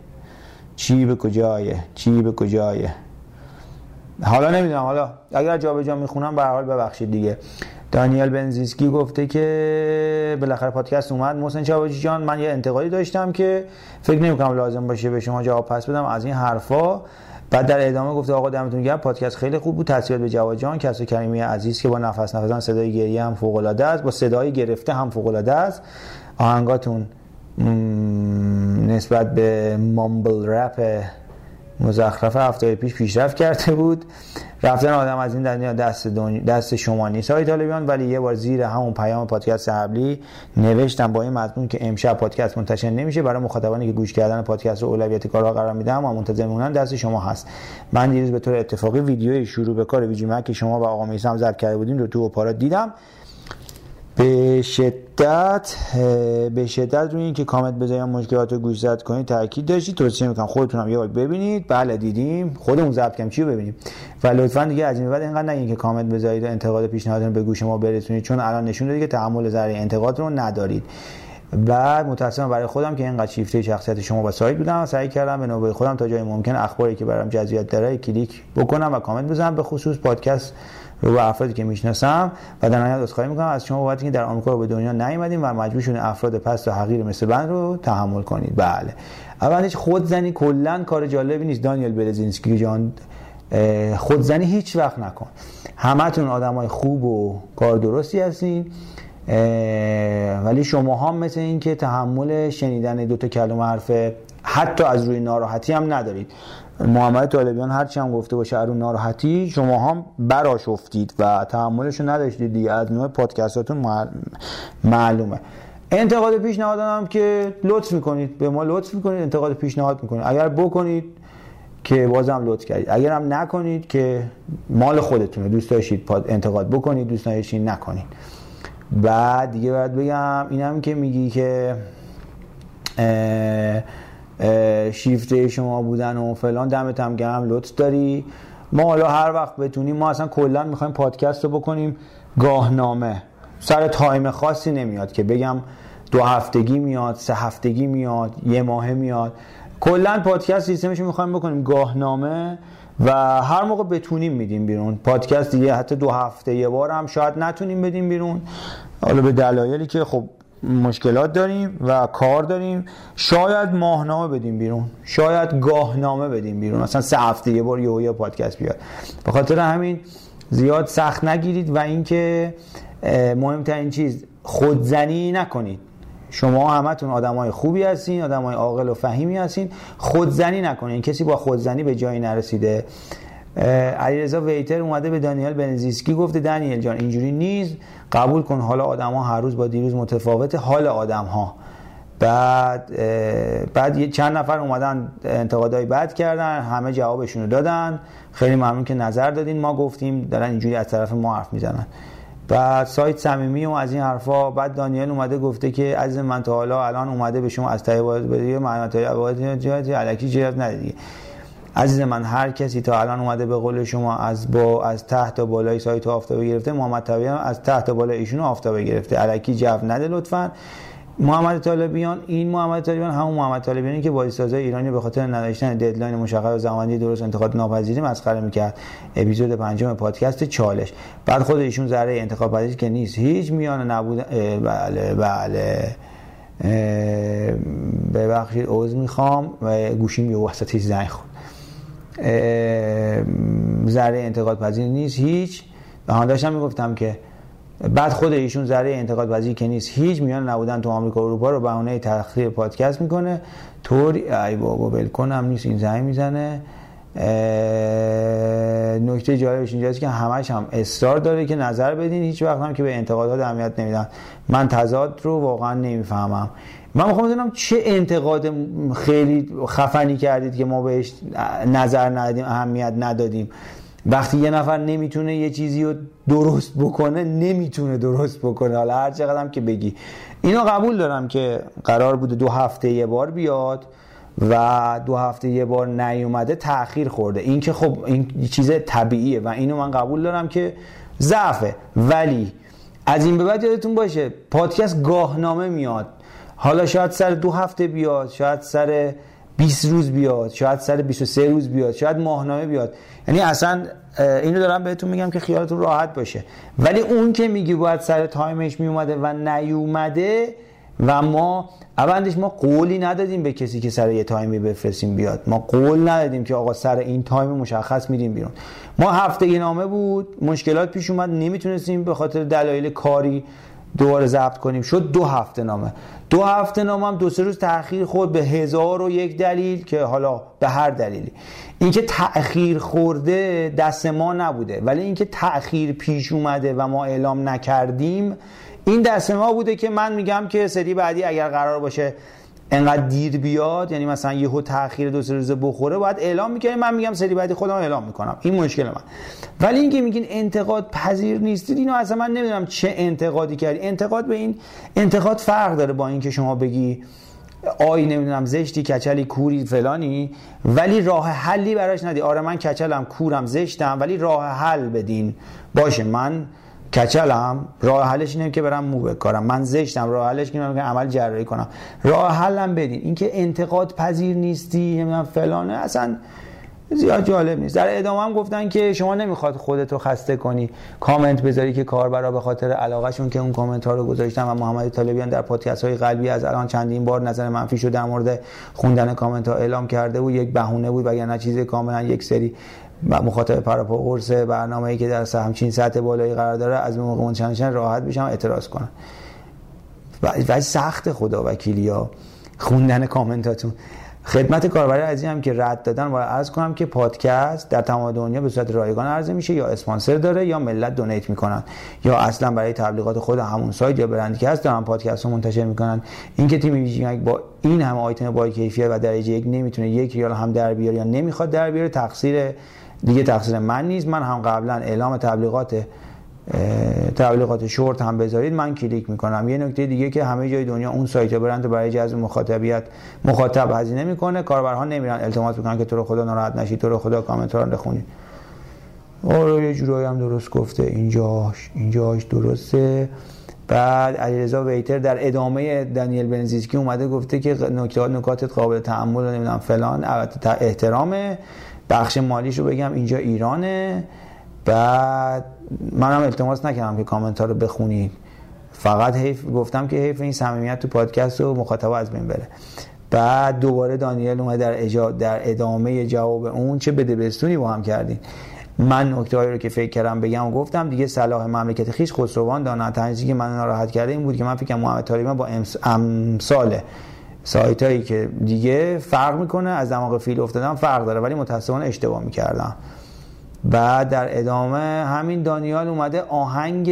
چی به کجایه؟ چی به کجایه؟ حالا نمی‌دونم. حالا اگر جابجا می‌خونم به حال ببخشید دیگه. دانیل بنزیسکی گفته که بالاخره پادکست اومد. محسن چاوجی جان من یه انتقادی داشتم که فکر نمی‌کنم لازم باشه به شما جواب پس بدم از این حرفا. بعد در ادامه گفته آقا دمتون گرم پادکست خیلی خوب بود. تاثیرات به جواد جان کس کریمی عزیز که با نفس نفسان صدای گریه هم فوق العاده است با صدای گرفته هم فوق العاده است. آهنگاتون نسبت به مامبل رپ مزخرف هفته پیش پیشرفت کرده بود. رفتن آدم از این دنیا دست, دست شما نیست. های طالبیان ولی یه بار زیر همون پیام پادکست قبلی نوشتم با این مضمون که امشب پادکست منتشر نمیشه. برای مخاطبانی که گوش کردن پادکست رو اولویت کارها قرار میدم و منتظر میمونن دست شما هست. من دیروز به طور اتفاقی ویدیوی شروع به کار ویجی که شما و آقا میسم ضبط کرده بودین رو تو اپارات دیدم. به شدت به شدت روی اینکه کامنت بذارید مشکلات رو گوش زد کنید تاکید داشتید. توصیه می‌کنم خودتون هم یه بار ببینید. بله دیدیم. خودمون ضبط کردیم چی ببینیم. و لطفا دیگه از این بعد اینقدر نگین که کامنت بذارید و انتقاد پیشنهادتون به گوش ما برسونید چون الان نشون دادید که تحمل ذره انتقاد رو ندارید. بعد متاسفم برای خودم که اینقدر شیفته شخصیت شما با سایت بودم و سعی کردم به نوبه خودم تا جای ممکن اخباری که برام جزئیات داره کلیک بکنم و کامنت بزنم. به خصوص پادکست به افرادی که می‌شناسم و در نهایت عذرخواهی می‌کنم. از شما بابت که در آمریکا به دنیا نیومدیم و مجبور شدیم افراد پست و حقیر مثل من رو تحمل کنید. بله. اولش خودزنی کلا کار جالبی نیست. دانیل بلزینسکی جان خودزنی هیچ وقت نکن. همتون آدمای خوب و کار درستی هستین. ولی شما هم مثل این که تحمل شنیدن دو تا کلمه حرف حتی از روی ناراحتی هم ندارید. محمد طالبیان هرچی هم گفته باشه رو ناراحتی شما هم براش افتید و تحملش نداشتید دیگه. از نوع پادکستاتون معلومه. انتقاد پیشنهاد هم که لطف می‌کنید. به ما لطف می‌کنید انتقاد پیشنهاد می‌کنید. اگر بکنید که بازم لطف کردید. اگر هم نکنید که مال خودتونه. دوست داشتید انتقاد بکنید دوست داشتید نکنید. بعد دیگه باید بگم اینم که میگی که شیفته شما بودن و فلان دمت هم گرم لطف داری. ما حالا هر وقت بتونیم ما اصلا کلا می‌خوایم پادکست رو بکنیم. گاهنامه. سر time خاصی نمیاد که بگم دو هفتگی میاد سه هفتگی میاد یه ماهه میاد. کلا پادکست سیستمش می‌خوایم بکنیم گاهنامه و هر موقع بتونیم میدیم بیرون. پادکست دیگه حتی دو هفته یه بار هم شاید نتونیم بدیم بیرون. حالا به دلایلی که خب مشکلات داریم و کار داریم. شاید ماهنامه بدیم بیرون. شاید گاهنامه بدیم بیرون. مثلا سه هفته یه بار یه پادکست بیاد. به خاطر همین زیاد سخت نگیرید و اینکه مهمترین چیز خودزنی نکنید. شما همتون آدمای خوبی هستین آدمای عاقل و فهیمی هستین. خودزنی نکنین. کسی با خودزنی به جایی نرسیده. علیرضا ویتر اومده به دانیل بنزیسکی گفته دانیل جان اینجوری نیست. قبول کن حالا آدم ها هر روز با دیروز متفاوت حال آدم ها بعد بعد چند نفر اومدن انتقادای بد کردن همه جوابشون رو دادن. خیلی ممنون که نظر دادین. ما گفتیم دارن اینجوری از طرف ما حرف می‌زنن. بعد سایت صمیمی و از این حرفا بعد دانیل اومده گفته که از من تا حالا الان اومده به شما از ته وارد بده معنات جهت الکی جهت ندیدی. عزیز من هر کسی تا الان اومده به قول شما از با از تحت تا بالای سایت آفتابه گرفته محمد طبیعی از تحت تا بالای ایشون آفتابه گرفته. الکی جو نده لطفا. محمد طالبیان این محمد طالبیان همون محمد طالبیانی که بازیسازای ایرانی به خاطر نداشتن ددلاین مشخص و زمانی درست انتخاب ناپذیری مسخره می‌کرد. اپیزود پنجم پادکست چالش. بعد خود ایشون ذره انتخاب پذیری که نیست. هیچ میان نبود بله بله. ببخشید عذر می‌خوام. و گوشیم یه وسط زنگ خورد. ذره انتقاد پذیر نیست هیچ. و داشتم می‌گفتم که بعد خود ایشون ذره انتقاد پذیر که نیست هیچ میان نبودن تو آمریکا و اروپا رو بهونه تخلیه پادکست می‌کنه. طور ای بابا ول کنم نیست این زنگ می‌زنه. نکته جالبش اینجاست که همش هم اصرار داره که نظر بدین. هیچ وقت هم که به انتقادات اهمیت نمیدن. من تضاد رو واقعا نمی‌فهمم. من می‌خوام بدونم چه انتقاد خیلی خفنی کردید که ما بهش نظر ندادیم اهمیت ندادیم. وقتی یه نفر نمی‌تونه یه چیزی رو درست بکنه نمی‌تونه درست بکنه. حالا هر چقدر که بگی. اینو قبول دارم که قرار بوده دو هفته یه بار بیاد و دو هفته یه بار نیومده تاخیر خورده. این که خب این چیز طبیعیه و اینو من قبول دارم که ضعفه. ولی از این به بعد یادتون باشه پادکست گاهنامه میاد. حالا شاید سر دو هفته بیاد شاید سر 20 روز بیاد شاید سر 23 روز بیاد شاید ماهنامه بیاد. یعنی اصلا اینو دارم بهتون میگم که خیالتون راحت باشه. ولی اون که میگی باید سر time ش میومده و نیومده و ما اولش ما قولی ندادیم به کسی که سر یه time ی بفرستیم بیاد. ما قول ندادیم که آقا سر این time مشخص میریم بیرون. ما هفته نامه بود مشکلات پیش اومد نمی‌تونستیم به خاطر دلایل کاری دوباره ضبط کنیم. شد دو هفته نامه. دو هفته نامه هم دو سه روز تاخیر خورد به هزار و یک دلیل که حالا به هر دلیلی. اینکه تأخیر خورده دست ما نبوده ولی اینکه تأخیر پیش اومده و ما اعلام نکردیم این دست ما بوده که من میگم که سری بعدی اگر قرار باشه انقدر دیر بیاد یعنی مثلا یهو تاخیر دو سه روزه بخوره باید اعلام می‌کنیم من میگم سری بعدی خودم اعلام می‌کنم. این مشکل من. ولی اینکه میگین انتقاد پذیر نیستید اینو اصلا من نمی‌دونم چه انتقادی کردی. انتقاد به این انتقاد فرق داره با اینکه شما بگی آی نمی‌دونم زشتی کچلی کوری فلانی. ولی راه حلی براش ندی. آره من کچلم کورم زشتم. ولی راه حل بدین. باشه من کچلم راه حلش اینه که برم مو بکارم من زشتم راه حلش اینه که عمل جراحی کنم. راه حلم بدین. اینکه انتقاد پذیر نیستی نمی‌دونم فلانه اصلا زیاد جالب نیست. در ادامه هم گفتن که شما نمی‌خواد خودتو خسته کنی. کامنت بذاری که کاربرا به خاطر علاقهشون که اون کامنت ها رو گذاشتن و محمد طالبیان در پادکست های قلبی از الان چندین بار نظر منفی شده در مورد خوندن کامنت ها اعلام کرده بود. یک بهونه بود وگرنه چیز کاملا یک سری مخاطب پر و پا قرص برنامه ای که در همچین سطح بالایی قرار داره از موقع منشنشن راحت بشم اعتراض کنن و سخت خدا وکیلی ها خوندن کامنتاتون. خدمت کاربر عزیزی هم که رد دادن و عرض کنم که پادکست در تمام دنیا به صورت رایگان عرضه میشه یا اسپانسر داره یا ملت donate می‌کنن یا اصلا برای تبلیغات خود همون سایت یا برندی که هست دارن پادکست رو منتشر می‌کنن. این که تیم ویژینگ با این همه آیتم با کیفیت و درجه یک نمی‌تونه یک ریال هم در بیاره یا نمی‌خواد در بیاره تقصیر دیگه تقصیر من نیست. من هم قبلا اعلام تبلیغات تبلیغات شورت هم بذارید من کلیک می‌کنم. یه نکته دیگه که همه جای دنیا اون سایت برند برای جذب مخاطبیت مخاطب هزینه می‌کنه. کاربرها نمیرن التماس می‌کنن که تو رو خدا ناراحت نشی تو رو خدا کامنت رو بخونی آره یه جورایی هم درست گفته. اینجاش اینجاش درسته. بعد علیرضا ویتر در ادامه دانیل بنزیسکی اومده گفته که نکات نکات قابل تحمل نمی‌دونم فلان. احترام بخش مالیش رو بگم اینجا ایرانه. بعد منم التماس نکردم که کامنت ها رو بخونید. فقط حیف گفتم که حیف این صمیمیت تو پادکست و مخاطب از بین بره. بعد دوباره دانیل اومد در. در ادامه جواب اون چه بده بستونی با هم کردین. من نکته رو که فکر کردم بگم و گفتم دیگه صلاح مملکت خیش خسروان دانا تنظیمی که من ناراحت کرده این بود که من فکرم محمد طالبان با امس... امثال سایت هایی که دیگه فرق می‌کنه از دماغ فیل افتادن فرق داره ولی متاسفانه اشتباه می‌کردم بعد در ادامه همین دانیال اومده آهنگ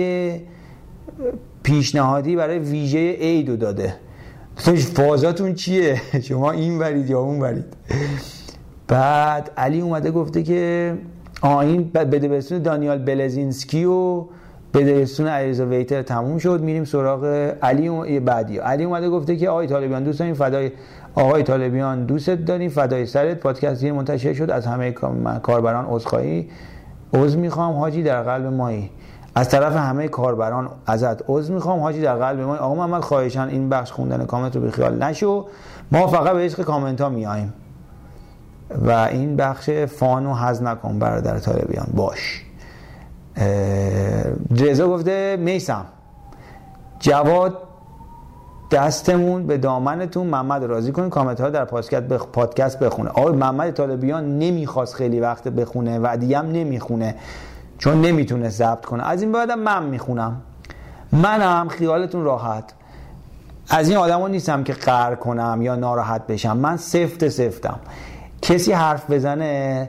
پیشنهادی برای ویژه عیدو داده. فازاتون چیه؟ شما این برید یا اون برید بعد علی اومده گفته که آین بده برسون دانیال بلزینسکی و بدهستون علیرضا ویتر تموم شد. میریم سراغ علی بعدی. علی اومده گفته که آقای طالبیان دوست داریم. فدای آقای طالبیان دوست داریم. فدای سرت. پادکست منتشر شد. از همه کاربران عذرخواهی. عذر می‌خوام حاجی در قلب مایی. از طرف همه کاربران ازت عذر می‌خوام حاجی در قلب ما آقا محمد خواهشان این بخش خوندن کامنت رو خیال نشو. ما فقط به عشق کامنت ها میایم و این بخش فانو حز نکن برادر طالبیان. باش. رضا گفته میسم. جواد دستمون به دامنتون محمد راضی کنید کامنت ها در پادکست بخونه. آقای محمد طالبیان نمی‌خواست خیلی وقت بخونه و هم نمی‌خونه چون نمی‌تونه ضبط کنه. از این بعدم من می‌خونم. منم خیالتون راحت. از این آدما نیستم که قهر کنم یا ناراحت بشم. من سفت سفتم. کسی حرف بزنه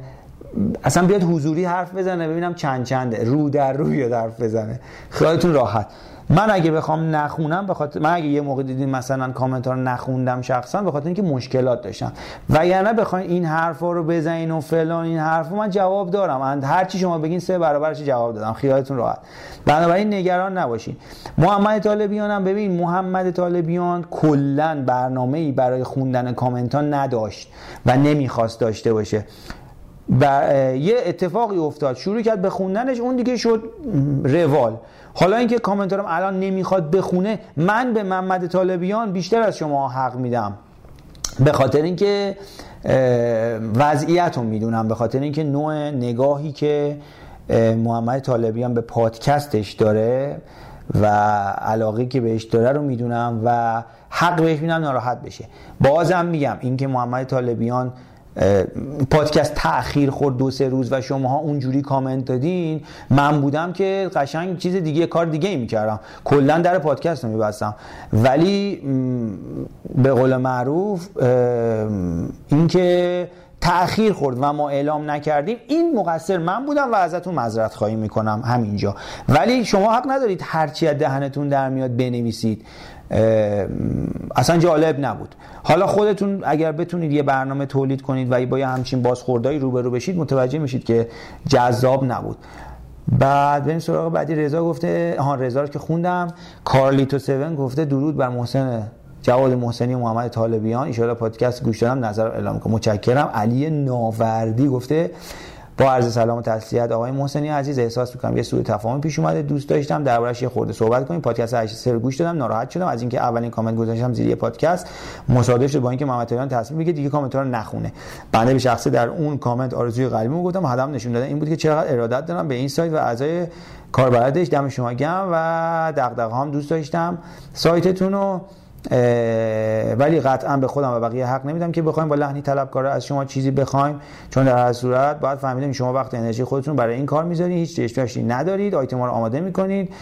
اصلا بیاد حضوری حرف بزنه ببینم چند چنده. رو در رو بیاد حرف بزنه. خیالتون راحت. من اگه بخوام نخونم بخاطر من اگه یه موقع دیدین مثلا کامنت رو نخوندم شخصا به خاطر اینکه مشکلات داشتم. وگرنه بخواین این حرفا رو بزنین و فلان این حرفا من جواب دارم. من هر چی شما بگین سه برابرش جواب دادم. خیالتون راحت. بنابراین نگران نباشین. محمد طالبیان هم ببین محمد طالبیان کلا برنامه‌ای برای خوندن کامنت ها نداشت و نمی‌خواست داشته باشه. و یه اتفاقی افتاد. شروع کرد به خوندنش اون دیگه شد روال. حالا اینکه کامنتارم الان نمی‌خواد بخونه من به محمد طالبیان بیشتر از شما حق میدم. به خاطر اینکه وضعیت رو می‌دونم. به خاطر اینکه نوع نگاهی که محمد طالبیان به پادکستش داره و علاقه که بهش داره رو می‌دونم و حق بهش میدم ناراحت بشه. بازم میگم اینکه محمد طالبیان پادکست تاخیر خورد دو سه روز و شماها اونجوری کامنت دادین. من بودم که قشنگ چیز دیگه کار دیگه ای می‌کردم. کلا در پادکست رو میبستم. ولی به قول معروف اینکه تأخیر خورد و ما اعلام نکردیم این مقصر من بودم و ازتون معذرت خواهی می‌کنم. همینجا. ولی شما حق ندارید هرچی از دهنتون در میاد بنویسید. اصلا جالب نبود. حالا خودتون اگر بتونید یه برنامه تولید کنید و با یه همچین بازخوردایی روبرو بشید متوجه میشید که جذاب نبود. بعد بریم سراغ بعدی رضا گفته ها رضا که خوندم. کارلیتو 7 گفته درود بر محسن جواد محسنی و محمد طالبیان. ان پادکست گوش دادم نظر اعلام کنم متشکرم. علی ناوردی گفته با عرض سلام و تسلیت آقای محسنی عزیز احساس می‌کنم یه سوء تفاهم پیش اومده. دوست داشتم دربارش یه خورده صحبت کنیم. پادکست 8 گوش دادم ناراحت شدم. از اینکه اولین کامنت گذاشتم زیر پادکست مصادف شد با اینکه محمد طالبیان تصمیم میگه دیگه کامنت رو نخونه. بنده به شخصه در اون کامنت آرزوی قلبی گفتم هدم نشون دادم این بود که چقدر ارادت دارم به این سایت و اعضای کاربردش. دم شما گرم و دغدغه هم دوست داشتم. سایتتون رو ولی قطعا به خودم و بقیه حق نمیدم که بخوایم با لحنی طلبکاره از شما چیزی بخوایم. چون در هر صورت باید فهمیدیم شما وقت انرژی خودتون برای این کار می‌ذارید هیچ ریشتاشی ندارید آیتم رو آماده می‌کنید.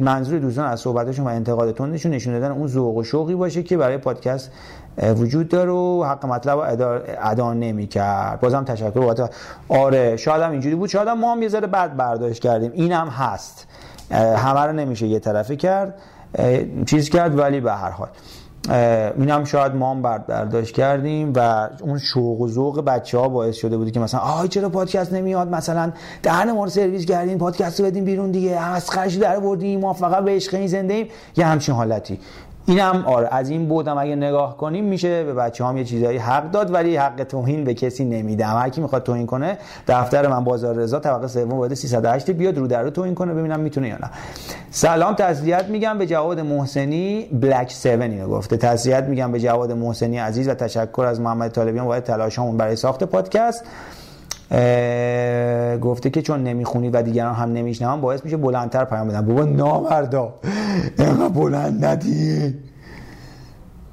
منظور دوستان از صحبتشون و انتقادتون نشون نشون دادن اون ذوق و شوقی باشه که برای پادکست وجود داره و حق مطلب ادا نمی کرد بازم تشکر بابت آره شاید هم اینجوری بود. شاید هم ما هم یه ذره بد برداشت کردیم. اینم هست. همه رو نمیشه یه طرفی کرد. چیز کرد ولی به هر حال. این هم شاید ما هم برداشت کردیم و اون شوق و ذوق بچه ها باعث شده بودی که مثلا آهای چرا پادکست نمیاد؟ مثلا دهن ما رو سرویس کردین پادکست رو بدیم بیرون دیگه. از خرش در بردیم ما فقط به عشق زنده ایم یه همچین حالتی. اینم آره از این بودم اگه نگاه کنیم میشه به بچه هم یه چیزایی حق داد ولی حق توهین به کسی نمیدم هر کی می‌خواد توهین کنه دفتر من بازار رضا طبقه سوم واحد 308 بیاد رو در رو توهین کنه ببینم می‌تونه یا نه. سلام تسلیت میگم به جواد محسنی بلک 7 اینو گفته. تسلیت میگم به جواد محسنی عزیز و تشکر از محمد طالبیان باید تلاشمون برای ساخت پادکست. گفته که چون نمی‌خونی و دیگران هم نمیشنون باعث میشه بلندتر پیام بدن. بابا نامردا اینقدر بلند ندی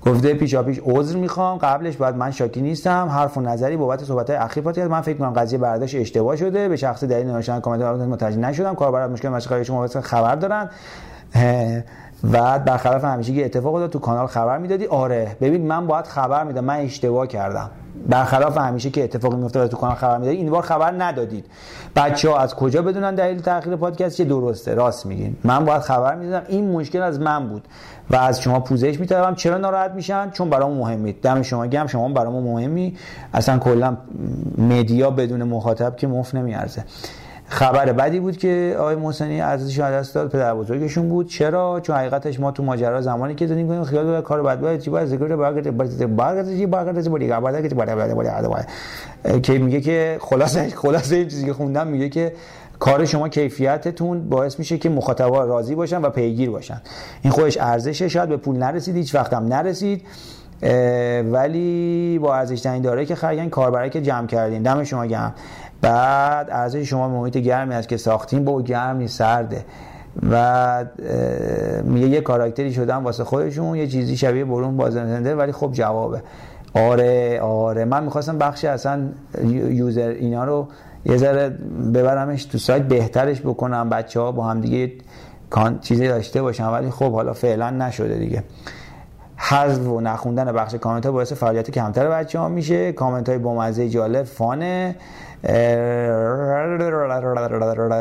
گفته پیشا پیش عذر می‌خوام قبلش باید من شاکی نیستم. حرف و نظری بابت صحبت های اخیر من فکر کنم قضیه برداشت اشتباه شده. به شخص دلیل نوشتن کامنت متوجه نشدم. کاربر مشکل مشکل شما خبر دارن. و برخلاف همیشه که اتفاق داد تو کانال خبر می‌دادی. آره ببین من باید خبر میدم من اشتباه کردم. برخلاف همیشه که اتفاقی میفته تو کانال خبر می‌دادی این بار خبر ندادید. بچه ها از کجا بدونن دلیل تاخیر پادکست؟ که درسته راست میگین. من باید خبر می‌دادم. این مشکل از من بود و از شما پوزش میطلبم چرا ناراحت میشن؟ چون برام مهمید دم شما گم شما برام مهمی. اصلا کلا مدیا بدون مخاطب که مفت نمیارزه. خبر بدی بود که آقای محسنی ارزشش دست داد پدر بزرگشون بود. چرا؟ چون حقیقتش ما تو ماجرا زمانی که زندگی کنیم خیال کار بد بود چی باید؟ ذکر برگرد برگرد چی؟ برگرد بودی بعد که بعد بعد که میگه که خلاصه خلاصه این چیزی که خوندم میگه که کار شما کیفیتتون باعث میشه که مخاطبا راضی باشن و پیگیر باشن. این خودش ارزشه. شاید به پول نرسید هیچ وقت هم نرسید. ولی با ارزش داره که خرگن کاربرای که جمع کردین. دم شما گرم. بعد ارزش شما محیط گرمی است که ساختین با گرمی سرده. و میگه یه کاراکتری شدن واسه خودشون یه چیزی شبیه برون بازنده ولی خب جوابه. آره آره. من می‌خواستم بخشی اصلا یوزر اینا رو یه ذره ببرمش تو سایت بهترش بکنم بچه ها با هم دیگه چیزی داشته باشن. ولی خب حالا فعلا نشده دیگه. حذف و نخوندن بخش کامنت ها باعث فعالیت کمتر بچه ها میشه. کامنت های بامزه جالب فانه.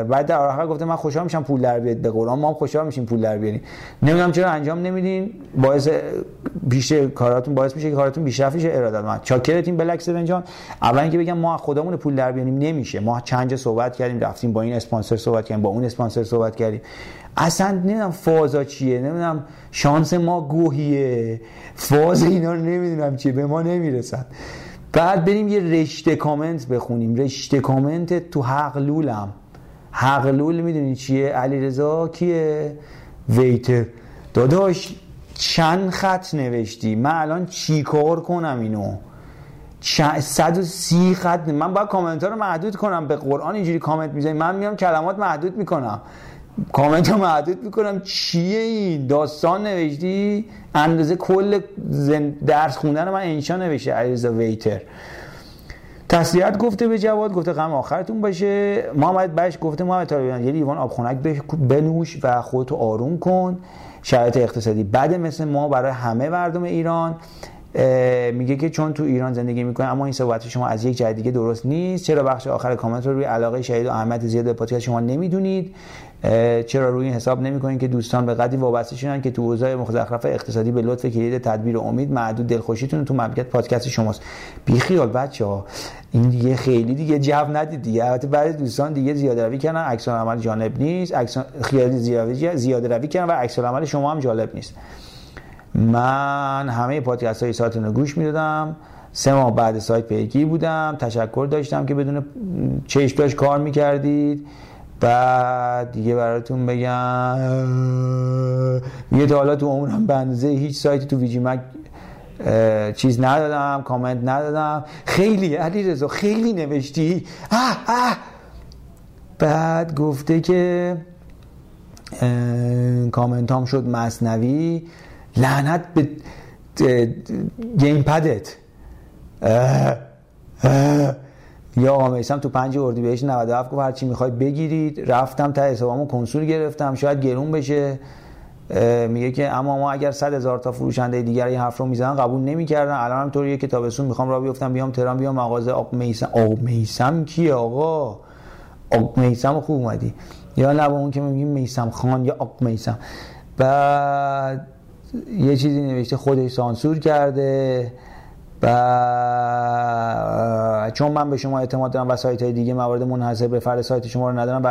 بعد در آخر گفته من خوشحال میشم پول در بیاد به قرآن. ما هم خوشحال میشیم پول در بیاریم نمی‌دونم چرا انجام نمیدین. باعث پیش کاراتون باعث میشه که کاراتون بیشتر شه ارادت من چاکرتیم بلک سون جان. اول اینکه بگم ما خودمون پول در بیاریم نمیشه. ما چند صحبت کردیم رفتیم با این اسپانسر صحبت کردیم با اون اسپانسر صحبت کردیم. اصلا نمی‌دونم فازا چیه نمی‌دونم شانس ما گوهیه. فاز اینا رو نمی‌دونم چیه به ما نمی‌رسن. بعد بریم یه رشته کامنت بخونیم. رشته کامنت تو حقلولم حقلول می‌دونی چیه؟ علیرضا کیه؟ ویتر. داداش چند خط نوشتی؟ من الان چیکار کنم اینو؟ 130 خط من باید کامنت ها رو محدود کنم. به قرآن اینجوری کامنت می‌زنی من میام کلمات محدود می‌کنم. کامنت رو محدود می‌کنم. چیه این داستان نوشتی؟ اندازه کل درس خوندن من انشا نوشته علیرضا ویتر. تسلیت گفته به جواد گفته غم آخرتون باشه. محمد بش گفته محمد طالبیان یه لیوان آب خنک بنوش و خودتو آروم کن. شرایط اقتصادی بده مثل ما برای همه مردم ایران. میگه که چون تو ایران زندگی می‌کنه اما این صحبت شما از یک جای دیگه درست نیست. چرا بخش آخر کامنت رو روی علاقه شهید و احمد زیاد به پادکست شما نمی‌دونید؟ چرا روی این حساب نمی‌کنید که دوستان به قدری وابسته شدن که تو اوضاع مزخرف اقتصادی به لطف کلید تدبیر امید معدود دلخوشیتون تو مملکت پادکست شماست. بیخیال بچه ها این دیگه خیلی دیگه جو ندید دیگه. البته بعضی دوستان دیگه زیاده روی کردن عکس عمل جالب نیست. عکس خیالی زیاده زیاده روی کردن و عکس عمل شما هم جالب نیست. من همه پادکست های گوش می‌دادم. سه ماه بعد سایت پیگی بودم. تشکر داشتم که بدون چشم داشت کار می‌کردید. بعد دیگه براتون بگم. یه تا حالا تو عمرم به اندازه هیچ سایتی تو ویجی مک چیز ندادم کامنت ندادم. خیلی علی رضا خیلی نوشتی. اه اه. بعد گفته که کامنت هم شد مصنوی. لعنت به گیم پدت اه. یا آقا میسم تو پنج اردیبهشت 97 گفت هرچی می‌خواید بگیرید. رفتم تا حسابامو کنسول گرفتم. شاید گرون بشه. میگه که اما ما اگر 100 هزار تا فروشنده دیگر این حرف رو می‌زنن قبول نمی‌کردن. الان هم طوریه که تابستون می‌خوام راه بیفتم بیام تهران بیام مغازه. آق میسم آق میسم کیه آقا؟ آق میسم خوب اومدی. یا نه اون که میگیم میسم خان یا آق میسم. بعد یه چیزی نوشته خودش سانسور کرده. و چون من به شما اعتماد دارم و سایت های دیگه موارد منحصر به فرد سایت شما رو ندارم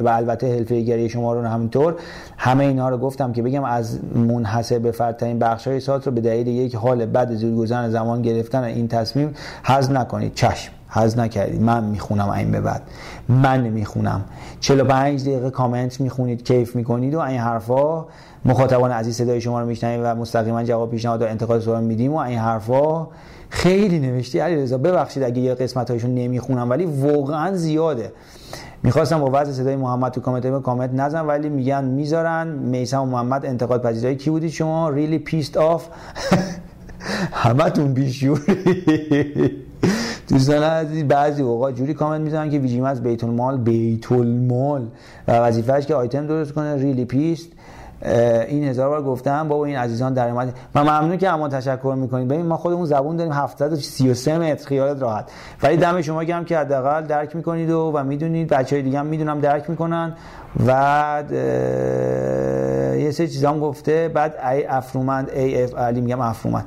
و البته- حرفه گری شما رو همینطور همه اینا رو گفتم که بگم از منحصر به فرد ترین بخش های سایت رو به دلیل یک حال بد زودگذرن زمان گرفتن این تصمیم حذف نکنید. چشم حذف نکردید. من می‌خونم این به بعد. من می‌خونم. 45 دقیقه کامنت می‌خونید کیف می‌کنید و این حرفا مخاطبان عزیز صدای شما رو میشنویم و مستقیما جواب پیشنهاد و انتقاد سوال میدیم و این حرفا خیلی نوشتی. علیرضا ببخشید اگه یه قسمت هایشون نمی‌خونم ولی واقعا زیاده. می‌خواستم با وضع صدای محمد تو کامنت کامنت نزن ولی میگن می‌ذارن. میسم و محمد انتقاد پذیرای کی بودید شما؟ ریلی پیست آف همتون بیشوری. دوستان عزیز بعضی اوقات جوری کامنت می‌زنن که ویجیم از بیت المال بیت المال و وظیفهش که آیتم درست کنه. ریلی پیست این هزار بار گفتم بابا این عزیزان در اومد. من ممنون که اما تشکر می‌کنید. ببین ما خودمون زبون داریم 733 متر خیالت راحت. ولی دم شما گرم که حداقل درک می‌کنید و, و می‌دونید. بچهای دیگه هم می‌دونم درک می‌کنن. و یه سری چیزام گفته. بعد ای افرومند ای اف علی میگم افرومند.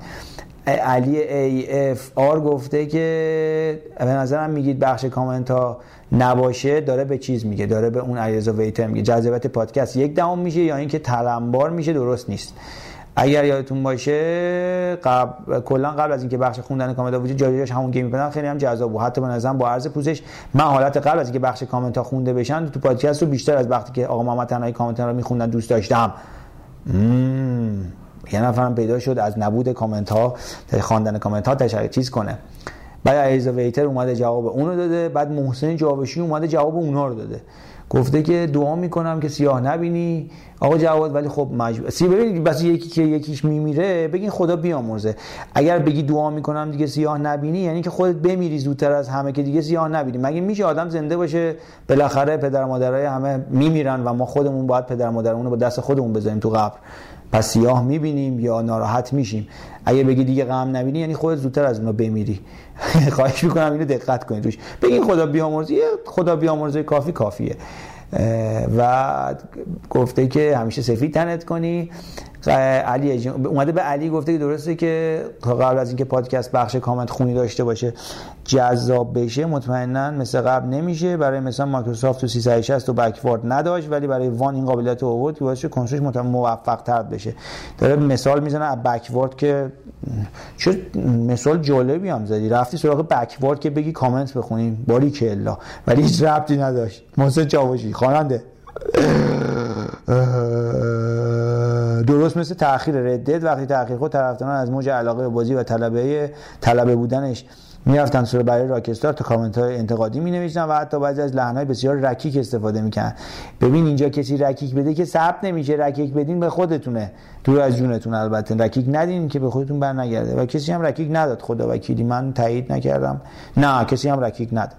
علی ای اف آر گفته که به نظرم میگید بخش کامنت ها نباشه داره به چیز میگه داره به اون علیرضا ویتر میگه. جذابیت پادکست یک دهم میشه یا اینکه تلمبار میشه درست نیست. اگر یادتون باشه قبل کلا قبل از اینکه بخش خوندن کامنت ها وجود جایش همون game می‌کنن خیلی هم جذاب بود. حتی به نظرم با عرض پوزش من حالت قبل از اینکه بخش کامنت ها خونده بشن تو پادکست رو بیشتر از وقتی که آقا محمد تنهایی کامنت ها رو میخوندن دوست داشتم. مم. یه نفرم پیدا شد از نبود کامنت ها خواندن کامنت ها تشکر چیز کنه. بعد علیرضا ویتر اومده جواب اونو داده. بعد محسن جاوشی اومده جواب اونا رو داده. گفته که دعا می‌کنم که سیاه نبینی. آقا جواد ولی خب مجبور سی ببینید بس یکی که یکیش میمیره بگین خدا بیامرزه. اگر بگی دعا می‌کنم دیگه سیاه نبینی یعنی که خودت بمیری زودتر از همه که دیگه سیاه نبینی. مگه میشه آدم زنده باشه؟ بالاخره پدر مادرای همه میمیرن و ما خودمون باید پدر مادرمون رو با دست خودمون بذاریم تو قبر. پس سیاه می‌بینیم یا ناراحت میشیم. اگه بگی دیگه غم نبینی یعنی خودت زودتر از اونا بمیری. خواهش می‌کنم اینو دقت کنید روش. بگین خدا بیامرزه خدا بیامرزه کافی کافیه. و گفته که همیشه سفید تنت کنی. علی اومده به علی گفته که درسته که قبل از اینکه پادکست بخش کامنت خونی داشته باشه جذاب بشه مطمئنا مثل قبل نمیشه. برای مثلا مایکروسافت تو 360 و بکوارد نداشت ولی برای وان این قابلیت رو آورد که باعث کنسولش موفق تر بشه. داره مثال می‌زنه از بکوارد که چه مثال جالبی هم زدی. رفتی سراغ بکوارد که بگی کامنت بخونیم. باری کلا ولی هیچ ربطی نداشت. محسن چاوشی خواننده. درست مثل تاخیر Red Dead. وقتی تاخیر خود طرفداران از موج علاقه به بازی و طلبه طلبه بودنش می‌رفتن سر برای راکستار تا کامنت های انتقادی می نوشتن و حتی بعضی از لحن های بسیار رکیک استفاده می‌کنن ببین اینجا کسی رکیک بده که ثبت نمیشه. رکیک بدین به خودتونه. دور از جونتون البته. رکیک ندین که به خودتون بر نگرده و کسی هم رکیک نداد. خدا وکیلی من تایید نکردم. نه کسی هم رکیک نداد.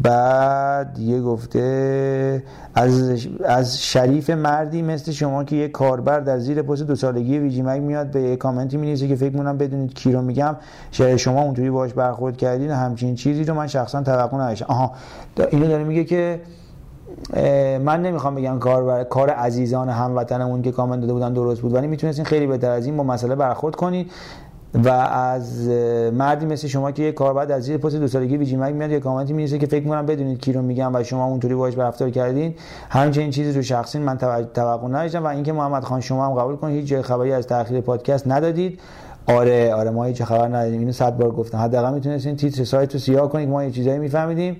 بعد دیگه گفته از, از شریف مردی مثل شما که یه کاربر در زیر پست دو سالگی ویجی مگ میاد به یه کامنتی مینیسه که فکر مونم بدونید کی رو میگم. شما اونطوری باش برخورد کردین همچین چیزی رو من شخصا توقع نداشتم. آها اینو داره میگه که من نمی‌خوام بگم کار بر... کار عزیزان هموطنمون که کامنت داده بودن درست بود ولی می‌تونستین خیلی بهتر از این با مسئله برخورد کنید و از مردی مثل شما که یه کار بعد از زیر پست دو سالگی ویجی مگ میاد یه کامنتی می‌رسه که فکر می‌کنم بدونید کی رو میگم و شما اونطوری باهاش رفتار کردین. همچنین چیزی رو شخصی من توقع نداشتم و اینکه محمد خان شما هم قبول کنید هیچ جای خبری از تاخیر پادکست ندادید. آره آره ما هیچ خبر ندادیم. اینو صد بار گفتم. حداقل می‌تونستین تیتر سایت رو سیاه کنید ما یه چیزایی میفهمیدیم.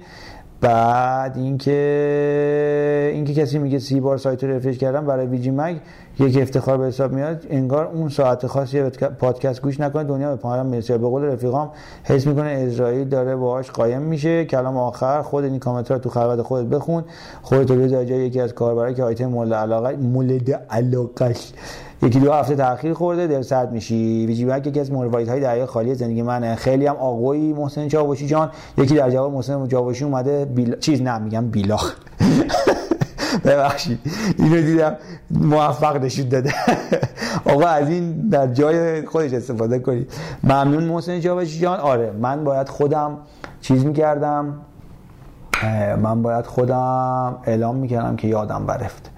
بعد اینکه اینکه کسی میگه سی بار سایت رو رفرش کردم برای ویجی مگ یک افتخار به حساب میاد انگار اون ساعت خاصی پادکست گوش نکنه دنیا به پایان می‌رسه. به قول رفیقام حس می‌کنه اسرائیل داره باهاش قایم میشه. کلام آخر خود این کامنت رو تو خلوت خودت بخون. خودت رو جای یکی از کاربرای که آیتم مولد علاقه مولد علاقش یکی دو هفته تاخیر خورده دل سرد میشی. ویجی بک یکی از مروایت های دریا خالی زندگی منه. خیلی هم آقایی محسن چاوشی جان. یکی در جواب محسن چاوشی اومده بیلا... چیز نه میگم بیلاخ. ببخشید. اینو دیدم موفق نشون داده. آقا از این در جای خودش استفاده کنید. ممنون محسن چاوشی جان. آره من باید خودم چیز می‌کردم. من باید خودم اعلام می‌کردم که یادم برفت.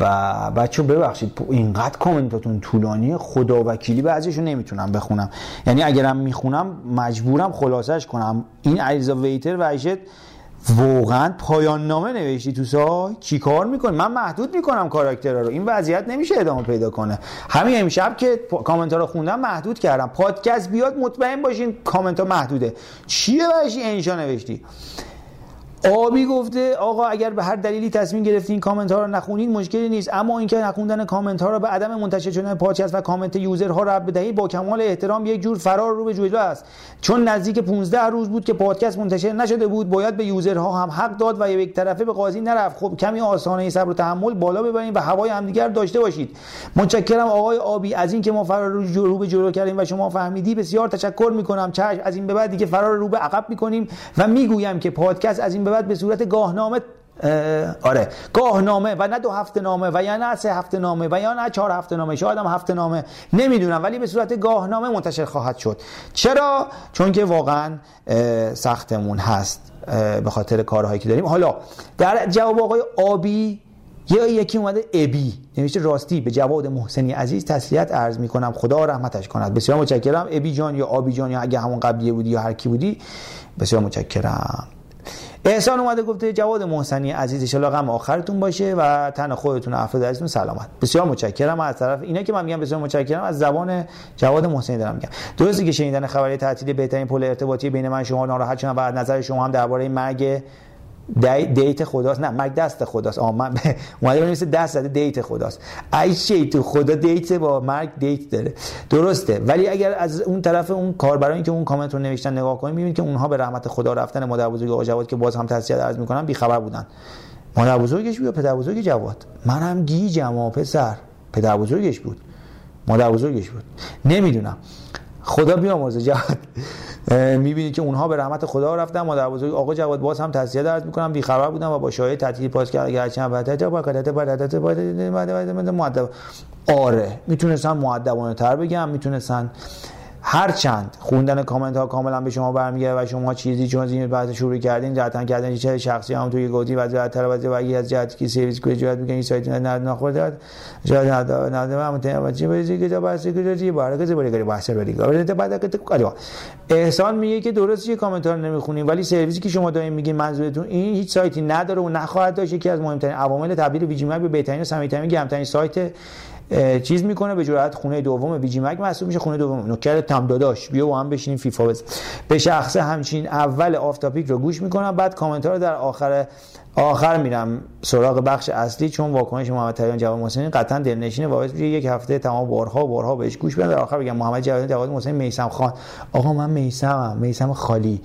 و بچه ببخشید اینقدر کامنتاتون طولانی خدا وکیلی بعضیشو نمی‌تونم بخونم. یعنی اگرم می‌خونم مجبورم خلاصش کنم. این عریضا ویتر و عیشت واقعا پایان نامه نوشتی تو سای چی کار می‌کنی؟ من محدود می‌کنم کاراکترها رو. این وضعیت نمیشه ادامه پیدا کنه. همین امشب که کامنت ها رو خوندم محدود کردم. پادکست بیاد مطمئن باشین کامنت ها محدوده. چیه برشی انشا نوشتی. آبی گفته آقا اگر به هر دلیلی تصمیم گرفتین کامنت ها رو نخونید مشکلی نیست. اما اینکه نخوندن کامنت ها رو به عدم منتشر شدن پادکست و کامنت user ها ربط بدهید با کمال احترام یک جور فرار رو به جلو است. چون نزدیک 15 روز بود که پادکست منتشر نشده بود باید به user ها هم حق داد و یک طرفه به قاضی نرفت. خب کمی آستانه صبر و تحمل بالا ببرید و هوای همدیگر داشته باشید. متشکرم آقای آبی از اینکه ما فرار رو به جلو کردیم و شما فهمیدی بسیار تشکر می‌کنم. چشم از این به بعد دیگه فرار رو به عقب می‌کنیم و می‌گویم که پادکست از این به بعد به صورت گاهنامه آره گاهنامه و نه دو هفته نامه و یا نه سه هفته نامه و یا نه چهار هفته نامه شاید هم هفته نامه نمی‌دونم ولی به صورت گاهنامه منتشر خواهد شد. چرا؟ چون که واقعا سختمون هست به خاطر کارهایی که داریم. حالا در جواب آقای آبی یا یکی اومده ابی نوشته راستی به جواد محسنی عزیز تسلیت عرض می‌کنم. خدا رحمتش کند. بسیار متشکرم. ابی جان یا آبی جان یا اگه همون قبلیه بودی یا هر کی بودی بسیار متشکرم. احسان اومده گفته جواد محسنی عزیز ان غم آخرتون باشه و تن خودتون و افراد عزیزتون سلامت. بسیار متشکرم. از طرف اینا که من میگم بسیار متشکرم از زبان جواد محسنی دارم میگم. درسته که شنیدن خبری تعطیل بهترین پل ارتباطی بین من شما ناراحت شدم و نظر شما هم درباره مرگ دیت خداست. نه مرگ دست خداست؟ آ من اومده بنویسه دست زده دیت خداست. ای شی تو خدا دیت با مرگ دیت داره. درسته. ولی اگر از اون طرف اون کاربرانی که اون کامنت رو نوشتن نگاه کنیم می‌بینید که اونها به رحمت خدا رفتن. مادر بزرگ آقا جواد که باز هم تسلیت عرض می‌کنم بی خبر بودن. مادر بزرگش بود پدر بزرگ جواد؟ منم گیجم پسر. پدر بزرگش بود. مادر بزرگش بود. نمی‌دونم. خدا بیامرزه جواد می‌بینید که اونها به رحمت خدا رفتن. مادر بزرگ آقا جواد باز هم تسلیت عرض می‌کنم. بی خبر بودم و با شاهد تعطیل پاس کرد. اگر چند بعد با کدت بعد مؤدب آره. می‌تونستن مؤدبانه تر بگم. می‌تونستن هر چند خوندن کامنت ها کاملا به شما برمیگرده و شما چیزی چون از این بعد شروع کردین رفتن کردن چه شخصی هم توی گودی و از تر و از جهت که سرویس کنه جهت میگن این سایت نه نخورده جهت نه نه نه متوجه بشی که بحث که باره که بری بحث بری بعد که احسان میگه که درست یه کامنت ها نمی‌خونیم ولی سرویسی که شما دارین میگین منظورتون این هیچ سایتی نداره و نخواهد داشت یکی از مهمترین عوامل تبدیل ویجی به بهترین و صمیمیترین گرمترین سایت چیز می‌کنه به جرات خونه دوم بیجی مک محسوب میشه خونه دوم نوکر تم داداش بیا با هم بشینیم فیفا بز به شخص همچین اول آفتاپیک رو گوش می‌کنم بعد کامنت رو در آخر آخر میرم سراغ بخش اصلی چون واکنش محمد تریان جواد محسنی قطعا دلنشینه واقعا میشه یک هفته تمام بارها و بارها بهش گوش بدم در آخر بگم محمد جواد جواد محسنی میسم خان. آقا من میسمم میسم خالی.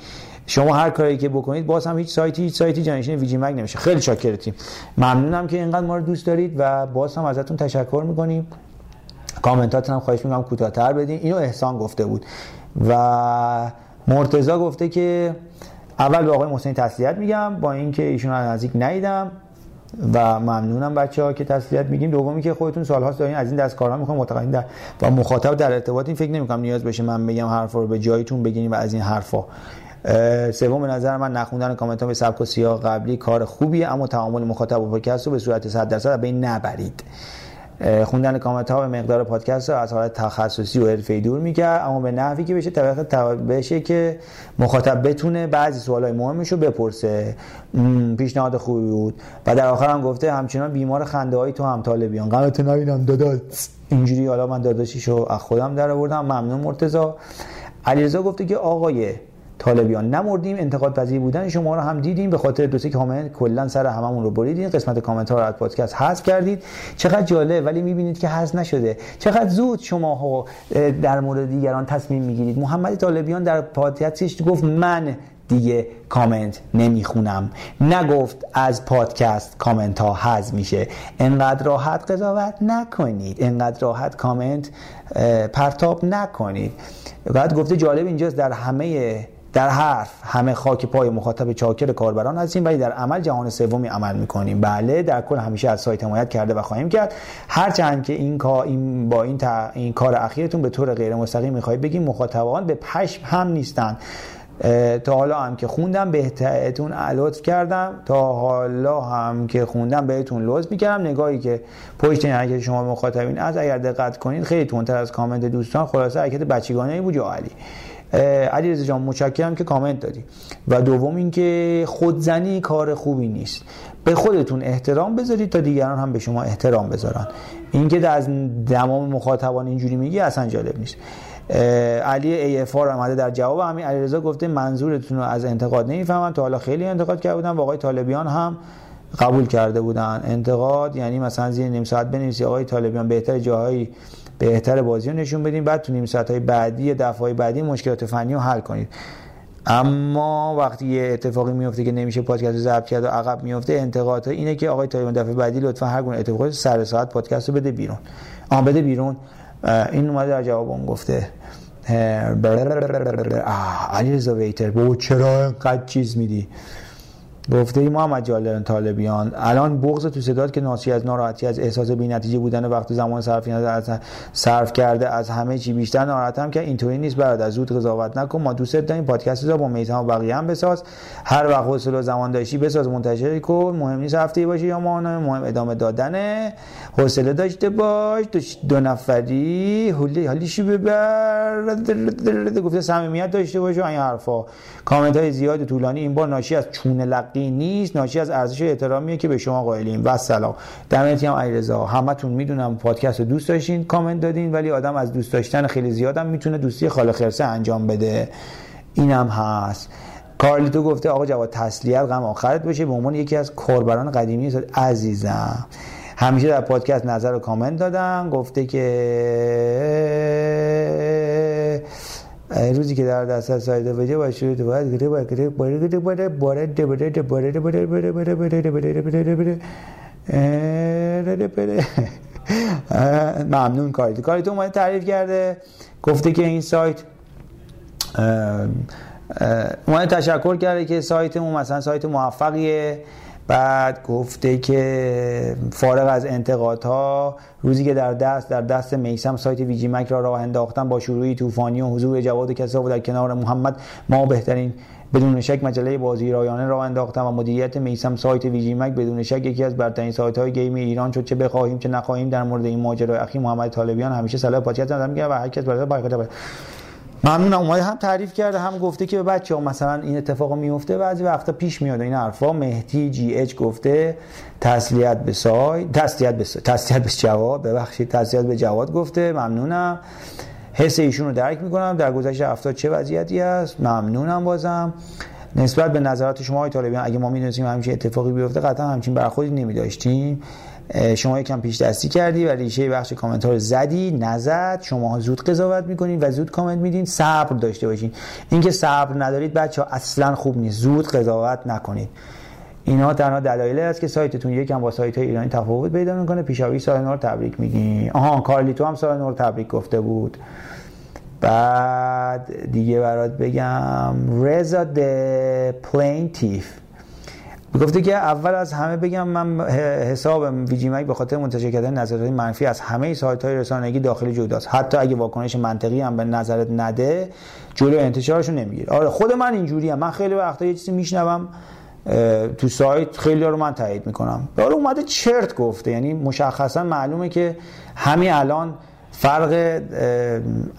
شما هر کاری که بکنید باز هم هیچ سایتی هیچ سایتی جانشین ویجی مگ نمیشه. خیلی شاکرتیم. ممنونم که اینقدر ما رو دوست دارید و باز هم ازتون تشکر می‌کنیم. کامنتاتون هم خواهش می‌کنم کوتاه‌تر بدین. اینو احسان گفته بود. و مرتضی گفته که اول به آقای محسنی تسلیت میگم. با اینکه ایشون رو نزدیک ندیدم و ممنونم بچه ها که تسلیت میگیم دومی که خودتون سالهاست دارین از این دست کارا می‌خوام متقاعدین در و مخاطب در ارتباط این فکر نمی‌کنم نیاز بشه من بگم حرفا رو به جایتون بگین و از این حرفا. سوم به نظر من نخوندن کامنت ها به سبک و سیاق قبلی کار خوبیه اما تعامل مخاطب و پادکست رو به صورت 100 درصد به این نبرید. خوندن کامنت ها به مقدار پادکست رو از حالت تخصصی و حرفه‌ای دور می‌کرد اما به نحوی که بشه طبقه بشه که مخاطب بتونه بعضی سوالای مهمش رو بپرسه. پیشنهاد خوبی بود. و در آخر هم گفته همچنان بیمار خنده های تو هم طالبیان. غلط نبینم داداش. اینجوری حالا من داداشیشو از خودم در آوردم ممنون مرتضی. علیرضا گفته که آقای طالبیان نمردیم انتقاد پذیر بودن شما رو هم دیدیم به خاطر دو سه کامنت کلا سر هممون رو بریدین. قسمت کامنت ها رو از پادکست حذف کردید. چقدر جالب ولی می‌بینید که حذف نشده. چقدر زود شما ها در مورد دیگران تصمیم می‌گیرید. محمد طالبیان در پادکستش گفت من دیگه کامنت نمی‌خونم. نگفت از پادکست کامنت ها حذف میشه. انقدر راحت قضاوت نکنید. انقدر راحت کامنت پرتاب نکنید. بعد گفته جالب اینجاست در همه در حرف همه خاک پای مخاطب چاکر کاربران هستیم ولی در عمل جهان سومی عمل می‌کنیم. بله در کل همیشه از سایت حمایت کرده و خواهیم کرد. هرچند که این کار این با این, این کار اخیرتون به طور غیر مستقیم می‌خواهید بگیم مخاطبان به پشم هم نیستن تا حالا هم که خوندم بهتون لطف کردم. تا حالا هم که خوندم بهتون لطف می‌کردم. نگاهی که پشت حرکت شما مخاطبین از اگر دقت کنید خیلی تونتر از کامنت دوستان خلاصه حرکت بچگانه بود یا علی علیرضا جان متشکرم که کامنت دادی. و دوم اینکه خودزنی کار خوبی نیست. به خودتون احترام بذارید تا دیگران هم به شما احترام بذارن. اینکه از دمام مخاطبان اینجوری میگی اصلا جالب نیست. علی ای اف آر آمده در جواب همین. علیرضا گفته منظورتون رو از انتقاد نمی‌فهمم تا حالا خیلی انتقاد کرده بودن. آقای طالبیان هم قبول کرده بودن. انتقاد یعنی مثلا زیر نیم ساعت بنویسی. آقای طالبیان بهتر جاهایی بهتر بازی رو نشون بدیم بعد تو نیم ساعت های بعدی دفعه بعدی مشکلات فنی رو حل کنید. اما وقتی یه اتفاقی میفته که نمیشه پادکست رو ضبط کرد و عقب میفته انتقاد اینه که آقای طالبان دفعه بعدی لطفا هر گونه اتفاقی سر ساعت پادکست رو بده بیرون. آن بده بیرون. این اومده در جواب اون گفته. علی رضا ویتر بابا چرا اینقدر چیز میدی؟ گفته ای محمد جالران طالبیان الان بغض تو صدات که ناشی از ناراحتی از احساس بی‌نتیجه بودن وقت زمان صرف از صرف کرده از همه چی بیشتر ناراحتم که اینطوری نیست برادر. زود قضاوت نکن ما دوست داریم پادکست رو با میثم و بقیه هم بساز. هر وقت حوصله زمان داشتی بساز منتشر کن. مهم نیست هفته باشه یا ماهانه مهم ادامه دادنه حوصله داشته باش. دو نفری. حالی حالیشو ببر؟ گفته صمیمیت داشته باش و این حرفا. کامنت های زیاد طولانی. این بار ناشی از چونه لقی نیست. ناشی از ارزش احترامیه که به شما قائلیم. و سلام. دمت هم علیرضا همتون می‌دونم پادکست رو دوست داشتین کامنت دادین ولی آدم از دوست داشتن خیلی زیادم می‌تونه دوستی خاله خرسه انجام بده. اینم هست. کارلیتو گفته آقا جواد تسلیت غم آخرت باشه. به عنوان یکی از کاربران قدیمی عزیزم. همیشه در پادکست نظر و کامنت دادم گفته که روزی که در دست سایده بجه باید شروع تو باید گره باید گره باید گره باید باید باید باید باید باید ممنون کاری کاری تو اومده تعریف کرده گفته که این سایت اومده تشکر کرده که سایتمون مثلا سایت موفقیه بعد گفته که فارغ از انتقادها روزی که در دست در دست میسم سایت VGMAG را راه انداختن با شروعی طوفانی و حضور جواد کسا و در کنار محمد ما بهترین بدون شک مجله بازی رایانه را انداختن و مدیریت میسم سایت VGMAG بدون شک یکی از برترین سایت های game ایران شد. چه بخواهیم چه نخواهیم در مورد این ماجرای اخی محمد طالبیان همیشه صلاح پادکست میگه و هر کس برای ممنونم. اومده هم تعریف کرده هم گفته که به بچه ها مثلا این اتفاق میفته بعضی وقتا پیش میاد این حرفا. مهدی جی اچ گفته تسلیت به سای تسلیت به سای تسلیت به جواد ببخشید تسلیت به جواد گفته. ممنونم. حس ایشون رو درک می‌کنم. در گذشته هفته چه وضعیتی است؟ ممنونم بازم. نسبت به نظرات شما های طالبان اگه ما می‌دونستیم همچین اتفاقی بیفته قطعا همچین برخوردی نمیداشتیم. شما یکم پیش دستی کردی و ریشه بخش کامنت ها رو زدی نزد. شما زود قضاوت می‌کنید و زود کامنت میدین. صبر داشته باشین. اینکه صبر ندارید بچه ها اصلا خوب نیست. زود قضاوت نکنید. اینا تنها دلایلی است که سایتتون یکم با سایت های ایرانی تفاوت پیدا می‌کنه. پیشاپیش سال نو رو تبریک میگین آها کارلیتو هم سال نو رو تبریک گفته بود. بعد دیگه برات بگم. رضا The Plaintiff گفته که اول از همه بگم من حساب VGMAG به خاطر منتشر کردن نظرات منفی از همه سایت های رسانگی داخلی جداست حتی اگه واکنش منطقی هم به نظرت نده جلو انتشارش رو نمی‌گیره. آره خود من اینجوری هم. من خیلی وقتا یه چیزی میشنوم تو سایت خیلی رو من تایید می‌کنم. داره اومده چرت گفته. یعنی مشخصا معلومه که همین الان فرق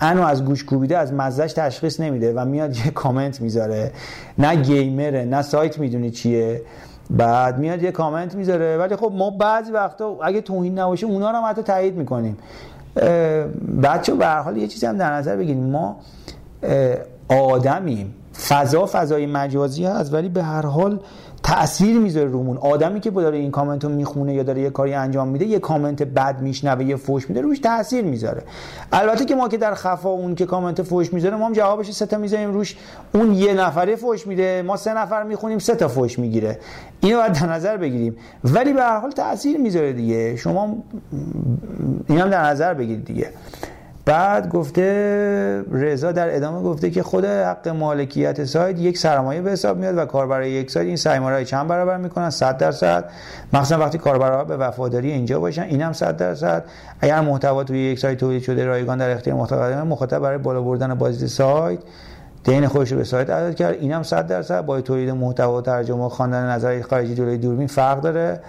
انو از گوش کوبیده از مزهش تشخیص نمیده و میاد یه کامنت می‌ذاره. نه گیمره نه سایت می‌دونی چیه. بعد میاد یه کامنت می‌ذاره. ولی خب ما بعضی وقتا اگه توهین نباشه اونا رو هم حتی تایید می‌کنیم. بچه به حال یه چیزی هم در نظر بگیریم ما آدمیم. فضا فضای مجازی هست ولی به هر حال تاثیر می‌ذاره رومون. آدمی که داره این کامنت رو می‌خونه یا داره یه کاری انجام میده یه کامنت بد میشنوه یه فوش میده روش تاثیر می‌ذاره. البته که ما که در خفا اون که کامنت فوش می‌ذاره ما هم جوابش سه تا می‌ذاریم روش. اون یه نفره فوش میده ما سه نفر می‌خونیم سه تا فوش می‌گیره. اینو باید در نظر بگیریم. ولی به هر حال تاثیر می‌ذاره دیگه. شما اینم در نظر بگیرید دیگه. بعد گفته رضا در ادامه گفته که خود حق مالکیت سایت یک سرمایه به حساب میاد و کاربرای یک سایت این سرمایه چند برابر می‌کنن؟ 100 درصد. مثلا وقتی کاربرها به وفاداری اینجا باشن اینم 100 درصد. اگر محتوا توی یک سایت تولید شده رایگان در اختیار مخاطب مخاطب برای بالا بردن بازدید سایت دین خودش به سایت عدد کرد. اینم 100 درصد. با تولید محتوا و ترجمه و خواندن نظر خارجی جلوی دوربین فرق داره.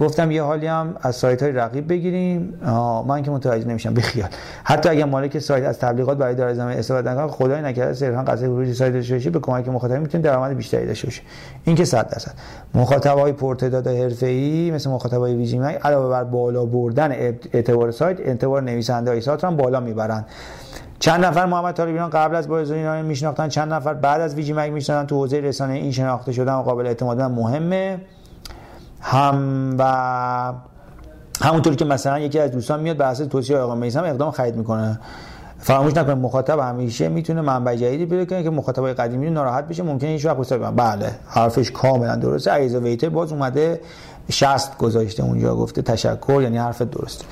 گفتم یه حالی هم از سایت های رقیب بگیریم. من که متوجه نمیشم بخیال حتی اگر مالک سایت از تبلیغات برای داره زمین استفاده نکنه خدای نکرده صرفا قضیه ورود سایت باشه به کمک مخاطب می‌تونه درآمد بیشتری داشته باشه. این که 100 درصد. مخاطبای پرتداد حرفه‌ای مثل مخاطبای ویژی علاوه بر بالا بردن اعتبار سایت اعتبار نویسنده های سایت هم بالا می‌برن. چند نفر محمد طالبیان قبل از بازی اینا میشناختن چند نفر بعد از ویژی مگ میشناختن؟ تو حوزه رسانه این شناخته شدن و قابل اعتماد مهمه. هم و همونطور که مثلا یکی از دوستان میاد به اساس توصیه آقا میسم اقدام خرید می‌کنه. فراموش نکنید مخاطب همیشه می‌تونه منبع جدیدی پیدا که مخاطبای قدیمی ناراحت بشه ممکنه هیچ وقت بله حرفش کاملا درسته. عیزا ویتر باز اومده 60 گذاشته اونجا گفته تشکر یعنی حرفت درسته.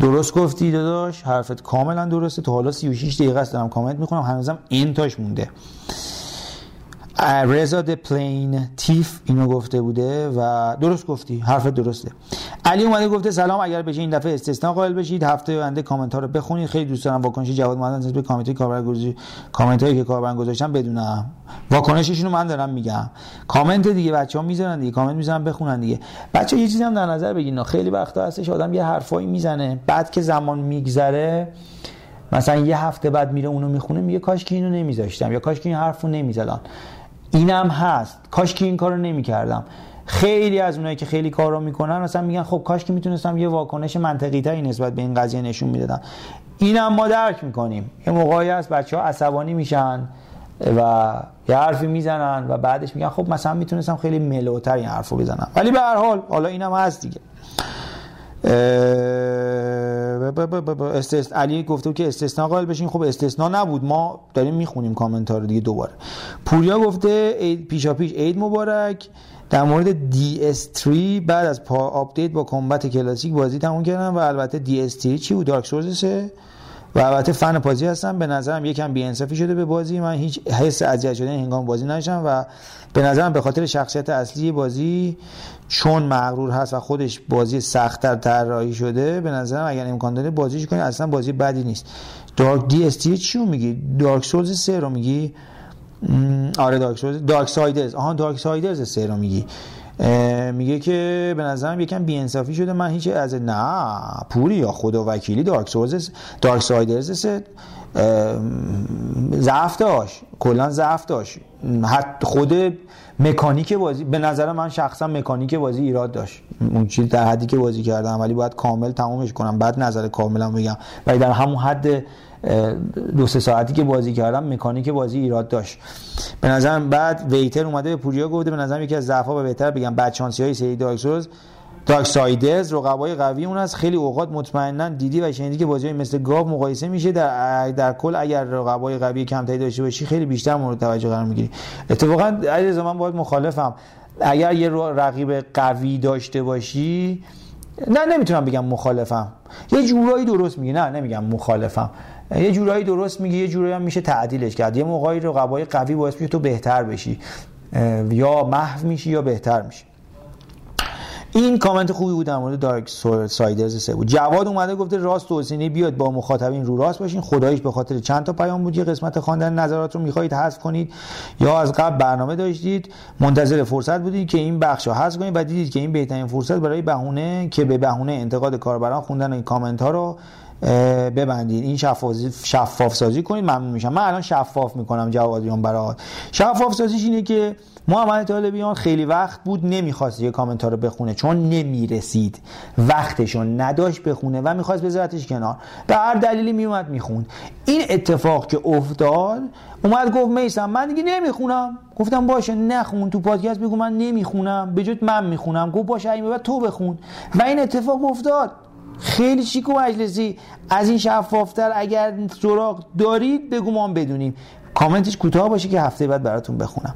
درست گفتی داداش؟ حرفت کاملا درسته. تو حالا 36 دقیقه است دارم کامنت می‌کنم. هنوزم این تاش مونده. رضا Plaintiff اینو گفته بوده و درست گفتی. حرف درسته. علی اومده گفته سلام اگر بشه این دفعه استثنا قائل بشید. هفته آینده کامنت ها رو بخونید. خیلی دوست دارم واکنش جواد محمد به کامنت کاربر کامنت هایی که کاربر گذاشتن بدونم. واکنششون رو من دارم میگم. کامنت دیگه بچه ها می‌ذارن دیگه. کامنت می‌ذارن بخونن دیگه. بچه یه چیزی هم در نظر بگیرین خیلی وقتا هستش آدم یه حرفایی می‌زنه. بعد که زمان میگذره مثلا یه هفته بعد میره اونو می‌خونه میگه کاش که اینو نمیذاشتم یا کاش که این حرفو نمی‌زدن. اینم هست. کاش که این کارو نمی‌کردم. خیلی از اونایی که خیلی کارو می‌کنن مثلا میگن خب کاش که می‌تونستم یه واکنش منطقی تری نسبت به این قضیه نشون می‌دادم اینم ما درک می‌کنیم. یه موقعی هست بچه ها عصبانی میشن و یه حرفی می‌زنن و بعدش میگن خب مثلا می‌تونستم خیلی ملوتر این حرفو بزنم. ولی به هر حال حالا اینم هست دیگه. استثنا علی گفته که استثنا قائل بشین. خب استثنا نبود. ما داریم می‌خونیم کامنت ها رو دیگه دوباره. پوریا گفته پیشاپیش عید مبارک. در مورد DS3 بعد از پا آپدیت با combat کلاسیک بازی تموم کردم و البته DS3 چی بود؟ Dark Souls و البته فن بازی هستم. به نظرم یکم بی‌انصافی شده به بازی. من هیچ حس اذیت شدن هنگام بازی نداشتم و به نظرم به خاطر شخصیت اصلی بازی چون مغرور هست و خودش بازی سختتر طراحی شده به نظرم اگر امکان داره بازیش کنی اصلا بازی بدی نیست. Dark DS چی میگی؟ Dark Souls 3 رو میگی؟ آره Dark Darksiders آها Darksiders 3 رو میگی. میگه که به نظرم یکم بی‌انصافی شده. من هیچ از نه پوریا خدا وکیلی Dark Souls Darksiders ضعف داشت. کلا ضعف داشت. خود مکانیک بازی به نظر من شخصا مکانیک بازی ایراد داشت. اون چیز در حدی که بازی کردم ولی باید کامل تمومش کنم. بعد نظر کاملا بگم. ولی در همون حد دو سه ساعتی که بازی کردم مکانیک بازی ایراد داشت. به نظرم بعد ویتر اومده به پوریا گفته به نظرم یکی از ضعف‌ها به بهتر بگم. بچانسی های سری دارک سایدرز رقبای قوی اون است. خیلی اوقات مطمئنا دیدی و شنیدی که بازی مثل گاو مقایسه میشه. در در کل اگر رقبای قوی کمتری داشته باشی خیلی بیشتر مورد توجه قرار می‌گیری. اتفاقا علیرضا من باید مخالفم. اگر یه رقیب قوی داشته باشی نه نمی‌تونم بگم مخالفم. یه جورایی درست میگی. نه نمیگم مخالفم. یه جورایی درست میگه یه جورایی هم میشه تعدیلش کرد. یه موقعی رقبای قوی باعث میشه تو بهتر بشی. یا محو میشی یا بهتر میشی. این کامنت خوبی بود در مورد دارک سایدرز سه بود. جواد اومده گفته راست توسینی بیاد با مخاطبین رو راست باشین. خدایش به خاطر چند تا پیام بود. یه قسمت خواندن. نظرات رو می‌خواهید حذف کنید یا از قبل برنامه داشتید. منتظر فرصت بودید که این بخش رو حذف کنید و دیدید که این بهترین فرصت برای بهونه که به بهونه انتقاد کاربران خوندن این کامنت ها رو ببندید این شفاف شفاف سازی کنید ممنون میشم. من الان شفاف می‌کنم جوادیان برات. شفاف سازیش اینه که محمد طالبیان خیلی وقت بود نمی‌خواست یه کامنت رو بخونه چون نمی‌رسید. وقتشون نداشت بخونه و می‌خواست بذارتش کنار. به هر دلیلی میومد می‌خوند. این اتفاق که افتاد اومد گفت میسم من دیگه نمی‌خونم. گفتم باشه نخون تو پادکست بگو من نمی‌خونم. به من می‌خونم. گفت باشه این بعد تو بخون. و این اتفاق افتاد. خیلی شیک و مجلسی؟ از این شفافتر اگر سراغ دارید بگو ما بدونیم. کامنتش کوتاه باشه که هفته بعد براتون بخونم.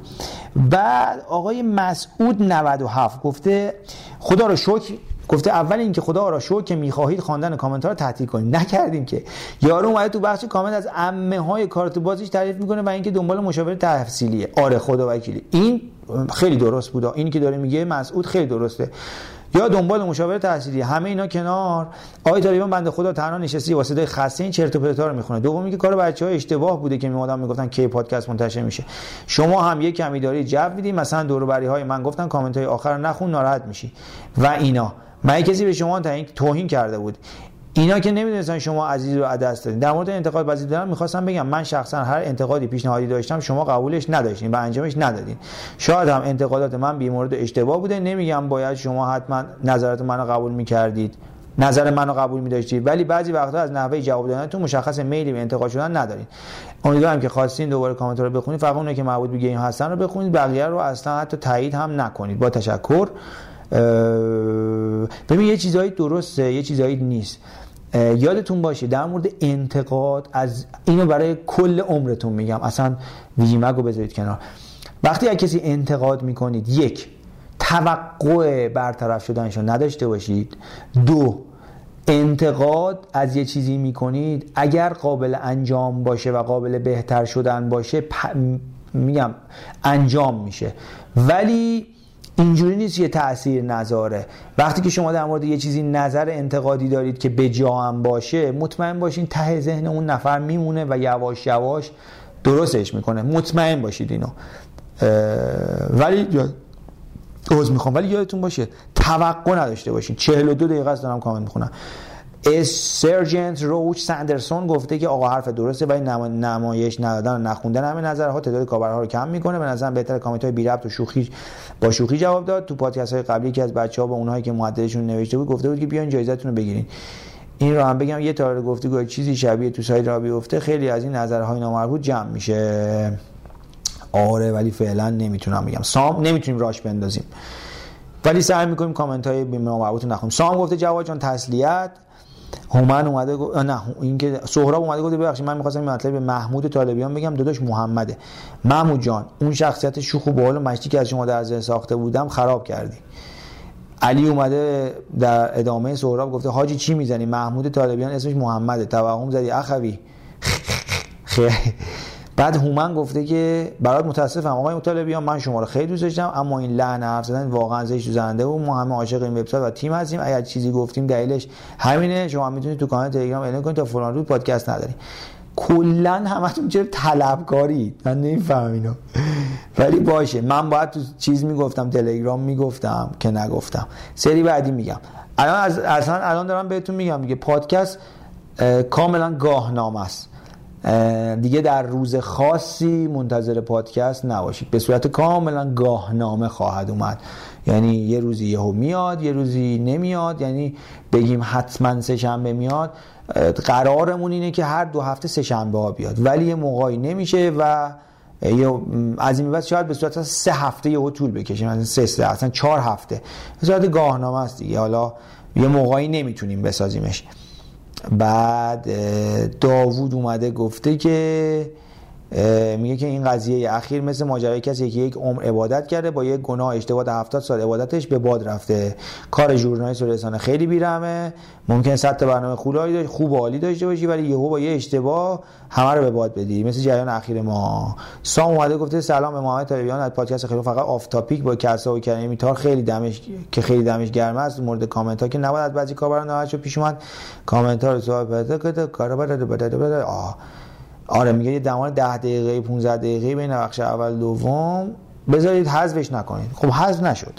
بعد آقای مسعود 97 گفته خدا رو شکر. گفته اول اینکه خدا را شکر که می‌خواهید خواندن کامنت ها رو تعطیل کنید. نکردیم که. یارو اومده تو بخش کامنت از عمه های کارت بازیش تعریف می‌کنه و اینکه دنبال مشاور تفصیلیه آره خدا وکیلی. این خیلی درست بود. این که داره میگه مسعود خیلی درسته. یا دنبال مشاور تحصیلی. همه اینا کنار. آقای طالبان بنده خدا تنها نشستی واسه صدای خسته این چرت و پرتا رو می‌خونه. دومی که کار بچه‌ها اشتباه بوده که میومدن می‌گفتن کی پادکست منتشر میشه. شما هم یک کمی داری جو میدی. مثلا دور های من گفتن کامنت های آخر نخون ناراحت میشی. و اینا. من کسی به شما توهین کرده بود. اینا که نمی‌دونستن شما عزیز و عدس دارین. در مورد انتقاد پذیر دارم می‌خواستم بگم من شخصا هر انتقادی پیشنهادی داشتم شما قبولش نداشتین و انجامش ندادین. شاید هم انتقادات من بی مورد اشتباه بوده نمیگم باید شما حتما نظرات منو قبول می‌کردید. نظر منو قبول می‌داشتید. ولی بعضی وقتا از نحوه جواب دادنتون مشخص میلی به انتقاد شدن ندارید امیدوارم که خواستین دوباره کامنت رو بخونید. فقط اونایی که مربوط به گیم هستن رو بخونید. بقیه رو اصلا حتی تایید هم نکنید. با تشکر. ببین یه چیزایی درسته یه چیزایی نیست. یادتون باشه در مورد انتقاد از اینو برای کل عمرتون میگم. اصلا ویژیمگو بذارید کنار. وقتی از کسی انتقاد می‌کنید یک توقع برطرف شدنشو نداشته باشید. دو انتقاد از یه چیزی می‌کنید. اگر قابل انجام باشه و قابل بهتر شدن باشه میگم انجام میشه. ولی اینجوری نیست یه تاثیر نذاره. وقتی که شما در مورد یه چیزی نظر انتقادی دارید که به جا هم باشه مطمئن باشین ته ذهن اون نفر میمونه و یواش یواش درستش می‌کنه. مطمئن باشید اینو. ولی عوض می‌خوام. ولی یادتون باشه توقع نداشته باشین. 42 دقیقه است دارم کامنت می‌خونم. سرجنت روچ سندرسون گفته که آقا حرف درسته ولی نمایش ندادن و نخوندن همه نظرها تعداد کاربرها رو کم می‌کنه. به نظرم بهتر کامنت های بی ربط و شوخی با شوخی جواب داد. تو پادکست های قبلی که از بچه ها به اونهایی که معدلشون نوشته بود گفته بود که بیاین جایزتون رو بگیرین. این رو هم بگم یه تار گفتگو چیزی شبیه تو سایت را بیفته. خیلی از این نظرهای نامربوط جمع میشه. آره ولی فعلا نمی‌تونم بگم. سام نمی‌تونیم راش بندازیم. ولی سعی می‌کنیم کامنت های نامربوط نخونیم. سام گفته جواد جان تسلیت. هومن اومده گفت نه اینکه سهراب اومده گفت ببخشید من می‌خواستم این مطلب به محمود طالبیان بگم. داداش محمده. محمود جان اون شخصیت شوخ و باحال و مشتی که از شما در ذهن ساخته بودم خراب کردی. علی اومده در ادامه سهراب گفته حاجی چی می‌زنی؟ محمود طالبیان اسمش محمده. توهم زدی اخوی. خیلی. بعد هومن گفته که برات متاسفم آقای مطالبیان من شما رو خیلی دوست داشتم اما این لحن حرف زدن واقعا زشت زنده و ما همه عاشق این وبسایت و تیم هستیم. اگر چیزی گفتیم دلیلش همینه شما می‌تونید تو کانال تلگرام اعلام کنید تا فلان روز پادکست نداریم. کلا همتون چرا طلبکاری من نمی‌فهمم اینو. ولی باشه من باید تو چیز می‌گفتم تلگرام می‌گفتم که نگفتم. سری بعدی میگم. الان از اصلا الان دارم بهتون میگم دیگه پادکست کاملا گاهنامه است. دیگه در روز خاصی منتظر پادکست نباشید. به صورت کاملا گاهنامه خواهد اومد. یعنی یه روزی یهو میاد یه روزی نمیاد. یعنی بگیم حتما سه شنبه میاد. قرارمون اینه که هر دو هفته سه شنبه ها بیاد. ولی یه موقعی نمیشه و از این بعد شاید به صورت سه هفته یهو طول بکشه. مثلا سه سه اصلا چهار هفته. به صورت گاهنامه است دیگه. حالا یه موقعی نمی‌تونیم بسازیمش. بعد داوود اومده گفته که میگه که این قضیه اخیر مثل ماجرای کسی که یک عمر عبادت کرده با یک گناه اشتباه 70 سال عبادتش به باد رفته کار ژورنالیست و رسانه خیلی بیرحمه ممکن صد برنامه خوبی خوب و عالی داشته باشی ولی یهو با یه اشتباه همه رو به باد بدی مثل جریان اخیر ما سام اومده گفته سلام به محمد طالبیان از پادکست خیلی فقط آف تاپیک با کسا و کریمی تار خیلی دمش که خیلی دمش گرم است مورد کامنت ها که نباید از بعضی کاربران ناراحت پیش اومد کامنت ها رو سوال بده کار کارا آره میگه یه دمان 10 دقیقه 15 دقیقه بین بخش اول دوم. بذارید حذفش نکنید. خب حذف نشد.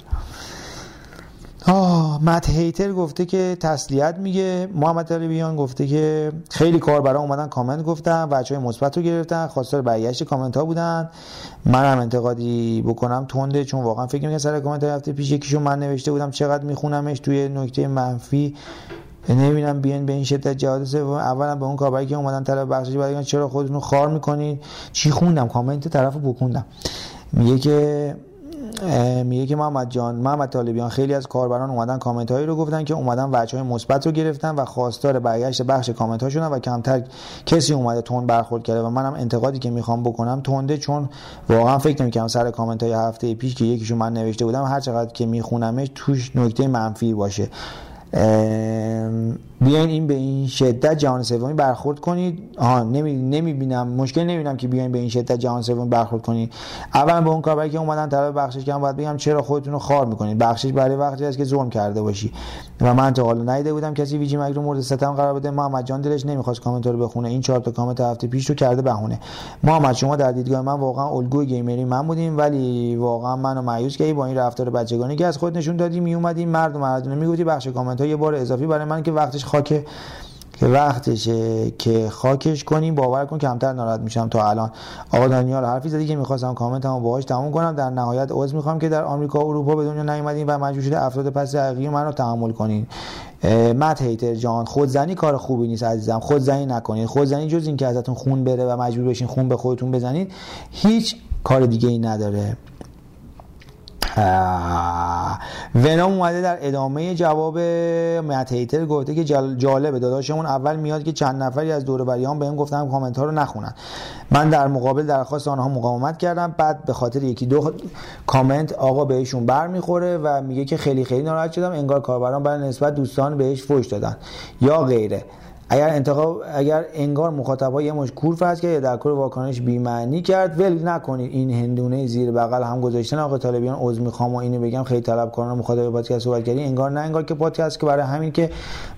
آه مت هیتر گفته که تسلیت میگه. محمد طالبیان گفته که خیلی کاربرا اومدن کامنت گفتن. بچه های مثبت رو گرفتن. خواستار برگشت کامنت ها بودن. من هم انتقادی بکنم تونده چون واقعا فکر می‌کنم سر کامنت هفته پیش یکیشون. من نوشته بودم چقدر میخونمش توی نکته منفی. نمی‌بینم بیان به این شدت جهاد سوم اولا به اون کاربری که اومدن طرف بخشش بعد چرا خودتون خار می‌کنید چی خوندم؟ کامنت طرف بکوندم. میگه که میگه که محمد جان محمد طالبیان خیلی از کاربران اومدن کامنت هایی رو گفتن که اومدن وجه های مثبت رو گرفتن و خواستار برگشت بخش کامنت ها شدن و کمتر کسی اومده تون برخورد کرده و منم انتقادی که می‌خوام بکنم تونده چون واقعا فکر نمی‌کنم سر کامنت های هفته پیش که یکیشون من نوشته بودم هر چقدر که میخونمش توش نکته منفی باشه. and بیاین این به این شدت جهان سومی برخورد کنید. آها نمی نمی‌بینم. مشکل نمی‌بینم که بیاین به این شدت جهان سومی برخورد کنید. اولا به اون کاربری که اومدن طرف بخشش کردن باید بگم چرا خودتون رو خار می‌کنید. بخشش برای وقتی است که ظلم کرده باشی. و من تا حالا نیده بودم کسی ویجی مگ رو مورد ستم قرار بده. محمد جان دلش نمی‌خواست کامنت رو بخونه. این چهار تا کامنت هفته پیش رو کرده بهونه. محمد شما در دیدگاه من واقعا الگوی گیمری من بودیم ولی واقعا منو مایوس کردی با این رفتار بچگانه که از خود نشون دادی می اومدی مرد مردونه می‌گفتی بخش کامنت ها یه بار اضافی برای من که وقتش خاک وقتشه که خاکش کنیم باور کن کمتر ناراحت میشم تا الان. آقا دانیال حرفی زدی که می‌خواستم کامنتمو باهاش تموم کنم. در نهایت عذر می‌خوام که در آمریکا و اروپا به دنیا نیومدین و مجبور شده افراد پس حقیقی من رو تحمل کنین. مت هیتر جان خودزنی کار خوبی نیست عزیزم. خودزنی نکنید خودزنی جز این که ازتون خون بره و مجبور بشین خون به خودتون بزنید هیچ کار دیگه ای نداره. ونام اومده در ادامه جواب متیتر گفته که جالبه. داداشمون اول میاد که چند نفری از دور بریان بهم گفتن کامنت ها رو نخونن. من در مقابل درخواست آنها مقاومت کردم. بعد به خاطر یکی دو کامنت آقا بهشون بر می‌خوره و میگه که خیلی خیلی ناراحت شدم. انگار کاربران برای نسبت دوستان بهش فوش دادن. یا غیره. اگر انتخاب اگر انگار مخاطبا یه مش کور فرض کرد یا در کور واکنش بی معنی کرد ول نکنید. این هندونه زیر بغل هم گذاشتن آقا طالبیان عذر می‌خوام و اینو بگم خیلی طلبکارانه مخاطب پادکست صحبت کردی انگار نه انگار که پادکست که برای همین که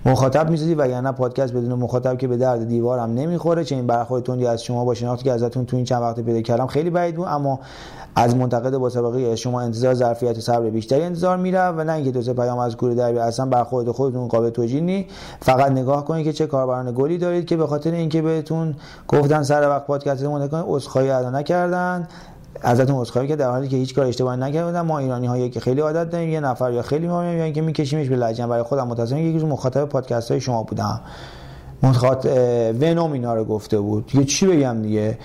مخاطب می‌سازی وگرنه پادکست بدون مخاطب که به درد دیوارم نمی‌خوره. چه این برخورد تندی از شما با شناختی که ازتون تو این چند وقت پیدا کردم خیلی بعید بود اما از منتقد با سابقه شما انتظار ظرفیت و صبر بیشتری انتظار میره و نه اینکه دو سه پیام از گور دربی اصلا برخورد خودتون قابل توجیه نی. فقط نگاه کنید که چه کاربران گلی دارید که به خاطر اینکه بهتون گفتن سر وقت پادکستمون کنید عذرخواهی ادا نکردن. ازتون عذرخواهی که در حالی که هیچ کار اشتباهی نکردم ما ایرانی هایی که خیلی عادت داریم یه نفر یا خیلی ما یا اینکه میکشیمش به لجن. برای خودم متصل یکی مخاطب پادکست های شما بودم. مخاطب ونوم اینا رو گفته بود. یه چی بگم دیگه؟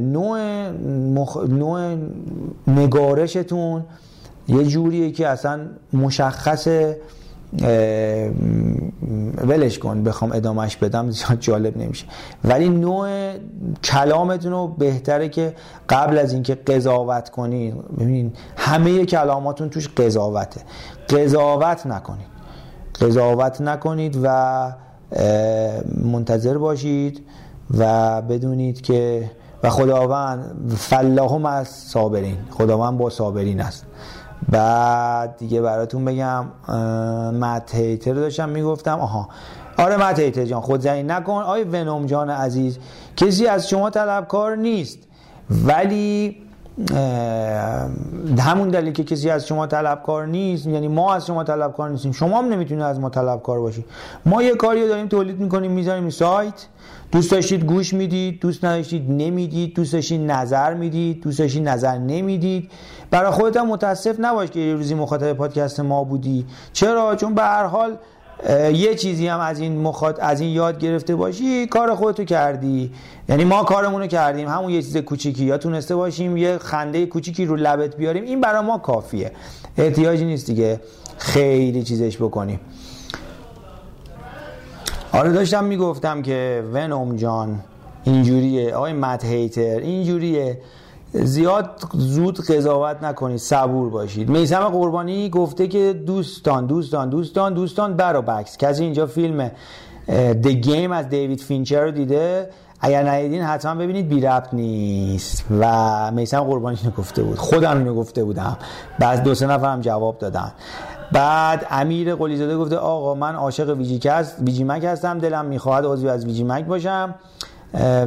نوع, مخ... نوع نگارشتون یه جوریه که اصلا مشخص ولش کن بخوام ادامهش بدم زیاد جالب نمیشه. ولی نوع کلامتون رو بهتره که قبل از اینکه قضاوت کنید ببینید همه کلاماتون توش قضاوته. قضاوت نکنید. قضاوت نکنید و منتظر باشید و بدونید که و خداوند فلاهم از صابرین. خداوند با صابرین است. بعد دیگه براتون بگم مت هیتر داشتم می‌گفتم. آها. آره مت هیتر جان خود زنی نکن. آی ونوم جان عزیز کسی از شما طلبکار نیست. ولی همون دلیل که کسی از شما طلبکار نیست یعنی ما از شما طلبکار نیستیم. شما هم نمی‌تونید از ما طلبکار باشید. ما یه کاری داریم تولید می‌کنیم می‌ذاریم سایت. دوست داشتید گوش می‌دید دوست نداشتید نمی‌دید دوست داشتید نظر می‌دید دوست داشتید نظر نمی‌دید. برای خودت هم متاسف نباش که یه روزی مخاطب پادکست ما بودی. چرا؟ چون به هر حال یه چیزی هم از این مخاط از این یاد گرفته باشی کار خودتو کردی. یعنی ما کارمونو کردیم. همون یه چیز کوچیکی. یا تونسته باشیم یه خنده کوچیکی رو لبت بیاریم. این برای ما کافیه. احتیاجی نیست دیگه خیلی چیزش بکنیم. آره داشتم می‌گفتم که Venom جان اینجوریه. آقای Mad Hatter اینجوریه. زیاد زود قضاوت نکنید صبور باشید. میسم قربانی گفته که دوستان دوستان دوستان دوستان برا بکس. کسی اینجا فیلم The Game از دیوید فینچر رو دیده؟ اگر ندیدین حتما ببینید بی ربط نیست. و میسم قربانی اینو گفته بود. خودم اینو بودم. بعد دو سه نفرم جواب دادن. بعد امیر قلیزاده گفته آقا من عاشق ویجی مک هستم دلم می‌خواهد عضوی از ویجی مک باشم.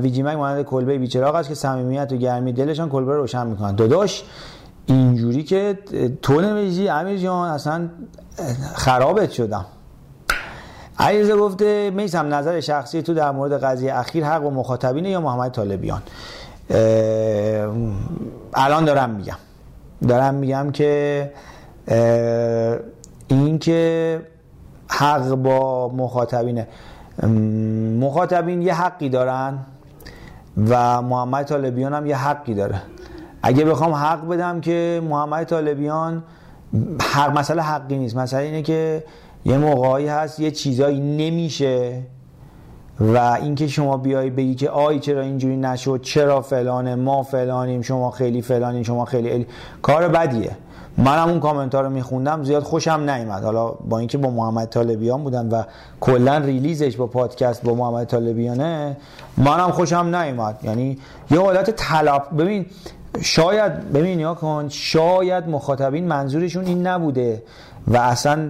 ویجی مک مانند کلبه بیچراغ است که صمیمیت و گرمی دلشان کلبه رو روشن می‌کنن. داداش اینجوری که تو نمیجی امیر جان اصلا خرابت شدم. علیرضا گفته میسم نظر شخصی تو در مورد قضیه اخیر حق و مخاطبینه یا محمد طالبیان؟ الان دارم میگم. دارم میگم که این که حق با مخاطبینه مخاطبین یه حقی دارن و محمد طالبیان هم یه حقی داره. اگه بخوام حق بدم که محمد طالبیان حق مسئله حقی نیست. مسئله اینه که یه موقعی هست یه چیزایی نمیشه و اینکه شما بیای بگی که آی چرا اینجوری نشد چرا فلانه ما فلانیم شما خیلی فلانیم شما خیلی. کار بدیه. منم اون کامنت ها رو میخوندم زیاد خوشم نیومد. حالا با اینکه با محمد طالبیان بودم و کلا ریلیزش با پادکست با محمد طالبیانه منم خوشم نیومد. یعنی یه حالت طلب ببین شاید ببین یا کن شاید مخاطبین منظورشون این نبوده و اصلا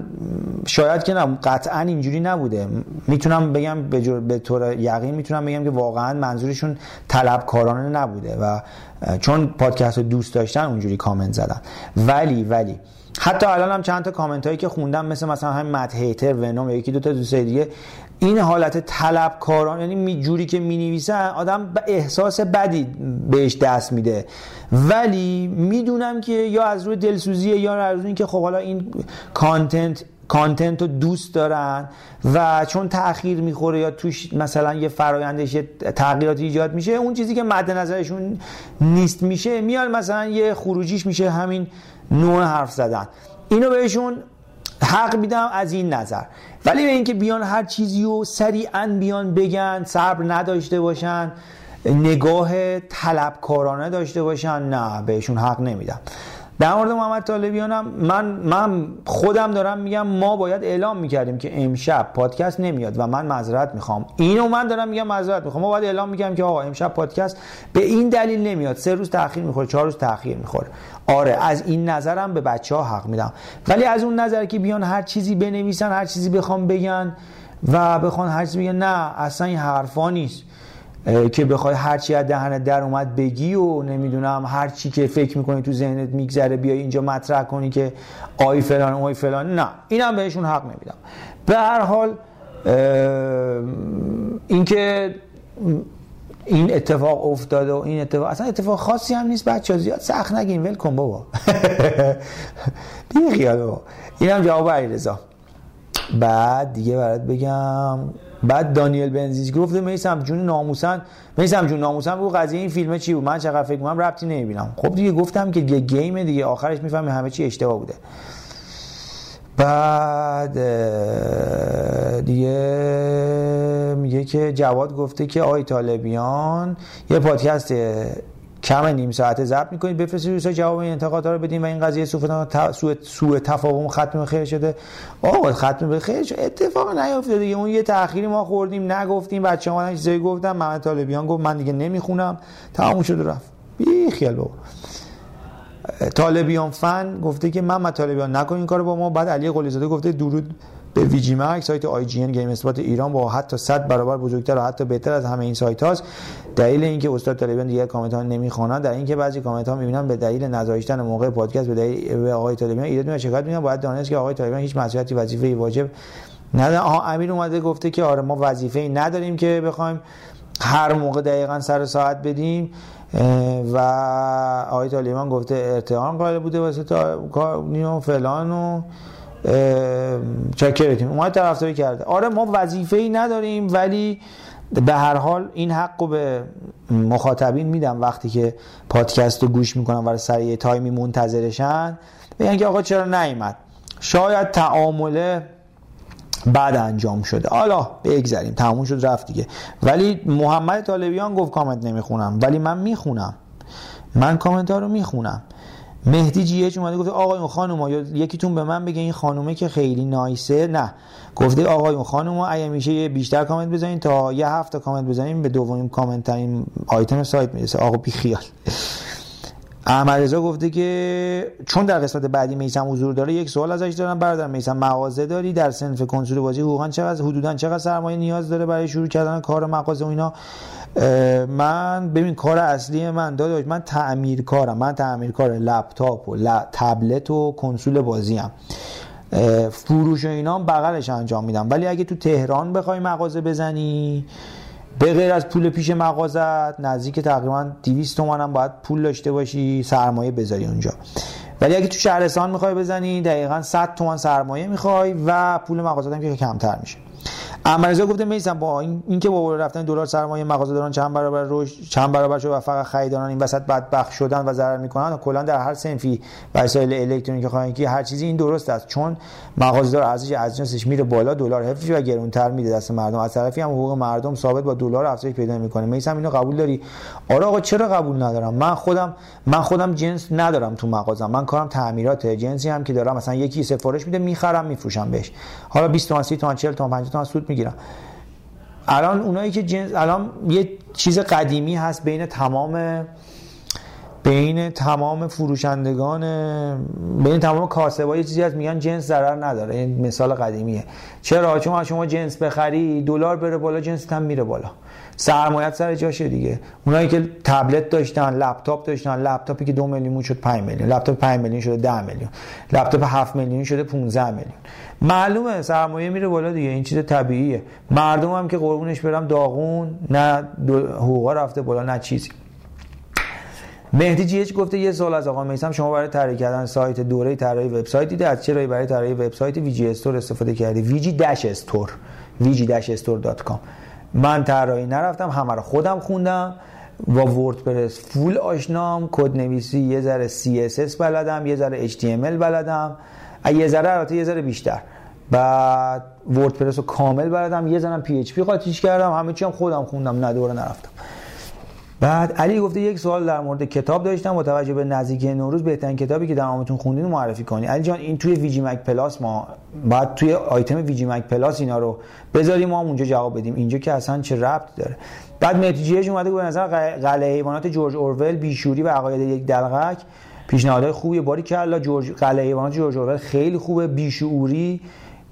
شاید که نه قطعا اینجوری نبوده. می‌تونم بگم به, به طور یقین می‌تونم بگم که واقعا منظورشون طلبکارانه نبوده و چون پادکست رو دوست داشتن اونجوری کامنت زدن. ولی ولی حتی الان هم چند تا کامنت هایی که خوندم مثل مثلا همین مت هیتر ونوم یکی دو تا دوست دیگه این حالت طلبکاران یعنی جوری که می نویسن آدم احساس بدی بهش دست میده. ولی می‌دونم که یا از روی دلسوزیه یا از روی اینکه خب حالا این کانتنت کانتنت رو دوست دارن و چون تاخیر می‌خوره یا توش مثلا یه فرایندش تغییراتی ایجاد میشه اون چیزی که مد نظرشون نیست میشه میاد مثلا یه خروجیش میشه همین نوع حرف زدن. اینو بهشون حق میدم از این نظر. ولی به اینکه بیان هر چیزی رو سریعا بیان بگن صبر نداشته باشن نگاه طلبکارانه داشته باشن نه بهشون حق نمیدم. در مورد محمد طالبیانم من من خودم دارم میگم ما باید اعلام می‌کردیم که امشب پادکست نمیاد و من معذرت می‌خوام. اینو من دارم میگم معذرت می‌خوام. ما باید اعلام میگم که آقا امشب پادکست به این دلیل نمیاد. سه روز تاخیر می‌خوره چهار روز تاخیر می‌خوره. آره از این نظرم به بچه ها حق میدم. ولی از اون نظر که بیان هر چیزی بنویسن هر چیزی بخوام بگن و بخوان هر چیزی بگن نه اصلا این حرفا نیست. که بخوای هر چی از دهنت در اومد بگی و نمی‌دونم هر چی که فکر می‌کنی تو ذهنت میگذره بیای اینجا مطرح کنی که آی فلان آی فلان. نه اینم بهشون حق نمیدم. به هر حال اینکه این اتفاق افتاده و این اتفاق اصلا اتفاق خاصی هم نیست بچه زیاد سخت نگین. ول کن بابا. بی خیال اینم جواب علیرضا. بعد دیگه برات بگم. بعد دانیل بنزیز گفته میسم جون ناموسن میسم جون ناموسن بگو قضیه این فیلم چی بود؟ من چقدر فکر کنم ربطی نمی‌بینم. خب دیگه گفتم که یه گیم دیگه آخرش می‌فهمی همه چی اشتباه بوده. بعد دیگه میگه که جواد گفته که آی طالبیان یه پادکست کم نیم ساعت ضبط می‌کنید بفرستید روسا جواب این انتقادها رو بدین و این قضیه سوء سوء تفاهم ختم خیر شده. آقا ختم به خیر شده. اتفاق نیافتاده دیگه. اون یه تأخیری ما خوردیم نگفتیم بچه ما چیزایی گفتم محمد طالبیان گفت من دیگه نمی‌خونم. تموم شد رفت. بی خیال بابا. طالبیان فن گفته که من طالبیان نکن این کارو با ما. بعد علی قلیزاده گفته درود به VGMAG سایت IGN GameSpot ایران با حتی 100 برابر بزرگتر و حتی بهتر از همه این سایت هاست. دلیل اینکه استاد طالبان دیگه کامنت ها نمی‌خونن در اینکه بعضی کامنت ها می‌بینن به دلیل نذاشتن موقع پادکست به دلیل به آقای طالبان ایراد میاد شکایت می‌کنن باید دانست که آقای طالبان هیچ مسئولیتی وظیفه واجب نه آها امیر اومده گفته که آره ما وظیفه ای نداریم که بخوایم هر موقع دقیقا سر ساعت بدیم. و آقای طالبان گفته ارتحان قائل بوده واسه تا فلان و چکرتیم اومد طرفداری کرده. آره ما وظیفه ای نداریم ولی به هر حال این حق رو به مخاطبین میدم وقتی که پادکست رو گوش می‌کنن و سر یه تایمی منتظرشن. بگن که آقا چرا نیومد؟ شاید تعامله بعد انجام شده. حالا بگذریم تموم شد رفت دیگه. ولی محمد طالبیان گفت کامنت نمی‌خونم ولی من می‌خونم. من کامنت ها رو می‌خونم. مهدی جیهچ اومده گفته آقایون خانوما یا یکیتون به من بگه این خانومه که خیلی نایسه. نه. گفته آقایون خانوما اگه میشه بیشتر کامنت بزنین تا یه هفته کامنت بزنین به دومین کامنت ترین آیتم سایت می‌رسه. آقا بی خیال احمد رضا گفته که چون در قسمت بعدی میسم حضور داره یک سوال ازش دارم برادر میسم مغازه داری؟ در صنف کنسول بازی حقوقا چقدر حدودا چقدر سرمایه نیاز داره برای شروع کردن کار مغازه و اینا؟ من ببین کار اصلی من داداش من تعمیر کارم من تعمیر کار لپتاپ و تبلت و کنسول بازی هم فروش و اینا بغلش انجام میدم. ولی اگه تو تهران بخوای مغازه بزنی به غیر از پول پیش مغازت نزدیک تقریبا 200 تومن هم باید پول داشته باشی سرمایه بذاری اونجا. ولی اگه تو شهرستان می‌خوای بزنی دقیقا 100 تومن سرمایه می‌خوای و پول مغازت هم که کمتر میشه. امرزا گفته میسم با این اینکه با رفتن دلار سرمایه مغازه دارن چند برابر رشد چند برابر شد و فقط خریداران این وسط بدبخت شدن و ضرر می‌کنن و کلا در هر صنفی وسایل الکترونیکی خانگی هر چیزی این درست است. چون مغازه دار ارزش اجناسش میره بالا دلار حفظ و گرونتر میده دست مردم. از طرفی هم حقوق مردم ثابت با دلار افزایش پیدا می‌کنه. میسم اینو قبول داری. آره آقا چرا قبول ندارم؟ من خودم من خودم جنس ندارم تو مغازم. من کارم تعمیرات. جنسی هم که دارم مثلا یکی سفارش میده می‌خرم میفروشم بهش. حالا 20 تومن 30 تومن 40 تومن 50 تومن سود می‌گیرم. الان اونایی که جنس الان یه چیز قدیمی هست بین تمام بین تمام فروشندگان بین تمام کاسبای چیزی هست میگن جنس ضرر نداره. این مثال قدیمیه. چرا؟ چون شما جنس بخری دلار بره بالا جنس هم میره بالا. سرمایت سر جاشه دیگه. اونایی که تبلت داشتن لپتاپ داشتن لپتاپی که دو میلیون شد 5 میلیون. لپتاپ 5 میلیون شده 10 میلیون. لپتاپ 7 میلیون شده 15 میلیون. معلومه سرمایه میره بالا دیگه این چیز طبیعیه. مردم هم که قربونش برم داغون نه حقوقا رفته بالا نه چیزی. مهدی جیچ گفته یه سوال از آقا میسم شما برای طراحی کردن سایت دوره طراحی وبسایت دیده؟ از چرا برای طراحی وبسایت VGStore استفاده کردی؟ وی جی داش استور. وی جی داش استور.com من طراحی نرفتم همه رو خودم خوندم. با وردپرس فول آشنام کد نویسی یه ذره CSS بلدم یه ذره HTML بلدم. یه ذره البته یه ذره بیشتر. بعد وردپرس رو کامل بلدم یه ذره PHP قاطیش کردم همه چی خودم خوندم نه نرفتم. بعد علی گفته یک سوال در مورد کتاب داشتم با توجه به نزدیکی نوروز بهترین کتابی که در عمرتون خوندین معرفی کنی. علی جان این توی VGMAG Plus ما بعد توی آیتم VGMAG Plus اینا رو بذاریم ما هم اونجا جواب بدیم. اینجا که اصلا چه ربط داره. بعد متیجیش اومده به نظر قلعه حیوانات جورج اورول بیشوری و عقاید یک دلقک. پیشنهادهای خوبی باری کلا جورج قلعه حیوانات جورج اورول خیلی خوبه بیشعوری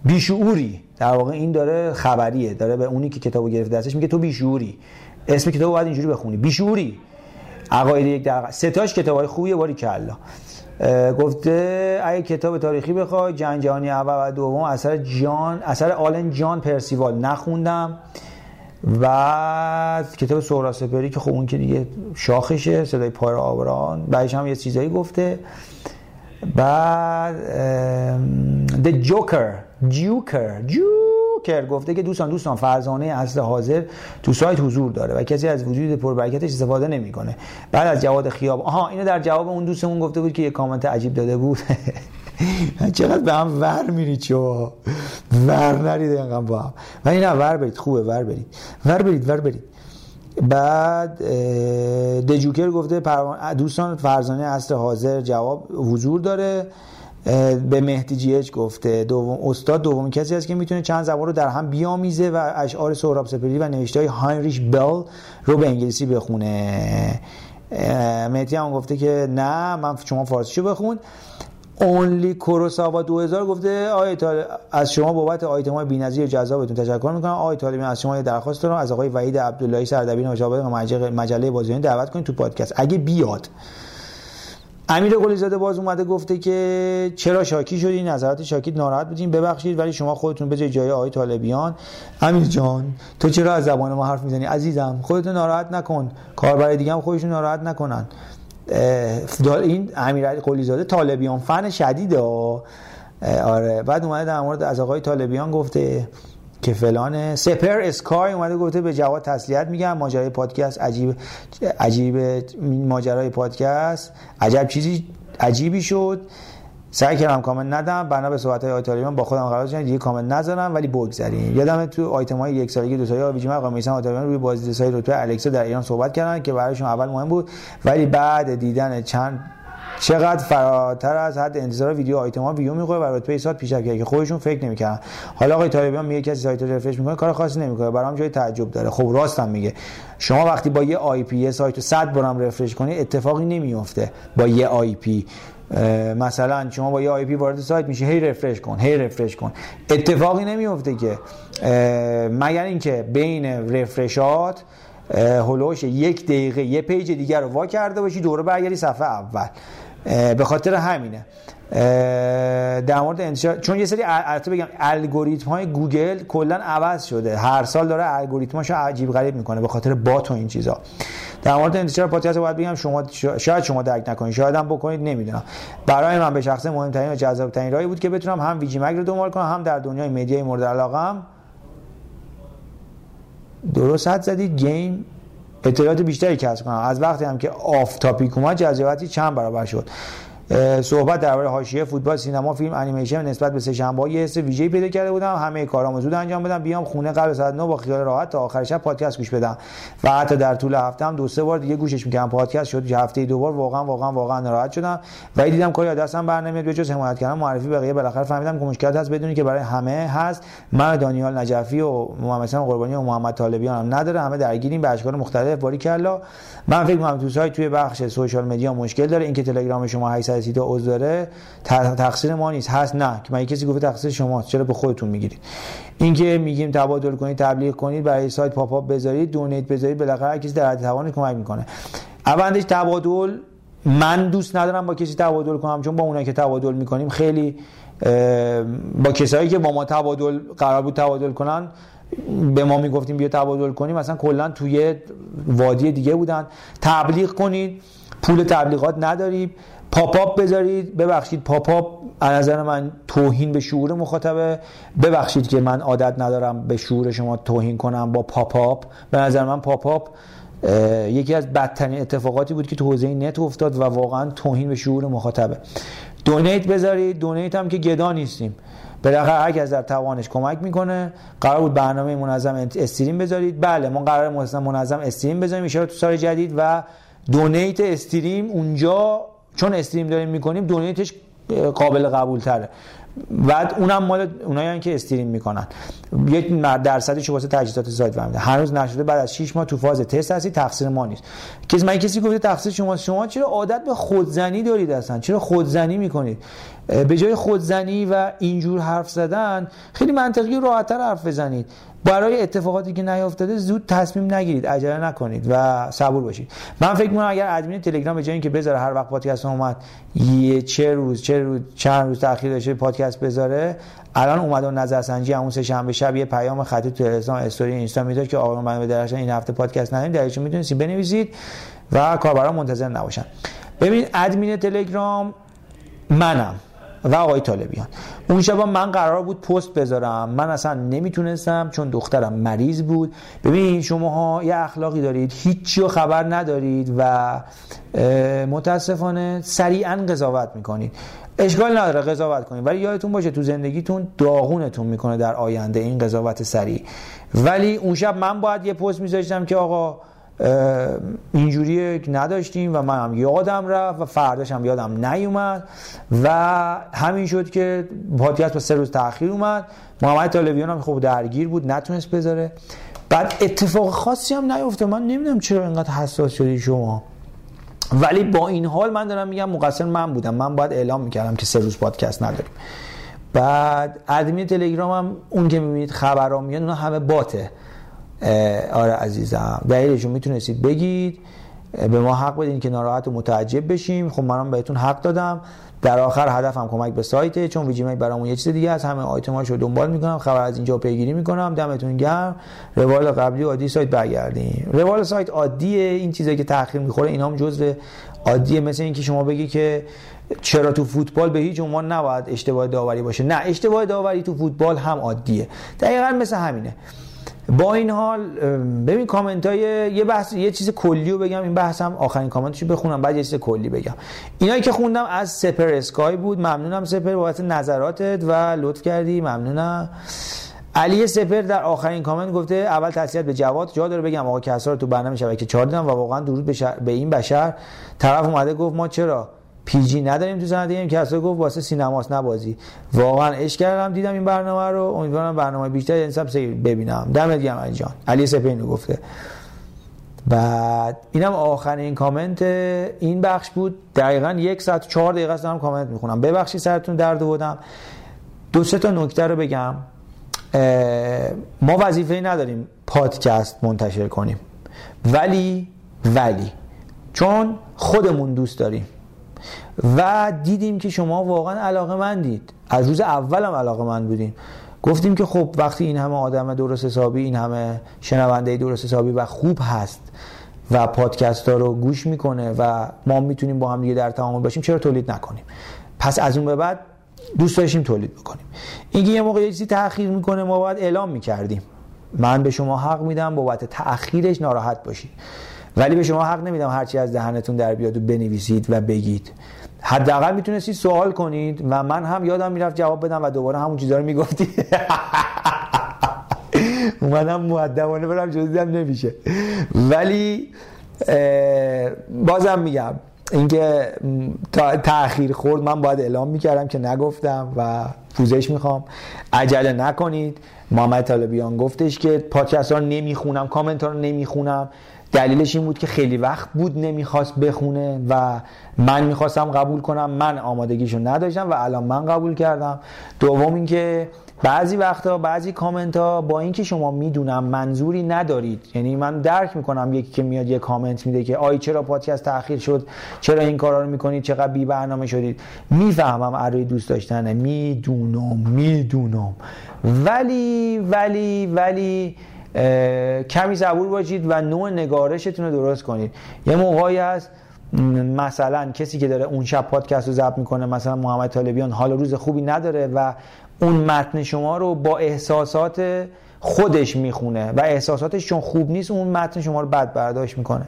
بیشعوری. در واقع این داره خبریه داره به اونی که کتابو گرفته دستش میگه تو بیشعوری. اسم کتاب باید اینجوری بخونی. بیشوری عقاید یک دقیقه ستاش کتاب های خوبیه باری کلا گفته اگه کتاب تاریخی بخوای جنگ جهانی اول و دوم اثر جان اثر آلن جان پرسیوال. نخوندم. و کتاب سورا سپری که خب اون که دیگه شاخشه صدای پای آبران. بعدش هم یه چیزایی گفته. بعد The Joker. جوکر جو جوکر گفته که دوستان دوستان فرزانه اصل حاضر تو سایت حضور داره و کسی از وجود پربرکتش استفاده نمی‌کنه. بعد از جواد خیاب آها اینو در جواب اون دوستمون گفته بود که یه کامنت عجیب داده بود. چقدر به هم ور میری چو ور نرید اینقدر با هم. نه ور برید خوبه ور برید. ور برید ور برید. بعد دجوکر گفته دوستان فرزانه اصل حاضر جواب حضور داره. به مهدی جیچ گفته. دوم استاد دوم کسی است که می‌تونه چند زبان رو در هم بیامیزه و اشعار سهراب سپری و نوشته های هاینریش بل رو به انگلیسی بخونه. مهدی هم گفته که نه من شما فارسیشو بخون. اونلی کوروساوا 2000 گفته آقای از شما بابت آیتم بی‌نظیر جذابتون تشکر می‌کنم. آقای طالبی از شما یه درخواست دارم. از آقای وحید عبداللهی سردبیر مشاور مجله بازیانی دعوت کنید تو پادکست. اگه بیاد امیر قلی زاده باز اومده گفته که چرا شاکی شدی؟ نظرات شاکی ناراحت بودین ببخشید ولی شما خودتون به جای آقای طالبیان. امیر جان تو چرا از زبان ما حرف می‌زنی؟ عزیزم خودتون ناراحت نکن. کاربر دیگه هم خودشون ناراحت نکنن. این امیر قلی زاده طالبیان فن شدیده. آره. بعد اومده در مورد از آقای طالبیان گفته که فلان سپر اسکای اومده گفته به جواد تسلیت میگم ماجرای پادکست عجیب عجیب ماجرای پادکست. عجب چیزی عجیبی شد. سعی کردم کامنت ندم. بنا به صحبت های آیتالیان با خودم قرار شدم دیگه کامنت نذارم ولی بگذریم. یادم تو آیتم های یک سالگی دو سالگی ویژه آقا میسان آیتالیان روی بازدیدسای رتبه الکسا در ایران صحبت کردن که برایشون اول مهم بود. ولی بعد دیدن چند چقدر فراتر از حد انتظار ویدیو آیتم ها ویو می‌خوره و رتبه سات پیشرفت که خودشون فکر نمی‌کردن حالا آقای طالبیان میگه کسی سایت رو refresh می‌کنه کار خاصی نمی‌کنه. برام جای تعجب داره. خب راستم میگه. شما وقتی با یه IP سایت رو 100 بارم refresh کنی اتفاقی نمیفته با یه IP. مثلا شما با یه IP وارد سایت میشه هی refresh کن هی refresh کن. اتفاقی نمیفته که. مگر اینکه بین refresh ات حولوحوش یک دقیقه یه page دیگر رو وا کرده باشی دوره برگردی صفحه اول. به خاطر همینه. در مورد انتشار چون یه سری البته بگم الگوریتم های گوگل کلا عوض شده. هر سال داره الگوریتماشو عجیب غریب می‌کنه به خاطر بات و این چیزا. در مورد انتشار پادکست باید بگم شما شاید شما درک نکنید شاید هم بکنید نمی‌دونم. برای من به شخص مهمترین و جذابترین راهی بود که بتونم هم VGMAG رو دنبال کنم هم در دنیای media ی مورد علاقم درست حدس زدید گیم؟ اطلاعات بیشتری کسب کنم. از وقتی هم که off topic اومد جذابیتی چند برابر شد. صحبت درباره حاشیه فوتبال سینما فیلم انیمیشن نسبت به سه شنبه یه حس ویژه‌ای پیدا کرده بودم. همه کارامو زود انجام بدم. بیام خونه قبل ساعت 9 با خیال راحت تا آخر شب پادکست گوش بدم. و حتی در طول هفته هم دو سه بار دیگه گوشش می‌کردم. پادکست شد که هفته دو بار واقعا واقعا واقعا ناراحت شدم. و دیدم کاری دستم بر نمیاد. به جز حمایت کردن معرفی بقیه بالاخره فهمیدم که مشکلات هست. بدونی که برای همه هست. من دانیال نجفی و محمد قربانی و محمد طالبیان هم نداره. همه درگیریم به اشکال مختلف. باری کلا من فکر می‌کنم تو سایت توی بخش social media مشکل داره. اینکه تلگرام شما 830 تا عضو داره تقصیر ما نیست. هست نه. که من کسی گفته تقصیر شماست؟ چرا به خودتون می‌گیرید؟ اینکه میگیم تبادل کنید تبلیغ کنید برای سایت pop up بذارید donate بذارید بالاخره کسی در حد توان کمک می‌کنه. اولش تبادل من دوست ندارم با کسی تبادل کنم چون با اونایی که تبادل می‌کنیم خیلی با کسایی که با ما تبادل قرار بود تبادل کنن به ما می‌گفتیم بیا تبادل کنیم. مثلا کلا توی وادی دیگه بودن. تبلیغ کنید. پول تبلیغات نداریم. pop up بذارید ببخشید pop up از نظر من توهین به شعور مخاطبه. ببخشید که من عادت ندارم به شعور شما توهین کنم با pop up. به نظر من pop up یکی از بدترین اتفاقاتی بود که تو حوزه نت افتاد و واقعا توهین به شعور مخاطبه. دونیت بذارید. دونیت هم که گدا نیستیم. بالاخره هر کس در توانش کمک می‌کنه. قرار بود برنامه منظم استریم بذارید. بله ما قرار منظم استریم بذاریم. ان تو سال جدید و دونیت استریم اونجا چون استریم داریم می‌کنیم دونیتش قابل قبول تره بعد اونم مال اونایی که استریم می‌کنن. یک درصدش واسه تجهیزات سایت فهمیده هنوز نشده بعد از 6 ماه تو فاز تست هستی تقصیر ما نیست. کسی من کسی گفته تقصیر شما شما چرا عادت به خودزنی دارید اصلا؟ چرا خودزنی می‌کنید؟ به جای خودزنی و اینجور حرف زدن خیلی منطقی راحتتر حرف بزنید. برای اتفاقاتی که نیافتاده زود تصمیم نگیرید عجله نکنید و صبور باشید. من فکر می‌کنم اگر ادمین تلگرام به جای اینکه بذاره هر وقت پادکست اومد یه چه روز چه روز چند روز تاخیر داشته پادکست بذاره الان اومد و نظرسنجی همون سه شنبه شب یه پیام خطی تو تلگرام استوری اینستا می‌داد که آقا من به درشن این هفته پادکست نداریم دلیلش می‌تونید بنویسید و کاربرا منتظر نباشن. ببین ادمین تلگرام منم. و آقای طالبیان. اون شب من قرار بود پست بذارم. من اصلا نمی‌تونستم چون دخترم مریض بود. ببین شماها یه اخلاقی دارید. هیچی خبر ندارید و متاسفانه سریعا قضاوت می‌کنید. اشکال نداره قضاوت کنید. ولی یادتون باشه تو زندگیتون داغونتون می‌کنه در آینده این قضاوت سریع. ولی اون شب من باید یه پست میذاشتم که آقا اینجوری نداشتیم و من هم یادم رفت و فرداش هم یادم نیومد و همین شد که پادکست با سه روز تاخیر اومد. محمد طالبیان هم خب درگیر بود نتونست بذاره. بعد اتفاق خاصی هم نیفته. من نمی‌دونم چرا اینقدر حساس شدی شما. ولی با این حال من دارم میگم مقصر من بودم. من باید اعلام می‌کردم که سه روز پادکست نداریم. بعد ادمین تلگرام هم اون که می‌بینید خبرام میاد اونا همه باته. آره عزیزم. دلیلشو می‌تونستید بگید. به ما حق بدین که ناراحت و متعجب بشیم. خب منم بهتون حق دادم. در آخر هدفم کمک به سایته چون ویجی مک برامون یه چیز دیگه از همه آیتماشو دنبال می‌کنم. خبر از اینجا پیگیری می‌کنم. دمتون گرم. روال قبلی عادی سایت برگردیم. روال سایت عادیه. این چیزایی که تاخیر می‌خوره اینا هم جزء عادیه. مثل اینکه شما بگی که چرا تو فوتبال به هیچ عنوان نباید اشتباه داوری باشه. نه اشتباه داوری تو فوتبال هم عادیه. دقیقا مثل همینه. با این حال ببین کامنت های یه بحث یه چیز کلی رو بگم این بحثم آخرین کامنتشو بخونم بعد یه چیز کلی بگم. اینایی که خوندم از سپر اسکای بود ممنونم سپر بابت نظراتت و لطف کردی ممنونم. علی سپر در آخرین کامنت گفته اول تسلیت به جواد جا داره بگم آقا کسا رو تو برنامه شبکه 4 دیدم و واقعا درود به, به این بشر. طرف اومده گفت ما چرا پی جی نداریم تو زنده این کسا گفت واسه سینماست نبازی واقعا عشق کردم دیدم این برنامه رو. امیدوارم برنامه بیشتر انسان ببینم. دمت گرم علی جان. علی سپینو گفته. بعد اینم آخرین کامنت. این بخش بود. دقیقا یک ساعت چهار دقیقه دارم کامنت می‌خونم. ببخشید سرتون درد بودم دو سه تا نکته رو بگم. ما وظیفه نداریم پادکست منتشر کنیم. ولی ولی. چون خودمون دوست داریم. و دیدیم که شما واقعا علاقه مندید از روز اول هم علاقه من بودیم. گفتیم که خب وقتی این همه آدم درست حسابی این همه شنونده درست حسابی و خوب هست و پادکست ها رو گوش می‌کنه و ما می‌تونیم با هم دیگه در تعامل باشیم چرا تولید نکنیم؟ پس از اون به بعد دوست داشتیم تولید بکنیم. اینکه یه موقع یه چیزی تأخیر می‌کنه ما باید اعلام می‌کردیم. من به شما حق میدم بابت تأخیرش ناراحت باشید ولی به شما حق نمیدم هرچی از دهنتون در بیاد و بنویسید و بگید. حداقل می‌تونستید سوال کنید و من هم یادم می‌رفت جواب بدم و دوباره همون چیزا رو می‌گفتی. اومدم مؤدبانه برم جز دیدم نمیشه. ولی بازم میگم اینکه تاخیر خورد من باید اعلام می‌کردم که نگفتم و پوزش می‌خوام. عجله نکنید. محمد طالبیان گفتش که پادکست نمی‌خونم کامنت ها رو نمی‌خونم. دلیلش این بود که خیلی وقت بود نمی‌خواست بخونه و من می‌خواستم قبول کنم من آمادگیشو نداشتم و الان من قبول کردم. دوم اینکه بعضی وقتا بعضی کامنت ها با اینکه شما می‌دونم منظوری ندارید یعنی من درک می‌کنم یکی که میاد یه کامنت میده که آی چرا پادکست تاخیر شد؟ چرا این کارا رو می‌کنید؟ چقدر بی برنامه شدید؟ می‌فهمم ارای دوست داشتنه. می‌دونم می‌دونم. ولی ولی ولی کمی صبور باشید و نوع نگارشتون رو درست کنید. یه موقعی هست مثلا کسی که داره اون شب پادکست رو ضبط می‌کنه مثلا محمد طالبیان حال روز خوبی نداره و اون متن شما رو با احساسات خودش می‌خونه و احساساتش چون خوب نیست اون متن شما رو بد برداشت می‌کنه.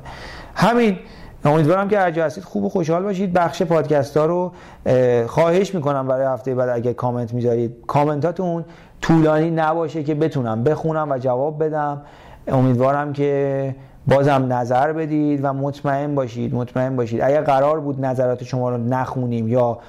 همین. امیدوارم که هر هستید خوب و خوشحال باشید. بخش پادکست ها رو خواهش می‌کنم برای هفته بعد اگه کامنت می‌ذارید کامنتاتون طولانی نباشه که بتونم بخونم و جواب بدم. امیدوارم که بازم نظر بدید و مطمئن باشید مطمئن باشید. اگر قرار بود نظرات شما رو نخونیم یا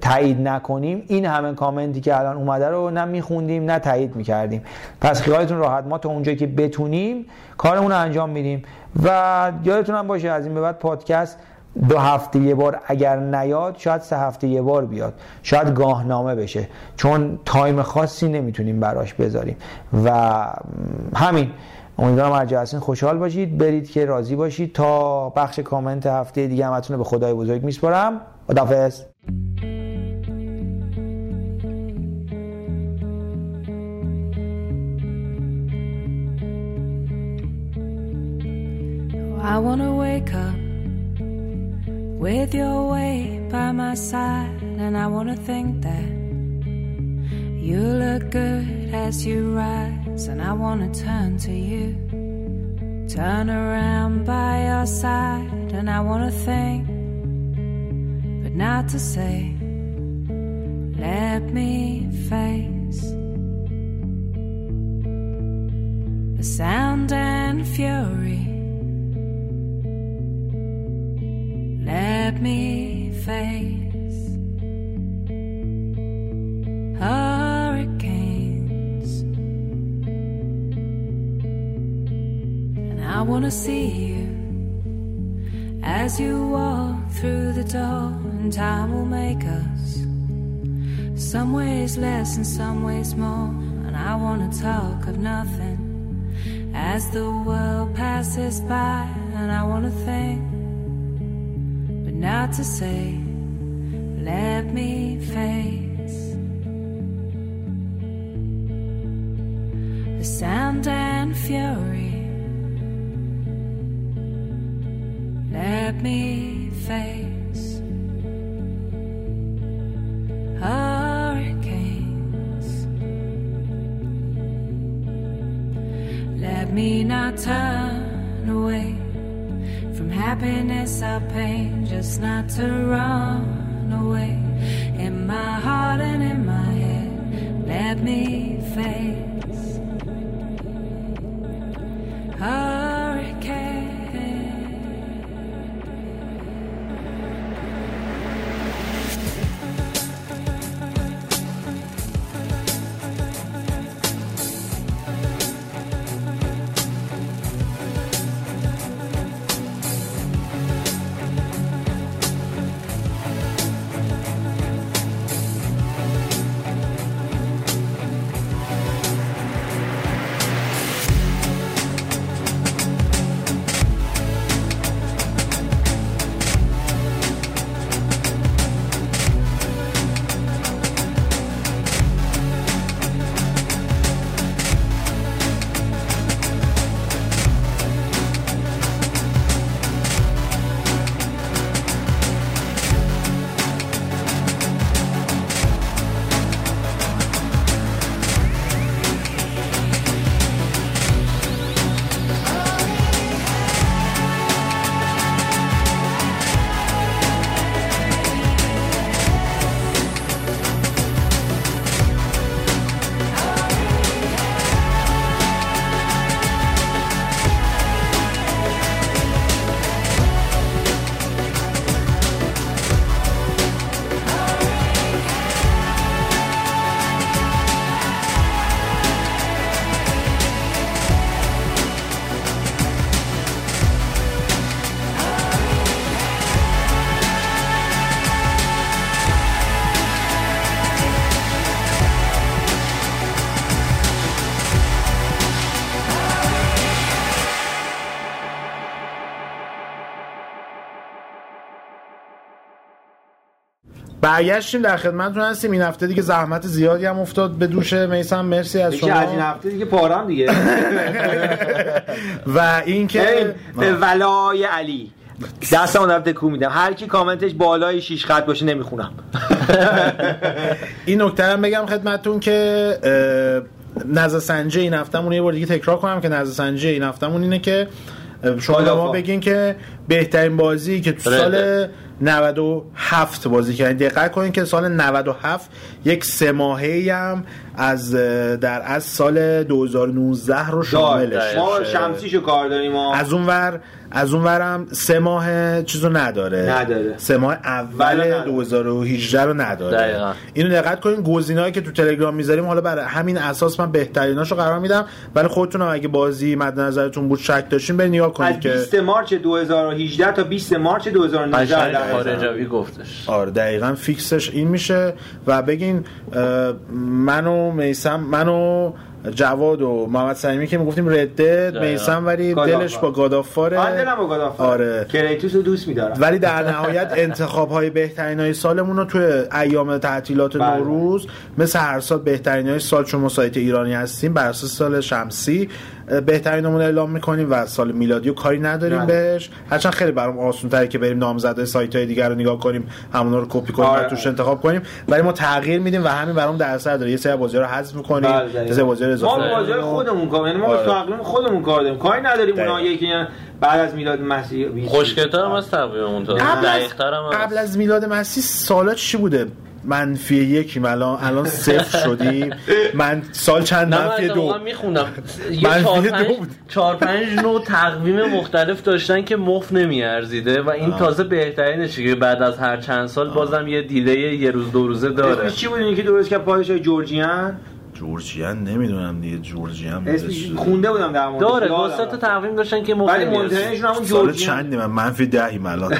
تایید نکنیم این همه کامنتی که الان اومده رو نه میخوندیم نه تایید می‌کردیم. پس خیالتون راحت. ما تا اونجایی که بتونیم کارمون رو انجام میدیم. و یادتون هم باشه از این به بعد پادکست دو هفته یه بار اگر نیاد شاید سه هفته یه بار بیاد. شاید گاهنامه بشه. چون تایم خاصی نمی‌تونیم براش بذاریم. و همین. امیدوارم هر خوشحال باشید. برید که راضی باشید. تا بخش کامنت هفته دیگه همتون به خدای بزرگ میسپارم. خدافظ I wanna wake up with your weight by my side, and I wanna think that you look good as you rise, and I wanna turn to you, turn around by your side, and I wanna think, but not to say, let me face the sound and fury let me face hurricanes. And I want to see you as you walk through the door, and time will make us some ways less and some ways more. And I want to talk of nothing as the world passes by, and I want to think not to say, let me face the sound and fury. Let me face hurricanes, Let me not turn away from happiness or pain, just not to run away. In my heart and in my head, let me face hurricane. برگشتیم در خدمتتون هستیم. این هفته دیگه زحمت زیادی هم افتاد. به دوش میسم مرسی از یکی از این شما هفته دیگه پارم دیگه. و اینکه به ولای علی. دستم دارم تکون میدم. هر کی کامنتش بالای 6 خط باشه نمی‌خونم. این نکته هم بگم خدمتتون که نظر سنجی این هفتهمون یه بار دیگه تکرار کنم که نظر سنجی این هفتهمون اینه که شما ما. بگین که بهترین بازی که تو. سال 97 بازی کردین دقت کنین که سال 97 یک سه ماهه هم از در از سال 2019 رو شاملش. ما. شمسیشو کار داریم ما از اون ور از اون ورم سه ماه چیزو نداره نداره. سه ماه اول نداره. 2018 رو نداره دقیقا. اینو دقت کنین گزینه‌ای که تو تلگرام می‌ذاریم حالا برای همین اساس من بهتریناشو قرار میدم ولی خودتون هم اگه بازی مد نظرتون بود شک داشتین برید نگاه از کنید که 20 مارچ 2018 تا 20 مارچ 2019 قشنگ در خارجاوی گفتش آره دقیقا فیکسش این میشه و بگین اه، من و میسم من و جواد و محمد سلیمی که می‌گفتیم دقیقا. میسم ولی گادافار. دلش با گادافاره من دلم با گادافار آره. کریتوس رو دوست میدارم ولی در نهایت انتخاب های بهترین های سالمون رو توی ایام تعطیلات بله. نوروز مثل هر سال بهترین های سال چون ما سایت ایرانی هستیم بر اساس سال شمسی اه، بهترینمون رو اعلام می‌کنیم و سال میلادی رو کاری نداریم بله. بهش هرچند خیلی برام آسان تره که بریم نامزدهای سایت های دیگر رو نگاه کنیم همونا رو کپی کنیم آره. و توش انتخاب کنیم ولی ما تغییر میدیم و همین برام درصد داره یه سری بازی رو حذف می‌کنیم بله،. یه سری بازی رو ما اضافه به بازی می‌کنیم. خودمون کار یعنی ما آره. خودمون کار داریم کاری نداریم. اونایی که بعد از میلاد مسیح خوشگلتر هم از تقویممون تا قبل. از میلاد مسیح سالا چی بوده منفی یکیم. الان الان صفر شدیم. من سال چند من منفی دو. اتفاقا می‌خونم. منفی چهار دو پنج بود. چهار پنج نوع تقویم مختلف داشتن که مفت نمیارزیده و این تازه بهترینشه که بعد از هر چند سال بازم یه دیلی یه روز دو روزه داره. چی بود؟ که درست که پادشاه جورجیان؟ جورجیان نمی‌دونم دیگه جورجیان. خونده بودم در موردش داره دو سه تا. تقویم داشتن که ولی مهمترینشون همون سال جورجیان. چندی؟ من منفی دهیم الان.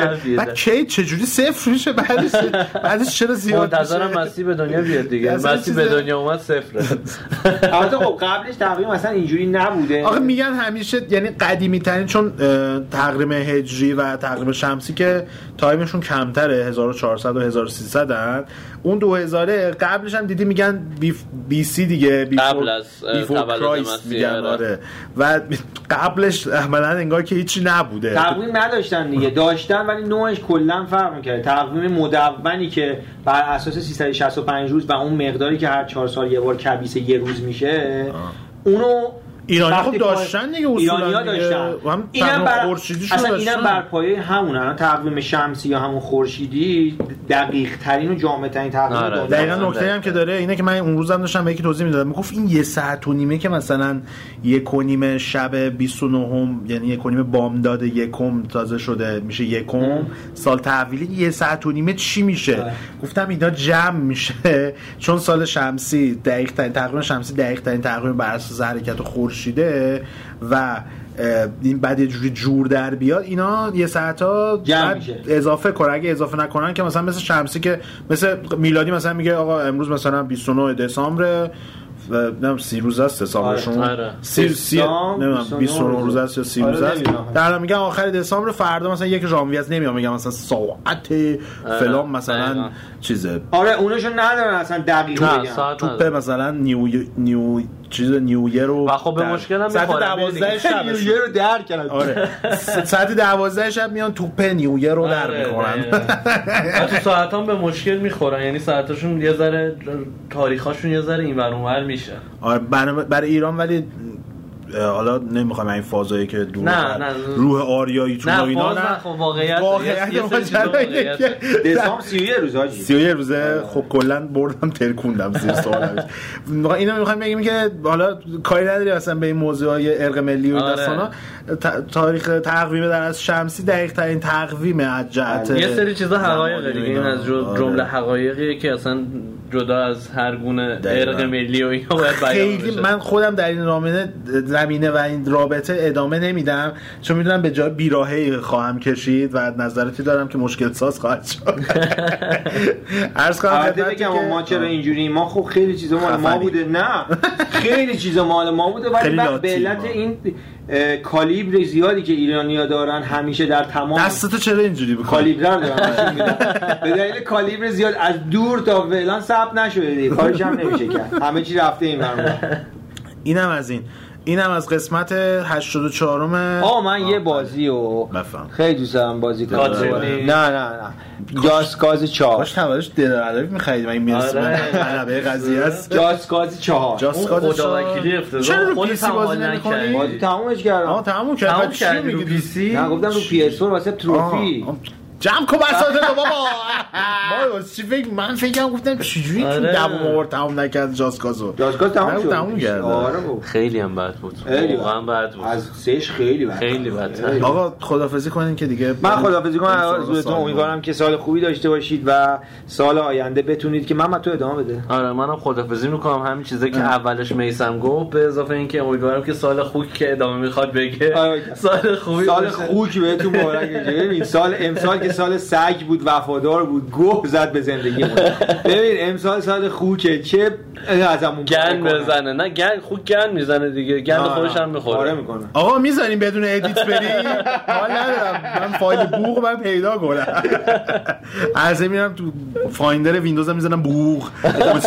بعد کی؟ چجوری صفر میشه بعدش؟ بعدش چرا زیاد منتظرم مسیح به دنیا بیاد دیگه. چیز- به دنیا اومد صفره. البته خب قبلش تقویم اصلا اینجوری نبوده. آخه میگن همیشه یعنی قدیمی ترین چون اه، تقویم هجری و تقویم شمسی که تایمشون کمتره 1400 و 1300 هن. اون 2000 قبلش هم دیدی میگن بیف بی سی دیگه بیفور قبل از، تولد میگن آره. آره. و قبلش عملا انگار که هیچی نبوده. تقویم نداشتن دیگه. داشتن ولی نوعش کلا فرق می‌کرد. تقویم مدونی که بر اساس 365 روز و اون مقداری که هر چهار سال یه بار کبیس یه روز میشه اونو ایرانی خب داشتن دیگه اصولا. داشتن هم اینم بر خورشیدیشون اصلا. اینم بر پایه همون الان تقویم شمسی یا همون خورشیدی دقیق ترین و جامع ترین تقویم آره. دقیقا. نکته هم که داره اینه که من اون روزم داشتم به یکی توضیح می‌دادم می‌گفت این یه ساعت و نیمه که مثلا یک و نیم شب 29 یعنی یک و نیم بامداد یکم تازه شده میشه یکم سال تحویلی یه ساعت و نیمه چی میشه آره. گفتم اینا جمع میشه چون سال شمسی دقیق ترین تقویم شمسی دقیق ترین تقویم بر اساس حرکت خورشیده و این بعد یه جوری جور در بیاد اینا یه ساعت ها. اضافه کنه اگه اضافه نکنن که مثلا مثل شمسی که مثل میلادی مثلا میگه آقا امروز مثلا 29 دسامبر و نمی‌دونم سی روز است حسابشون آره. آره. سی نمی‌دونم 29 29 روز است یا سی آره، روز است نمی‌دونم. در میگن آخر دسامبر فردا مثلا یک ژانویه است نمیام میگم مثلا ساعت فلان مثلا. چیزه آره اوناشو ندارن اصلا دقیق ساعت توپ. مثلا نیو نیو چیز نیو ایر رو و خب به در- مشکل هم ساعت می‌خورن. 12 شب یه رو در کردن. آره. ساعت 12 شب میان توپ نیو ایر رو در آره، می‌کنن. و تو ساعت هم به مشکل می‌خورن. یعنی ساعتاشون یه ذره تاریخاشون یه ذره این ور میشه. آره برای, ایران ولی حالا نمی‌خوام این فازایی که دور نه، نه. روح آریایی تو نه، اینا نه خب واقعیت-. که- دسامبر 31 روز حاجی روزه خب کلا بردم ترکوندم زیر سوالش اینو می‌خوام بگیم که حالا کاری نداری اصلا به این موضوع های ارق ملی و این آره. داستانا تاریخ تقویم در از شمسی دقیق ترین تقویم از جهت یه سری چیزا حقایق دیگه این اینا. از جو- آره. جمله حقایقیه که اصلا جدا از هر گونه. ارق ملی و اینا باید بیان خیلی بشه من خودم در این رامنه زمینه و این رابطه ادامه نمیدم چون می‌دونم به جای بیراهه خواهم کشید و نظراتی دارم که مشکل ساز خواهد شد عرض خدمتتون بگم که- ما چرا اینجوری ما خب خیلی چیزا مال ما. بوده نه خیلی چیزا مال ما بوده ولی به علت. این کالیبر زیادی که ایرانیا دارن همیشه در تمام دستتو چرا اینجوری بکنی کالیبر دارن. به دلیل کالیبر زیاد از دور تا فعلا ثبت نشده کارش هم نمیشه کرد. همه چی رفته این ور. اینم از این. اینم از قسمت 84 م آه من یه بازی و بفهم. خیلی دوست دارم بازی کنم. نه نه نه. جاسکاز چهار. باش تولش دلالاوی می‌خرید این می‌رسه آره. غلبه قضیه است. جاسکاز چهار. جاست اون کادش خدا وکیلی افتضاح. چرا رو خودت بازی نمی‌کنی. بازی تمومش کردم. آها تموم کرد. چی رو میگی؟ پی سی؟ نه گفتم رو پی اس واسه تروفی. آه. جمع کن بساطه تو بابا. بابا چی فکر من فکرم گفتم چجوری تو. دوام آورد تمام نکرد جاسکازو جاسکاز تموم نه، شد. تموم کرده. آره. خیلی هم بد بود. خیلی واقعا بد بود. از سهش خیلی بد. خیلی بد. آقا خدافزی کنین که دیگه من خدافظی کنم. سال امیدوارم که سال خوبی داشته باشید و سال آینده بتونید که محمد تو ادامه بده. آره منم خدافزی می‌کنم. همین چیزایی که اولش میسم گفت به اضافه اینکه امیدوارم که سال خوبی که ادامه می‌خواد بگه. سال خوبی سال. خوک بهتون مبارک بشه. ببین سال امسال که سال سگ بود وفادار بود گوه زد به زندگی ببین امسال سال خوکه چه ازمون گن بزنه. نه گن خوب گن می‌زنه دیگه. گن خودش هم می‌خوره. آره می‌کنه. آقا می‌ذاریم بدون ادیت بری حال ندارم. من فایل بوق من پیدا کنم. عرضه میرم تو Finder ویندوز هم می‌زنم بوق.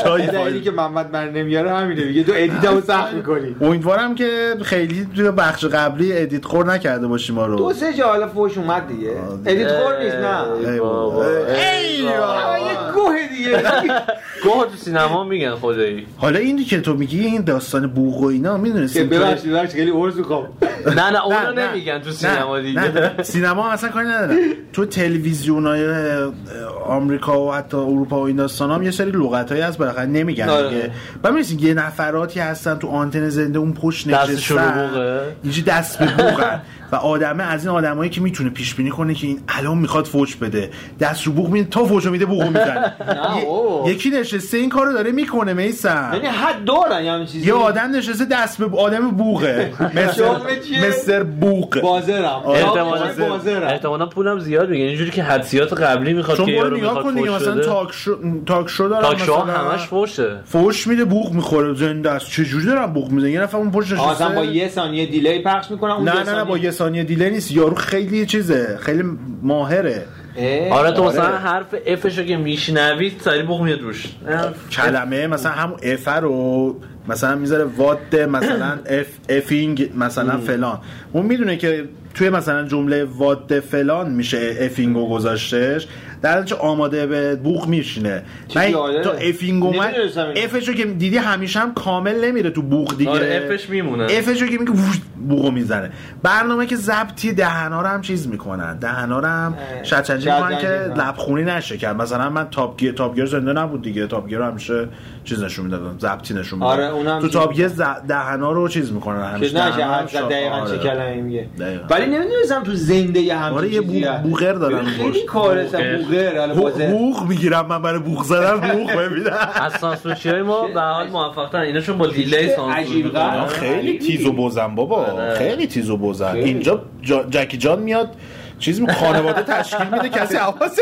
کجای دلیلی فایل. که محمد من نمیاره همینه میگه تو edit مو سخت می‌کنی. امیدوارم که خیلی توی بخش قبلی edit خور نکرده باشیم ما دو رو سه جا حالا فوش اومد دیگه. edit خور نیست. نه. ای بابا. ای بابا. یه گوه دیگه. گوه تو سینما میگن خدایی. حالا اینی که تو میگی این داستان بوق و اینا که می‌دونستیم ببخشید ببخشید خیلی عرض می‌خوام نه نه نه. نمیگن تو سینما دیگه. نه نه. سینما اصلا کاری ندارم تو تلویزیون های آمریکا و حتی اروپا و این داستان هم یه سری لغت هایی هست بالاخره نمیگن آره. دیگه. و می‌رسید یه نفراتی هستن تو آنتن زنده اون پشت نشستن. بوقه. اینجی دست به بوقن. و آدمه از این آدمایی که می‌تونه پیش بینی کنه که این الان می‌خواد فوش بده. دست رو بوق میده تا فوشو میده بوقو می‌زنه. یکی نشسته این کارو داره می‌کنه میسم. یعنی حد دارن یه همین چیزی؟ یه آدم نشسته دست به آدم بوقه مستر, بوق بازرم. احتمالاً بازرم. احتمالا پولم زیاد میگن اینجوری که حدسیات قبلی می‌خواد که یارو می‌خواد فوش مثلا بده. تاک شو تاک شو دارن تاک شو مثلا همش فوشه. فوش میده بوق می‌خوره. زنده است. چه جوری دارن بوق می‌زنن یه نفر اون پشت نشسته. اصلا با یه ثانیه دیلی پخش می‌کنن اون نه نه نه با یه ثانیه دیله نیست. یارو خیلی چیزه. خیلی ماهره. اه، آره تو آره. مثلا حرف افشو که میشنوی سری بوق میاد روش کلمه مثلا همون افر رو مثلا می‌ذاره وات مثلا اف افینگ مثلا فلان. اون می‌دونه که توی مثلا جمله وات فلان میشه افینگو گذاشتش. در که آماده به بوق میشینه. چه من جالبه. تا افینگ اومد. افشو که دیدی همیشه هم کامل نمیره تو بوق دیگه. آره افش میمونه. افشو که میگه بوقو می‌زنه. برنامه که ضبطی دهنا رو هم چیز می‌کنن. دهنا رو هم اه، شطرنجی می‌کنن که. لبخونی نشه کرد مثلا من تاپ گیر تاپ گیر زنده نبود دیگه. تاپ گیر همیشه چیز نشون می‌دادن ضبطی نشون می‌دادن آره، اونم تو گیر ز- دهنا رو چیز می‌کنن که همیشه نشه هم دقیقا آره. چه کلمه میگه. ولی نمی‌دونستم تو زنده یه همچین آره، یه. بوغر دارن خیلی باش. کار هستن بوغر. بوغر حالا بو- بازه بوق می‌گیرم من برای بوق زدن بوق ببینم از سانسورچی های ما به حال موفق ترن ایناشون با دیلی سانسور. غریب. خیلی تیز و بزن بابا آره. خیلی تیز و بزن. اینجا جا... جکی جان میاد چیز می خانواده تشکیل میده کسی حواسش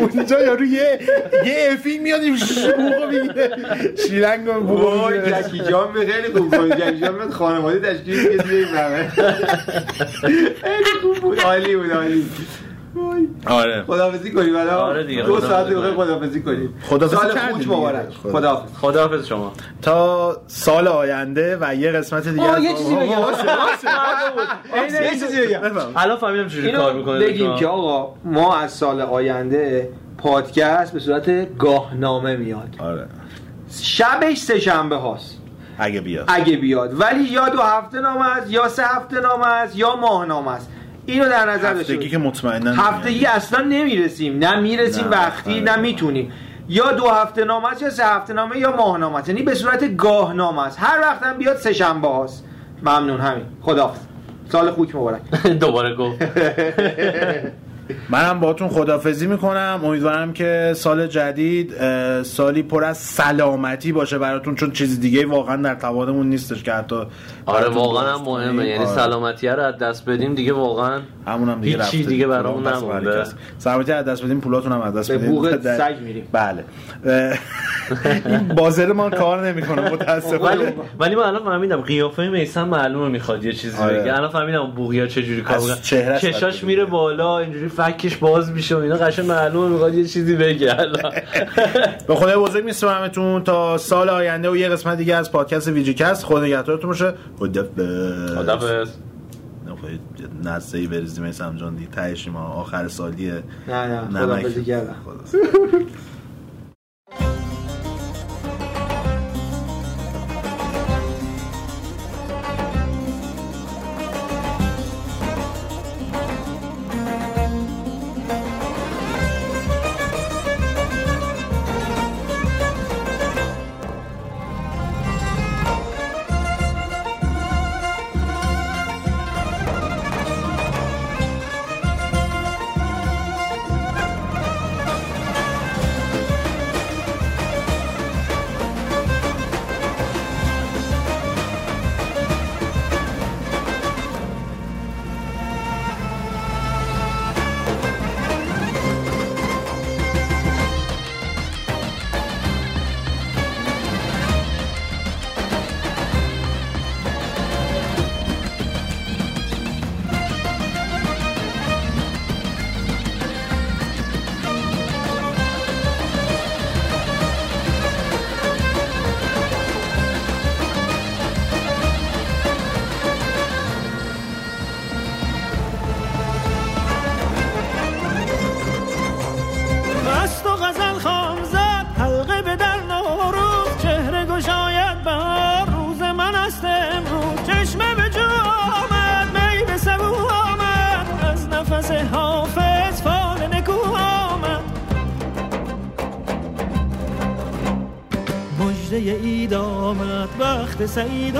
اونجا یارو یه یه افینگ میاد این بوقو می‌گیره شیلنگ وای جکی جان به خیلی خوب بود جکی جان میاد خانواده تشکیل میده توی این برنامه. خیلی خوب بود عالی بود عالی. آره. خداحافظی کنیم آره دیگه، دو ساعت دیگه کنیم. خداحافظی کنیم خداحافظی سال. مبارک. خدا. خداحافظ. خداحافظ شما. تا سال آینده و یه قسمت دیگه آه، یه چیزی بگم. یه چیزی بگم. الان فهمیدم چجوری کار می‌کنه بگیم که آقا ما از سال آینده پادکست به صورت گاهنامه میاد. آره. شبش سه شنبه هاست. اگه بیاد. اگه بیاد. ولی یا دو هفته نامه است یا سه هفته نامه است یا ماه نامه است. اینو در نظر هفتگی. که مطمئنا هفتگی اصلا نمی‌رسیم. نه می‌رسیم نه، وقتی. نه می‌تونیم. یا دو هفته نامه است یا سه هفته نامه یا ماه نامه است. یعنی به صورت گاه نامه است. هر وقت هم بیاد سه شنبه هاست. ممنون همین. خداحافظ. سال خوک مبارک. دوباره گفت. منم باهاتون خدافزی می‌کنم امیدوارم که سال جدید سالی پر از سلامتی باشه براتون چون چیز دیگه واقعا در توانمون نیستش که حتی آره واقعا هم. مهمه یعنی آره. سلامتی رو از دست بدیم دیگه واقعا همونم دیگه هیچی دیگه برامون نمونده. سلامتی از دست بدیم پولاتون هم از دست به بدیم در- سگ میریم. بله این بازر ما کار نمی‌کنه متاسفانه ولی من الان فهمیدم قیافه میسم معلومه می‌خواد یه چیزی آره. بگه الان فهمیدم بوغیا چجوری کار از می‌کنه چهرهش چشاش میره. بالا اینجوری فکش باز میشه و اینا قشنگ معلومه می‌خواد یه چیزی بگه. الان. به خدای بزرگ میسپارمتون تا سال آینده و یه قسمت دیگه از پادکست ویجیکست خدا نگهدارتون باشه. خدافظ. خدافظ. نسته ای بریزیم جان دیگه تهش ما آخر سالیه. نه نه خدا. مست و وقت سعید آمد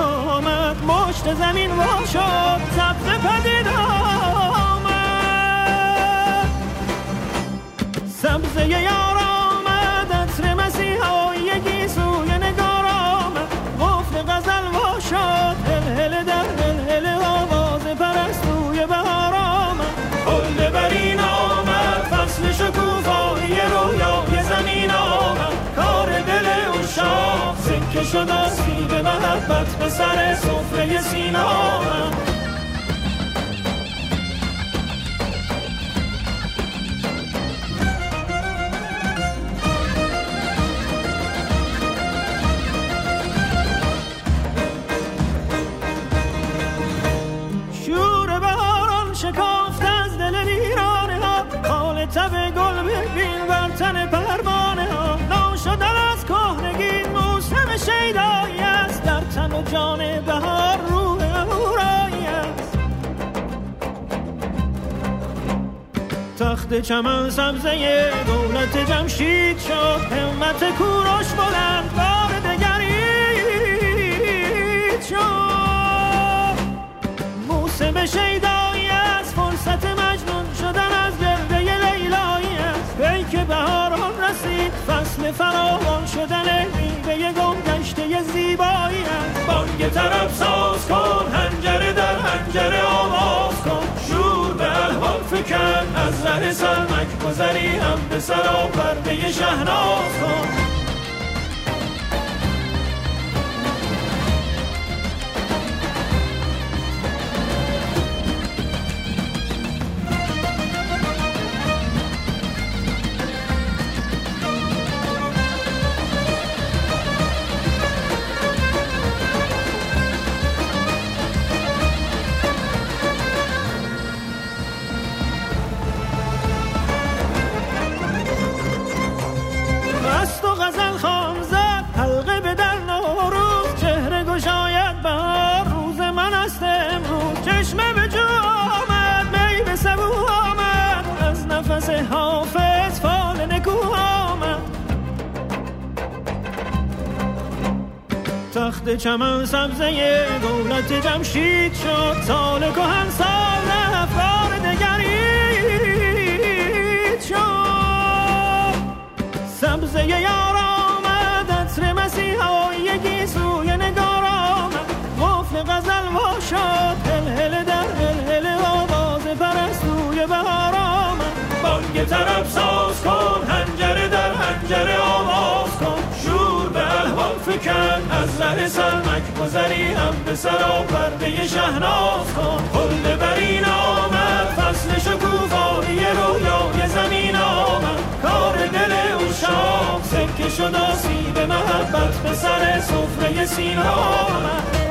چمن سبزه دولت جمشید شد همت کوروش بلند بار دگرید شد موسم شیدایی از فرصت مجنون شدن از گرده لیلایی است. ای که بهاران رسید فصل فراوان شدن میوه گم گشته زیبایی است. بانگ طرب ساز کن هنجره در هنجره به فکن از ره سرمک گذری هم به سرا پرده شهناز کن چمن سبزه دولت جمشید شد سال کهن سال رفت بار دگرید شد. سبزه یار آمد عطر مسیحایی گیسوی نگار آمد. قفل غزل وا شد هل در هل هل آواز پرستوی بهار آمد. بانگ طرب ساز کن هنجره در هنجره فکن از ره سرمک گذری هم به سرا پرده شهناز کن. حل برین آمد فصل شکوفایی رویای زمین آمد. کار دل اوشاق سکه شد آسیب محبت به سر سفره سینا آمد.